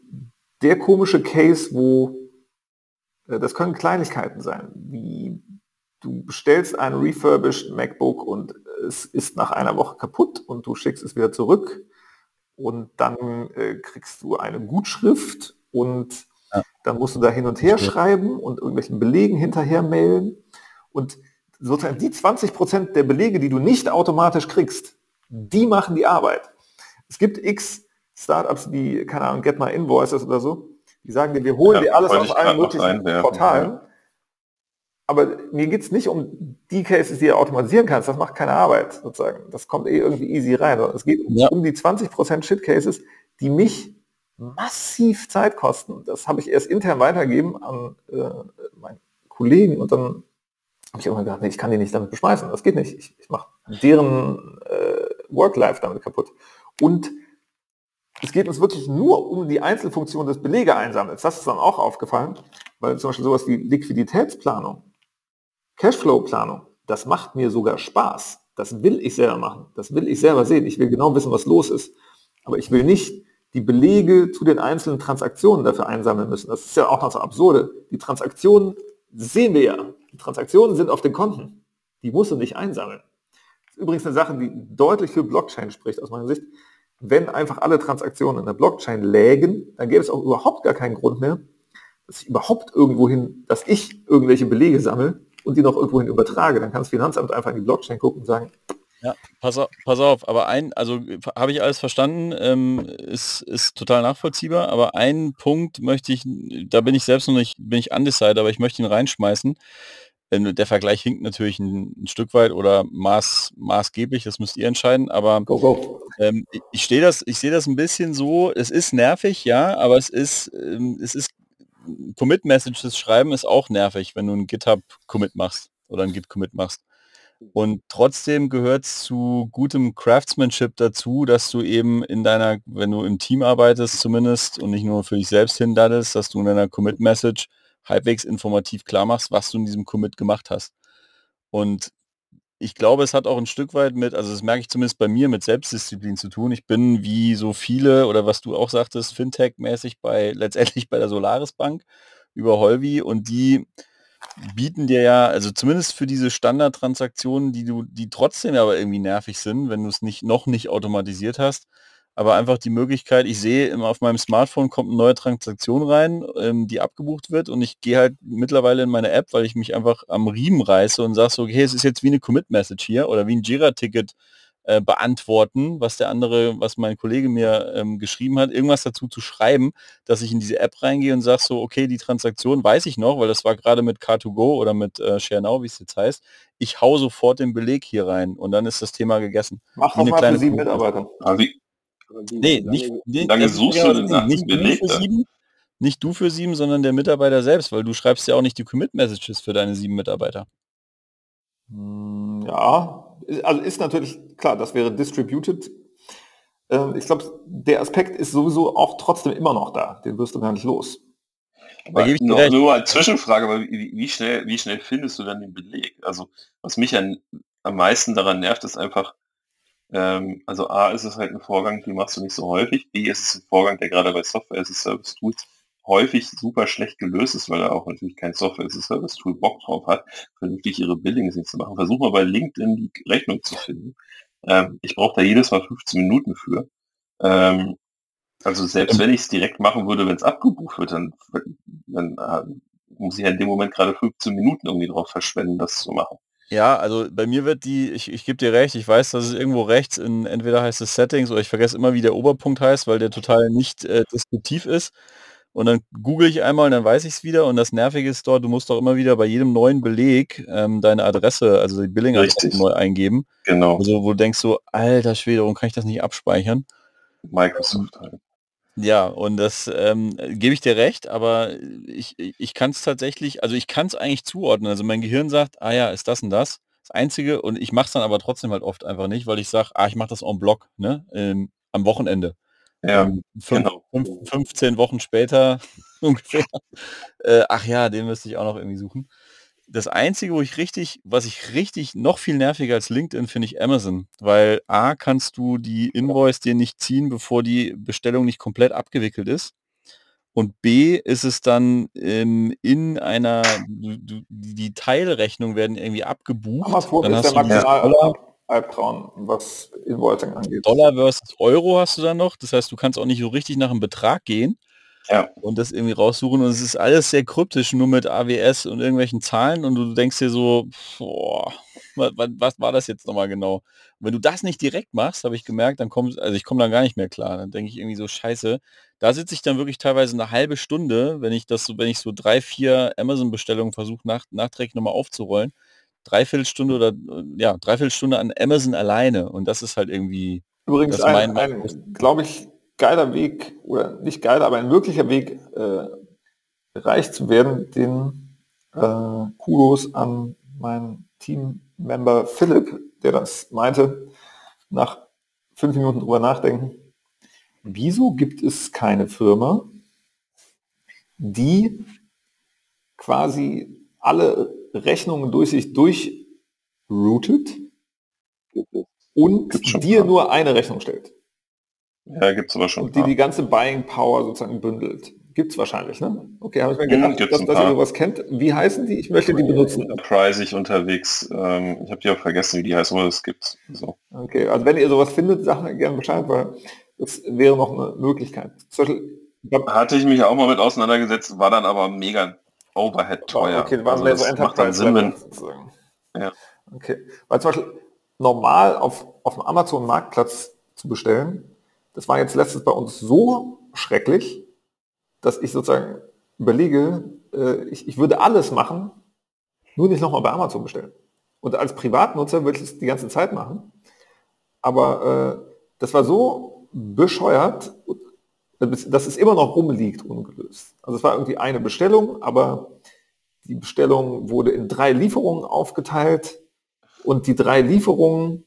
der komische Case, wo äh, das können Kleinigkeiten sein, wie du bestellst ein refurbished MacBook und es ist nach einer Woche kaputt und du schickst es wieder zurück und dann äh, kriegst du eine Gutschrift und dann musst du da hin und her schreiben und irgendwelchen Belegen hinterher mailen. Und sozusagen die 20 Prozent der Belege, die du nicht automatisch kriegst, die machen die Arbeit. Es gibt x Startups wie, keine Ahnung, Get My Invoices oder so, die sagen dir, wir holen ja, dir alles auf allen möglichen Portalen. Aber mir geht es nicht um die Cases, die du automatisieren kannst. Das macht keine Arbeit, sozusagen. Das kommt eh irgendwie easy rein. Es geht ja. um die 20% Shit-Cases, die mich massiv Zeit kosten. Das habe ich erst intern weitergeben an äh, meinen Kollegen und dann habe ich irgendwann gedacht, nee, ich kann die nicht damit beschmeißen. Das geht nicht. Ich, ich mache deren äh, Work-Life damit kaputt. Und es geht uns wirklich nur um die Einzelfunktion des Belege-Einsammels. Das ist dann auch aufgefallen, weil zum Beispiel sowas wie Liquiditätsplanung, Cashflow-Planung, das macht mir sogar Spaß. Das will ich selber machen. Das will ich selber sehen. Ich will genau wissen, was los ist. Aber ich will nicht die Belege zu den einzelnen Transaktionen dafür einsammeln müssen. Das ist ja auch noch so absurde. Die Transaktionen sehen wir ja. Die Transaktionen sind auf den Konten. Die musst du nicht einsammeln. Das ist übrigens eine Sache, die deutlich für Blockchain spricht aus meiner Sicht. Wenn einfach alle Transaktionen in der Blockchain lägen, dann gäbe es auch überhaupt gar keinen Grund mehr, dass ich überhaupt irgendwohin, dass ich irgendwelche Belege sammle und die noch irgendwohin übertrage. Dann kann das Finanzamt einfach in die Blockchain gucken und sagen, ja, pass auf, pass auf, aber ein, also habe ich alles verstanden, ähm, ist, ist total nachvollziehbar, aber einen Punkt möchte ich, da bin ich selbst noch nicht, bin ich undecided, aber ich möchte ihn reinschmeißen. Ähm, der Vergleich hinkt natürlich ein, ein, Stück weit oder maß, maßgeblich, das müsst ihr entscheiden, aber go, go. Ähm, ich, ich stehe das, ich sehe das ein bisschen so, es ist nervig, ja, aber es ist, ähm, es ist Commit-Messages schreiben ist auch nervig, wenn du ein GitHub-Commit machst oder ein Git-Commit machst. Und trotzdem gehört zu gutem Craftsmanship dazu, dass du eben in deiner, wenn du im Team arbeitest zumindest und nicht nur für dich selbst hindaddelst, dass du in deiner Commit-Message halbwegs informativ klar machst, was du in diesem Commit gemacht hast. Und ich glaube, es hat auch ein Stück weit mit, also das merke ich zumindest bei mir, mit Selbstdisziplin zu tun. Ich bin wie so viele oder was du auch sagtest, Fintech-mäßig bei letztendlich bei der Solaris Bank über Holvi und die bieten dir ja, also zumindest für diese Standardtransaktionen, die du, die trotzdem aber irgendwie nervig sind, wenn du es nicht noch nicht automatisiert hast, aber einfach die Möglichkeit, ich sehe immer auf meinem Smartphone kommt eine neue Transaktion rein, ähm, die abgebucht wird und ich gehe halt mittlerweile in meine App, weil ich mich einfach am Riemen reiße und sage so, okay, es ist jetzt wie eine Commit-Message hier oder wie ein Jira-Ticket äh, beantworten, was der andere, was mein Kollege mir ähm, geschrieben hat, irgendwas dazu zu schreiben, dass ich in diese App reingehe und sage so, okay, die Transaktion weiß ich noch, weil das war gerade mit Car2Go oder mit äh, ShareNow, wie es jetzt heißt. Ich hau sofort den Beleg hier rein und dann ist das Thema gegessen. Mach das mal für sieben Mitarbeiter. Also, nee, nicht, nee, lange suchst du nach nicht Beleg du für sieben, nicht du für sieben, sondern der Mitarbeiter selbst, weil du schreibst ja auch nicht die Commit-Messages für deine sieben Mitarbeiter. Hm, ja, also ist natürlich, klar, das wäre distributed. Ähm, ich glaube, der Aspekt ist sowieso auch trotzdem immer noch da. Den wirst du gar nicht los. Aber nur, nur als Zwischenfrage, aber wie, wie, schnell, wie schnell findest du dann den Beleg? Also was mich an, am meisten daran nervt, ist einfach, ähm, also A ist es halt ein Vorgang, den machst du nicht so häufig. B ist es ein Vorgang, der gerade bei Software as a Service Tools häufig super schlecht gelöst ist, weil er auch natürlich kein Software as a Service Tool Bock drauf hat, vernünftig ihre Billings nicht zu machen. Versuch mal bei LinkedIn die Rechnung zu finden. Ähm, ich brauche da jedes Mal 15 Minuten für. Ähm, also selbst wenn ich es direkt machen würde, wenn es abgebucht wird, dann, dann äh, muss ich ja in dem Moment gerade 15 Minuten irgendwie drauf verschwenden, das zu machen. Ja, also bei mir wird die, ich, ich gebe dir recht, ich weiß, dass es irgendwo rechts in, entweder heißt es Settings oder ich vergesse immer, wie der Oberpunkt heißt, weil der total nicht äh, deskriptiv ist. Und dann google ich einmal und dann weiß ich es wieder. Und das Nervige ist dort, du musst doch immer wieder bei jedem neuen Beleg ähm, deine Adresse, also die Billing-Adresse neu eingeben. Genau. Also wo du denkst so, alter Schwede, warum kann ich das nicht abspeichern? Microsoft halt. Ja, und das ähm, gebe ich dir recht, aber ich, ich kann es tatsächlich, also ich kann es eigentlich zuordnen. Also mein Gehirn sagt, ah ja, ist das und das. Das Einzige, und ich mache es dann aber trotzdem halt oft einfach nicht, weil ich sage, ah, ich mache das en bloc, ne? Ähm, am Wochenende. Ja, ähm, fünf, genau. fünf, 15 Wochen später ungefähr. Äh, ach ja, den müsste ich auch noch irgendwie suchen das Einzige, wo ich richtig, was ich richtig noch viel nerviger als LinkedIn finde ich Amazon, weil A, kannst du die Invoice dir nicht ziehen, bevor die Bestellung nicht komplett abgewickelt ist. Und B ist es dann ähm, in einer, du, die Teilrechnung werden irgendwie abgebucht. Amazon dann ist der maximal Albtraum, was Invoicing angeht. Dollar versus Euro hast du dann noch. Das heißt, du kannst auch nicht so richtig nach einem Betrag gehen ja. und das irgendwie raussuchen. Und es ist alles sehr kryptisch, nur mit AWS und irgendwelchen Zahlen. Und du denkst dir so, boah, was, was war das jetzt nochmal genau? Und wenn du das nicht direkt machst, habe ich gemerkt, dann kommt, also ich komme dann gar nicht mehr klar. Dann denke ich irgendwie so, scheiße. Da sitze ich dann wirklich teilweise eine halbe Stunde, wenn ich das so, wenn ich so drei, vier Amazon-Bestellungen versuche, nach, nachträglich nochmal aufzurollen. Dreiviertelstunde oder ja, Dreiviertelstunde an Amazon alleine. Und das ist halt irgendwie. Übrigens ein, ein glaube ich, geiler Weg, oder nicht geiler, aber ein wirklicher Weg, äh, reich zu werden, den äh, Kudos an meinen Teammember Philipp, der das meinte, nach fünf Minuten drüber nachdenken. Wieso gibt es keine Firma, die quasi alle Rechnungen durch sich durchroutet und dir nur eine Rechnung stellt? Ja, gibt es aber schon. Und die die ganze Buying Power sozusagen bündelt. Gibt es wahrscheinlich, ne? Okay, habe ich mir gedacht, hm, dass, dass ihr sowas kennt. Wie heißen die? Ich möchte die benutzen. Preisig unterwegs. Ähm, ich habe die auch vergessen, wie die heißen, aber es gibt so. Okay, also wenn ihr sowas findet, sagt mir gerne Bescheid, weil das wäre noch eine Möglichkeit. Beispiel, Hatte ich mich auch mal mit auseinandergesetzt, war dann aber mega Overhead teuer. Okay, war also mehr so Enterprise Sinn, wenn, ja. Okay, weil zum Beispiel normal auf, auf dem Amazon-Marktplatz zu bestellen, das war jetzt letztens bei uns so schrecklich, dass ich sozusagen überlege, äh, ich, ich würde alles machen, nur nicht nochmal bei Amazon bestellen. Und als Privatnutzer würde ich es die ganze Zeit machen. Aber äh, das war so bescheuert, dass es immer noch rumliegt ungelöst. Also es war irgendwie eine Bestellung, aber die Bestellung wurde in drei Lieferungen aufgeteilt und die drei Lieferungen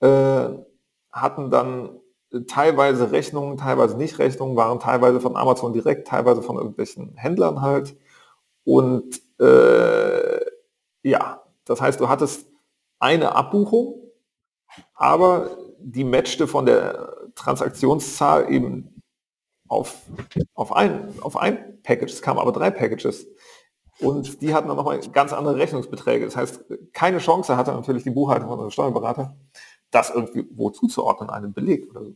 äh, hatten dann teilweise Rechnungen, teilweise nicht Rechnungen, waren teilweise von Amazon direkt, teilweise von irgendwelchen Händlern halt. Und äh, ja, das heißt, du hattest eine Abbuchung, aber die matchte von der Transaktionszahl eben auf, auf, ein, auf ein Package. Es kamen aber drei Packages. Und die hatten dann nochmal ganz andere Rechnungsbeträge. Das heißt, keine Chance hatte natürlich die Buchhaltung von einem Steuerberater, das irgendwie wo zuzuordnen, einem Beleg oder so.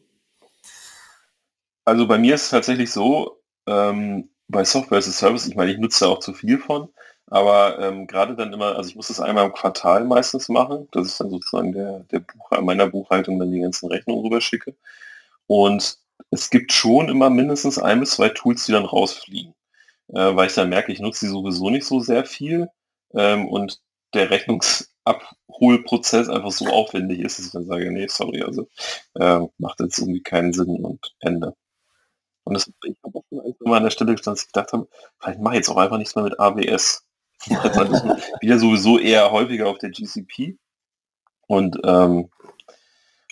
Also bei mir ist es tatsächlich so, ähm, bei Software as a Service, ich meine, ich nutze da auch zu viel von, aber ähm, gerade dann immer, also ich muss das einmal im Quartal meistens machen, das ist dann sozusagen der, der Buch, meiner Buchhaltung dann die ganzen Rechnungen rüberschicke. Und es gibt schon immer mindestens ein bis zwei Tools, die dann rausfliegen, äh, weil ich dann merke, ich nutze die sowieso nicht so sehr viel ähm, und der Rechnungsabholprozess einfach so aufwendig ist, dass ich dann sage, nee, sorry, also äh, macht jetzt irgendwie keinen Sinn und Ende. Und das, ich habe auch schon mal an der Stelle gestanden, dass ich gedacht habe, vielleicht mache ich jetzt auch einfach nichts mehr mit AWS. wieder sowieso eher häufiger auf der GCP. Und ähm,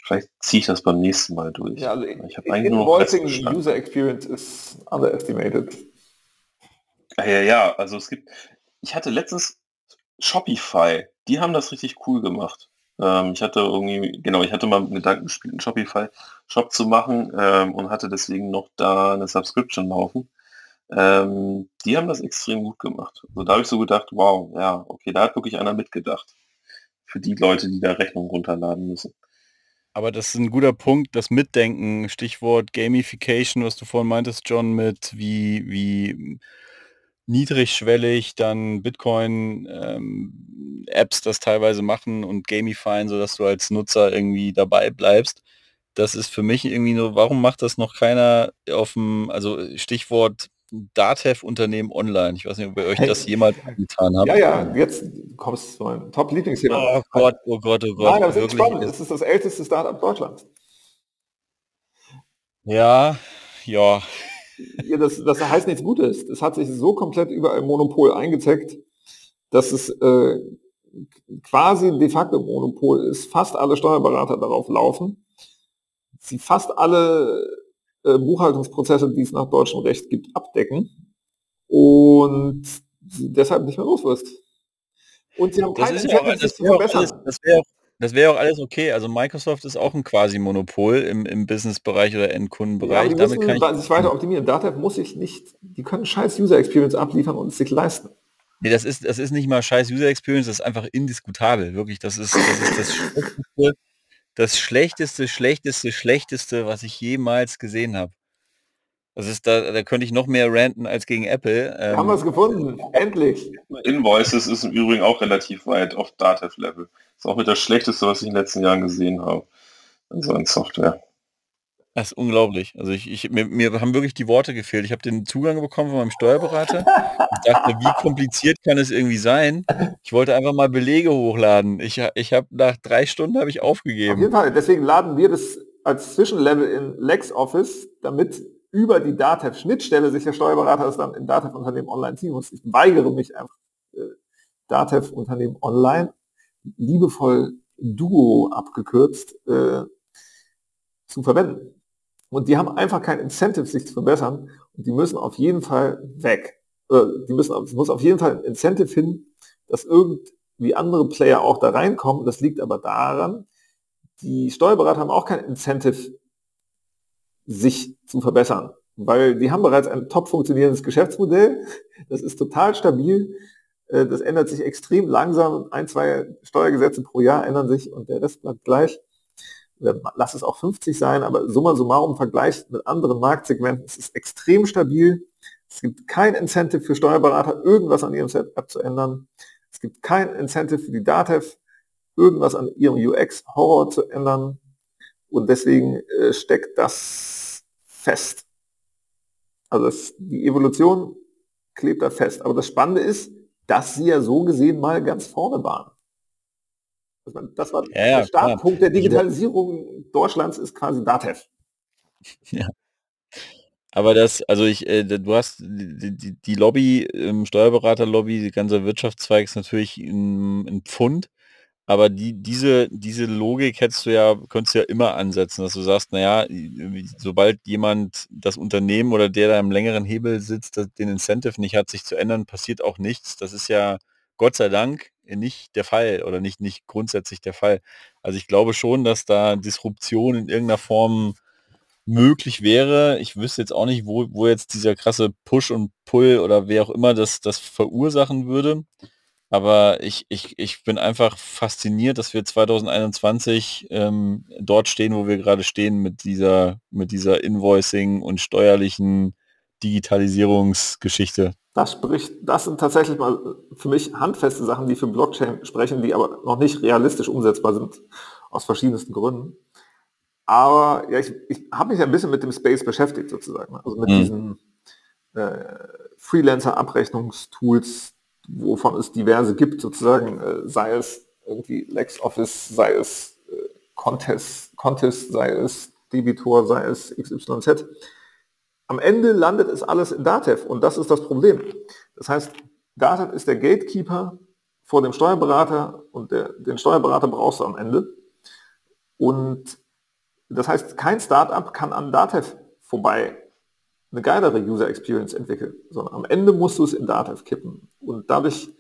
vielleicht ziehe ich das beim nächsten Mal durch. Ja, also ich habe eigentlich nur noch User Experience ist underestimated. Ja, ja, ja, also es gibt, ich hatte letztens Shopify, die haben das richtig cool gemacht. Ähm, ich hatte irgendwie, genau, ich hatte mal einen Gedanken gespielt, einen Shopify-Shop zu machen ähm, und hatte deswegen noch da eine Subscription laufen. Ähm, die haben das extrem gut gemacht. Also da habe ich so gedacht, wow, ja, okay, da hat wirklich einer mitgedacht. Für die Leute, die da Rechnungen runterladen müssen. Aber das ist ein guter Punkt, das Mitdenken, Stichwort Gamification, was du vorhin meintest, John, mit wie, wie niedrigschwellig dann Bitcoin-Apps ähm, das teilweise machen und gamifyen, sodass du als Nutzer irgendwie dabei bleibst. Das ist für mich irgendwie nur, warum macht das noch keiner auf dem, also Stichwort Datev-Unternehmen online. Ich weiß nicht, ob ihr euch hey. das jemals getan habt. Ja, ja, jetzt kommst du mein Top-Lieblingsthema. Oh Gott, oh Gott, oh Gott. Nein, das ist spannend. Es ist das älteste Startup Deutschlands. Ja, ja. ja das, das heißt nichts Gutes. Es hat sich so komplett über ein Monopol eingezeckt, dass es äh, quasi de facto Monopol ist. Fast alle Steuerberater darauf laufen. Sie fast alle äh, Buchhaltungsprozesse, die es nach deutschem Recht gibt, abdecken und deshalb nicht mehr los wirst. Und sie haben keine Incentive, sich zu verbessern. das wäre das wäre auch alles okay. Also Microsoft ist auch ein Quasi-Monopol im, im Business-Bereich oder Endkundenbereich. Ja, Damit kann ich sich weiter optimieren. Datev muss ich nicht, die können scheiß User Experience abliefern und es sich leisten. Nee, das ist, das ist nicht mal scheiß User Experience, das ist einfach indiskutabel. Wirklich, das ist das, ist das Schlechteste, das schlechteste, schlechteste, schlechteste, was ich jemals gesehen habe. Das ist da, da könnte ich noch mehr ranten als gegen Apple. Ähm, haben wir es gefunden, endlich. Invoices ist im Übrigen auch relativ weit auf Datev-Level. Ist auch mit das Schlechteste, was ich in den letzten Jahren gesehen habe. Also an Software. Das ist unglaublich. Also ich, ich mir, mir, haben wirklich die Worte gefehlt. Ich habe den Zugang bekommen von meinem Steuerberater. Ich dachte, wie kompliziert kann es irgendwie sein? Ich wollte einfach mal Belege hochladen. Ich, ich habe nach drei Stunden habe ich aufgegeben. Auf jeden Fall. Deswegen laden wir das als Zwischenlevel in LexOffice, damit über die Datev-Schnittstelle sich der Steuerberater das dann in Datev-Unternehmen online ziehen muss. Ich weigere mich einfach, äh, Datev-Unternehmen online, liebevoll Duo abgekürzt, äh, zu verwenden. Und die haben einfach kein Incentive, sich zu verbessern. Und die müssen auf jeden Fall weg. Die müssen, es muss auf jeden Fall ein Incentive hin, dass irgendwie andere Player auch da reinkommen. Das liegt aber daran, die Steuerberater haben auch kein Incentive, sich zu verbessern. Weil die haben bereits ein top funktionierendes Geschäftsmodell. Das ist total stabil. Äh, das ändert sich extrem langsam. Ein, zwei Steuergesetze pro Jahr ändern sich und der Rest bleibt gleich lass es auch 50 sein, aber summa summarum im Vergleich mit anderen Marktsegmenten, es ist extrem stabil. Es gibt kein Incentive für Steuerberater, irgendwas an ihrem Setup zu ändern. Es gibt kein Incentive für die DATEV, irgendwas an ihrem UX-Horror zu ändern. Und deswegen äh, steckt das fest. Also das, die Evolution klebt da fest. Aber das Spannende ist, dass sie ja so gesehen mal ganz vorne waren. Das war ja, der Startpunkt klar. der Digitalisierung Deutschlands ist quasi DATEV. Ja. Aber das, also ich, äh, du hast die, die, die Lobby, ähm, Steuerberaterlobby, die ganze Wirtschaftszweig ist natürlich ein, ein Pfund. Aber die, diese, diese Logik hättest du ja, könntest du ja immer ansetzen, dass du sagst, naja, sobald jemand das Unternehmen oder der da im längeren Hebel sitzt, den Incentive nicht hat, sich zu ändern, passiert auch nichts. Das ist ja Gott sei Dank nicht der Fall oder nicht, nicht grundsätzlich der Fall. Also ich glaube schon, dass da Disruption in irgendeiner Form möglich wäre. Ich wüsste jetzt auch nicht, wo, wo jetzt dieser krasse Push und Pull oder wer auch immer das, das verursachen würde. Aber ich, ich, ich bin einfach fasziniert, dass wir 2021 ähm, dort stehen, wo wir gerade stehen mit dieser, mit dieser Invoicing und steuerlichen Digitalisierungsgeschichte. Das spricht, das sind tatsächlich mal für mich handfeste Sachen, die für Blockchain sprechen, die aber noch nicht realistisch umsetzbar sind, aus verschiedensten Gründen. Aber ja, ich, ich habe mich ein bisschen mit dem Space beschäftigt sozusagen. Also mit mhm. diesen äh, Freelancer-Abrechnungstools, wovon es diverse gibt, sozusagen, äh, sei es irgendwie LexOffice, sei es äh, Contest, Contest, sei es Debitor, sei es XYZ am Ende landet es alles in Datev und das ist das Problem. Das heißt, Datev ist der Gatekeeper vor dem Steuerberater und der, den Steuerberater brauchst du am Ende. Und das heißt, kein Startup kann an Datev vorbei eine geilere User Experience entwickeln, sondern am Ende musst du es in Datev kippen. Und dadurch,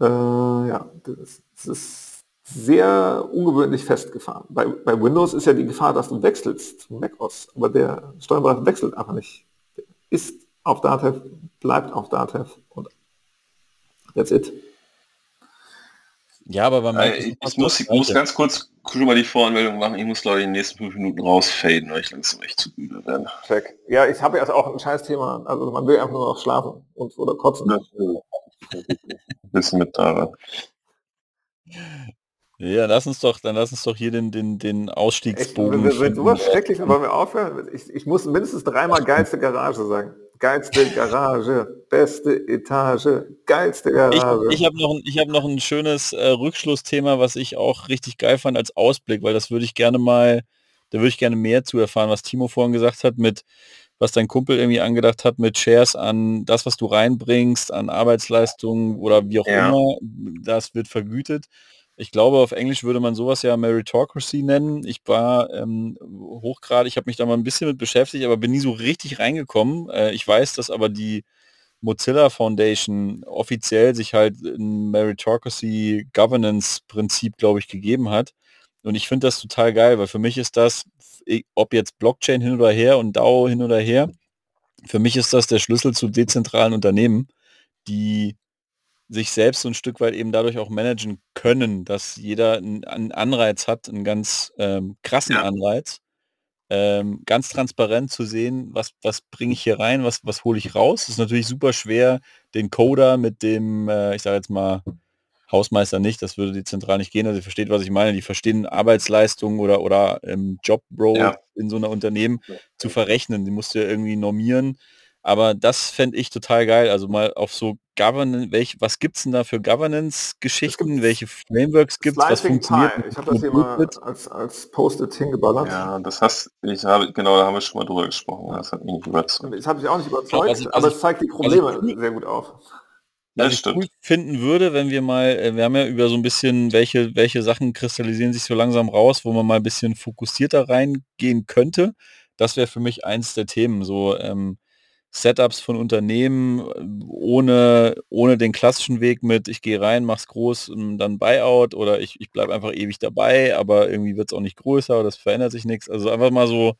äh, ja, das, das, ist sehr ungewöhnlich festgefahren. Bei, bei Windows ist ja die Gefahr, dass du wechselst zu macOS, aber der Steuerberater wechselt einfach nicht. Der ist auf Datev, bleibt auf Datev und that's it. Ja, aber beim äh, ich, ich muss, ich muss ganz kurz schon mal die Voranmeldung machen. Ich muss, glaube ich, in den nächsten fünf Minuten rausfaden, weil ich langsam echt zu müde werde. Check. Ja, ich habe jetzt auch ein scheiß Thema. Also man will einfach nur noch schlafen und oder kotzen. ein bisschen mit daran. Ja, lass uns doch, dann lass uns doch hier den, den, den Ausstiegsbogen. Echt, sind sowas schrecklich, wollen wir aufhören? Ich, ich muss mindestens dreimal geilste Garage sagen geilste Garage, beste Etage, geilste Garage. Ich, ich habe noch, ein, hab noch ein schönes äh, Rückschlussthema, was ich auch richtig geil fand als Ausblick, weil das würde ich gerne mal, da würde ich gerne mehr zu erfahren, was Timo vorhin gesagt hat mit, was dein Kumpel irgendwie angedacht hat mit Shares an das, was du reinbringst, an Arbeitsleistungen oder wie auch ja. immer, das wird vergütet. Ich glaube, auf Englisch würde man sowas ja Meritocracy nennen. Ich war ähm, hochgradig, ich habe mich da mal ein bisschen mit beschäftigt, aber bin nie so richtig reingekommen. Äh, ich weiß, dass aber die Mozilla Foundation offiziell sich halt ein Meritocracy Governance Prinzip, glaube ich, gegeben hat. Und ich finde das total geil, weil für mich ist das, ob jetzt Blockchain hin oder her und DAO hin oder her, für mich ist das der Schlüssel zu dezentralen Unternehmen, die sich selbst so ein Stück weit eben dadurch auch managen können, dass jeder einen Anreiz hat, einen ganz ähm, krassen ja. Anreiz, ähm, ganz transparent zu sehen, was, was bringe ich hier rein, was, was hole ich raus. Es ist natürlich super schwer, den Coder mit dem, äh, ich sage jetzt mal, Hausmeister nicht, das würde die zentral nicht gehen, also ihr versteht, was ich meine, die verstehen Arbeitsleistungen oder, oder ähm, Job-Role ja. in so einer Unternehmen ja. zu verrechnen, die musst du ja irgendwie normieren aber das fände ich total geil. Also mal auf so Governance, welch, was gibt es denn da für Governance-Geschichten? Welche Frameworks gibt es? Was funktioniert? Pie. Ich habe das hier mal als, als Post-it hingeballert. Ja, das hast ich habe, genau, da haben wir schon mal drüber gesprochen. Das hat mich nicht überzeugt. Das habe ich auch nicht überzeugt, also, also, aber es zeigt die Probleme also, sehr gut auf. Was ich cool finden würde, wenn wir mal, äh, wir haben ja über so ein bisschen, welche, welche Sachen kristallisieren sich so langsam raus, wo man mal ein bisschen fokussierter reingehen könnte. Das wäre für mich eins der Themen. So, ähm, Setups von Unternehmen äh, ohne, ohne den klassischen Weg mit, ich gehe rein, mach's groß und dann Buyout oder ich, ich bleibe einfach ewig dabei, aber irgendwie wird es auch nicht größer oder es verändert sich nichts. Also einfach mal so,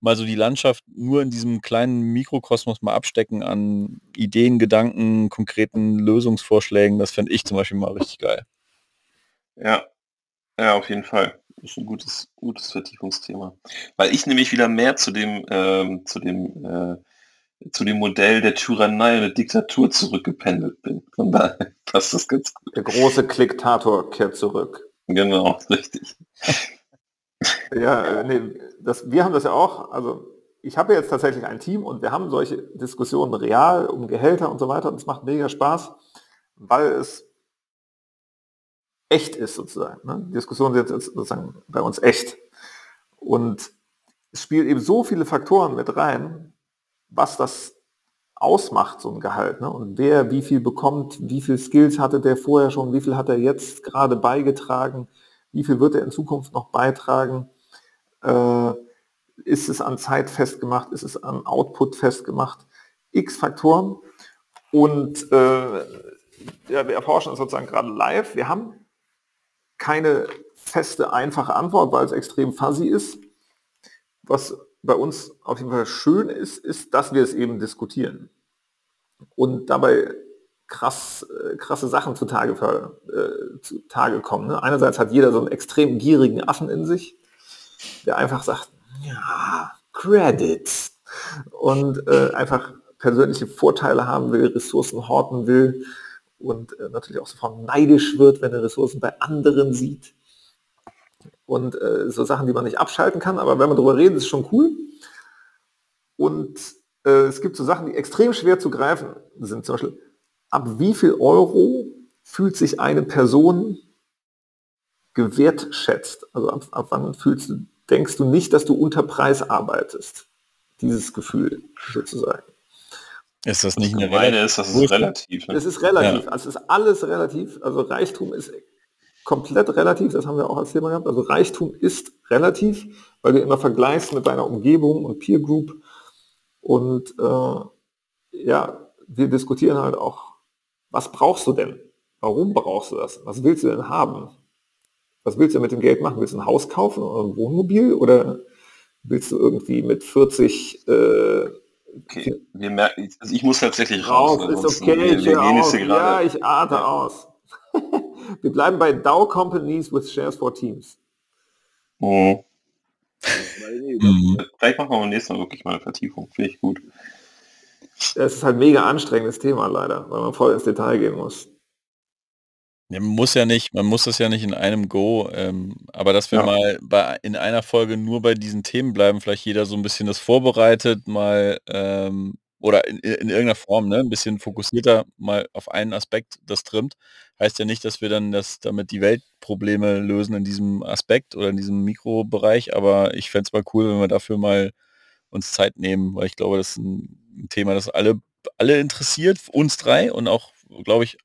mal so die Landschaft nur in diesem kleinen Mikrokosmos mal abstecken an Ideen, Gedanken, konkreten Lösungsvorschlägen. Das fände ich zum Beispiel mal richtig geil. Ja, ja, auf jeden Fall. Ist ein gutes, gutes Vertiefungsthema. Weil ich nämlich wieder mehr zu dem, ähm, zu dem äh, zu dem Modell der Tyrannei und der Diktatur zurückgependelt bin. Von daher passt das ganz gut. Der große Kliktator kehrt zurück. Genau, richtig. ja, nee, das, wir haben das ja auch, also ich habe jetzt tatsächlich ein Team und wir haben solche Diskussionen real um Gehälter und so weiter und es macht mega Spaß, weil es echt ist sozusagen. Ne? Die Diskussionen sind jetzt sozusagen bei uns echt. Und es spielt eben so viele Faktoren mit rein, was das ausmacht, so ein Gehalt. Ne? Und wer wie viel bekommt, wie viel Skills hatte der vorher schon, wie viel hat er jetzt gerade beigetragen, wie viel wird er in Zukunft noch beitragen. Äh, ist es an Zeit festgemacht, ist es an Output festgemacht, x Faktoren. Und äh, ja, wir erforschen es sozusagen gerade live. Wir haben keine feste, einfache Antwort, weil es extrem fuzzy ist. Was bei uns auf jeden Fall schön ist, ist, dass wir es eben diskutieren und dabei krass, äh, krasse Sachen zutage, äh, zutage kommen. Ne? Einerseits hat jeder so einen extrem gierigen Affen in sich, der einfach sagt, ja, Credits und äh, einfach persönliche Vorteile haben will, Ressourcen horten will und äh, natürlich auch sofort neidisch wird, wenn er Ressourcen bei anderen sieht und äh, so Sachen, die man nicht abschalten kann, aber wenn man darüber redet, ist schon cool. Und äh, es gibt so Sachen, die extrem schwer zu greifen sind. Zum Beispiel, ab wie viel Euro fühlt sich eine Person gewertschätzt? Also ab, ab wann fühlst du, denkst du nicht, dass du unter Preis arbeitest? Dieses Gefühl sozusagen. Ist das nicht eine meine ist, das ist relativ. Ne? Es ist relativ. Ja. Also es ist alles relativ. Also Reichtum ist komplett relativ, das haben wir auch als Thema gehabt. Also Reichtum ist relativ, weil du immer vergleichst mit deiner Umgebung und Peer Group Und äh, ja, wir diskutieren halt auch, was brauchst du denn? Warum brauchst du das? Was willst du denn haben? Was willst du mit dem Geld machen? Willst du ein Haus kaufen oder ein Wohnmobil oder willst du irgendwie mit 40 äh, Okay, wir merken, also ich muss tatsächlich raus. raus ist okay, wir, wir gehen hier ja, ich atme aus. wir bleiben bei Dow Companies with Shares for Teams. Oh. mhm. Vielleicht machen wir beim nächsten Mal wirklich mal eine Vertiefung. Finde ich gut. Es ist halt ein mega anstrengendes Thema leider, weil man voll ins Detail gehen muss. Ja, man muss ja nicht, man muss das ja nicht in einem Go, ähm, aber dass wir ja. mal bei, in einer Folge nur bei diesen Themen bleiben, vielleicht jeder so ein bisschen das vorbereitet, mal ähm, oder in, in, irgendeiner Form, ne, ein bisschen fokussierter mal auf einen Aspekt das trimmt, heißt ja nicht, dass wir dann das damit die Weltprobleme lösen in diesem Aspekt oder in diesem Mikrobereich, aber ich fände es mal cool, wenn wir dafür mal uns Zeit nehmen, weil ich glaube, das ist ein Thema, das alle, alle interessiert, uns drei und auch, glaube ich,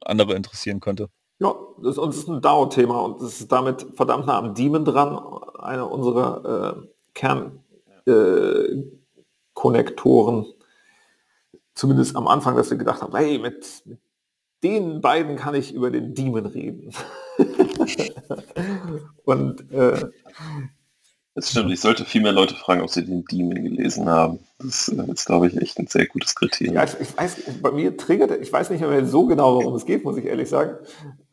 andere interessieren könnte. Ja, das ist, uns ist ein DAO-Thema und das ist damit verdammt nah am Demon dran, einer unserer äh, Kernkonnektoren. Äh, Zumindest am Anfang, dass wir gedacht haben, hey, mit, mit den beiden kann ich über den Demon reden. und äh, das stimmt, ich sollte viel mehr Leute fragen, ob sie den Demon gelesen haben. Das äh, ist, glaube ich, echt ein sehr gutes Kriterium. Ja, ich, ich weiß, bei mir triggert, ich weiß nicht mehr so genau, worum es geht, muss ich ehrlich sagen.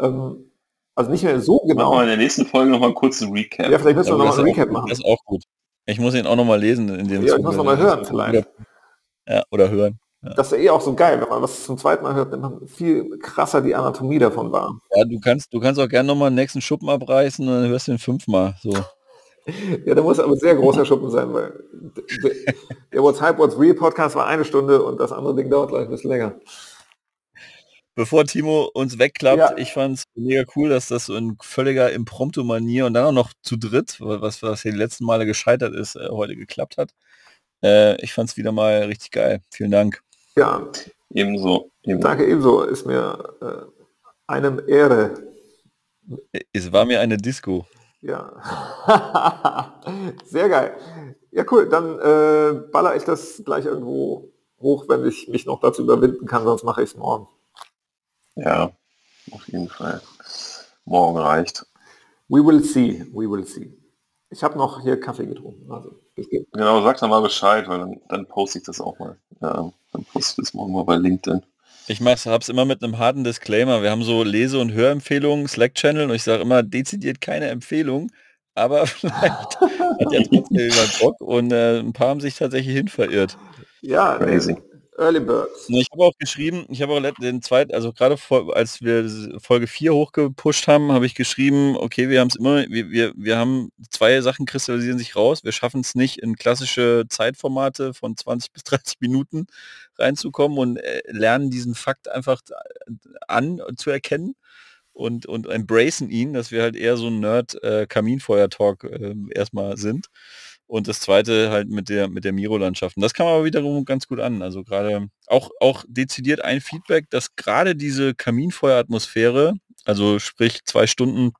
Ähm, also nicht mehr so genau. Machen wir in der nächsten Folge nochmal einen kurzen Recap. Ja, vielleicht müssen wir nochmal einen Recap machen. Das ist auch gut. Ich muss ihn auch nochmal lesen. In dem ja, ich muss nochmal hören vielleicht. Ja, oder hören. Das ist ja eh auch so geil, wenn man was zum zweiten Mal hört, nimmt man viel krasser die Anatomie davon wahr. Ja, du kannst, du kannst auch gerne nochmal den nächsten Schuppen abreißen und dann hörst du ihn fünfmal. So. Ja, da muss aber sehr großer Schuppen sein, weil der What's Hype, What's Real Podcast war eine Stunde und das andere Ding dauert gleich ein bisschen länger. Bevor Timo uns wegklappt, ja. ich fand es mega cool, dass das so in völliger Impromptu-Manier und dann auch noch zu dritt, was, was hier die letzten Male gescheitert ist, äh, heute geklappt hat. Äh, ich fand es wieder mal richtig geil. Vielen Dank. Ja, ebenso. ebenso. Danke ebenso. Ist mir äh, eine Ehre. Es war mir eine Disco. Ja. Sehr geil. Ja, cool. Dann äh, baller ich das gleich irgendwo hoch, wenn ich mich noch dazu überwinden kann, sonst mache ich es morgen. Ja, auf jeden Fall. Morgen reicht. We will see. We will see. Ich habe noch hier Kaffee getrunken. Also, genau, sag dann mal Bescheid, weil dann, dann poste ich das auch mal. Ja, dann poste ich das morgen mal bei LinkedIn. Ich habe es immer mit einem harten Disclaimer. Wir haben so Lese- und Hörempfehlungen, Slack-Channel und ich sage immer dezidiert keine Empfehlung, aber vielleicht hat ja trotzdem jemand Bock und äh, ein paar haben sich tatsächlich hin verirrt. Ja, crazy. Early Birds. Ich habe auch geschrieben, ich habe auch den zweiten, also gerade als wir Folge 4 hochgepusht haben, habe ich geschrieben, okay, wir haben es immer, wir, wir, wir haben zwei Sachen kristallisieren sich raus. Wir schaffen es nicht in klassische Zeitformate von 20 bis 30 Minuten reinzukommen und äh, lernen diesen Fakt einfach an zu erkennen und, und embracen ihn, dass wir halt eher so ein Nerd-Kaminfeuer-Talk äh, äh, erstmal sind. Und das zweite halt mit der, mit der Miro-Landschaft. Das kam aber wiederum ganz gut an. Also gerade auch, auch dezidiert ein Feedback, dass gerade diese Kaminfeueratmosphäre, also sprich zwei Stunden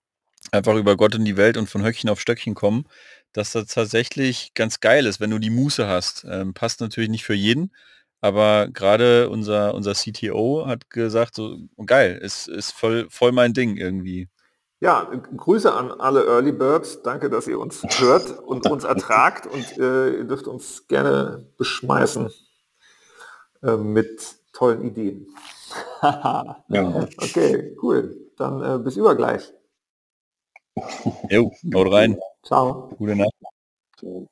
einfach über Gott und die Welt und von Höckchen auf Stöckchen kommen, dass das tatsächlich ganz geil ist, wenn du die Muße hast. Ähm, passt natürlich nicht für jeden, aber gerade unser, unser CTO hat gesagt, so geil, ist, ist voll, voll mein Ding irgendwie. Ja, Grüße an alle Early Birds. Danke, dass ihr uns hört und uns ertragt und äh, ihr dürft uns gerne beschmeißen äh, mit tollen Ideen. ja. Okay, cool. Dann äh, bis übergleich. Jo, haut rein. Ciao. Gute Nacht.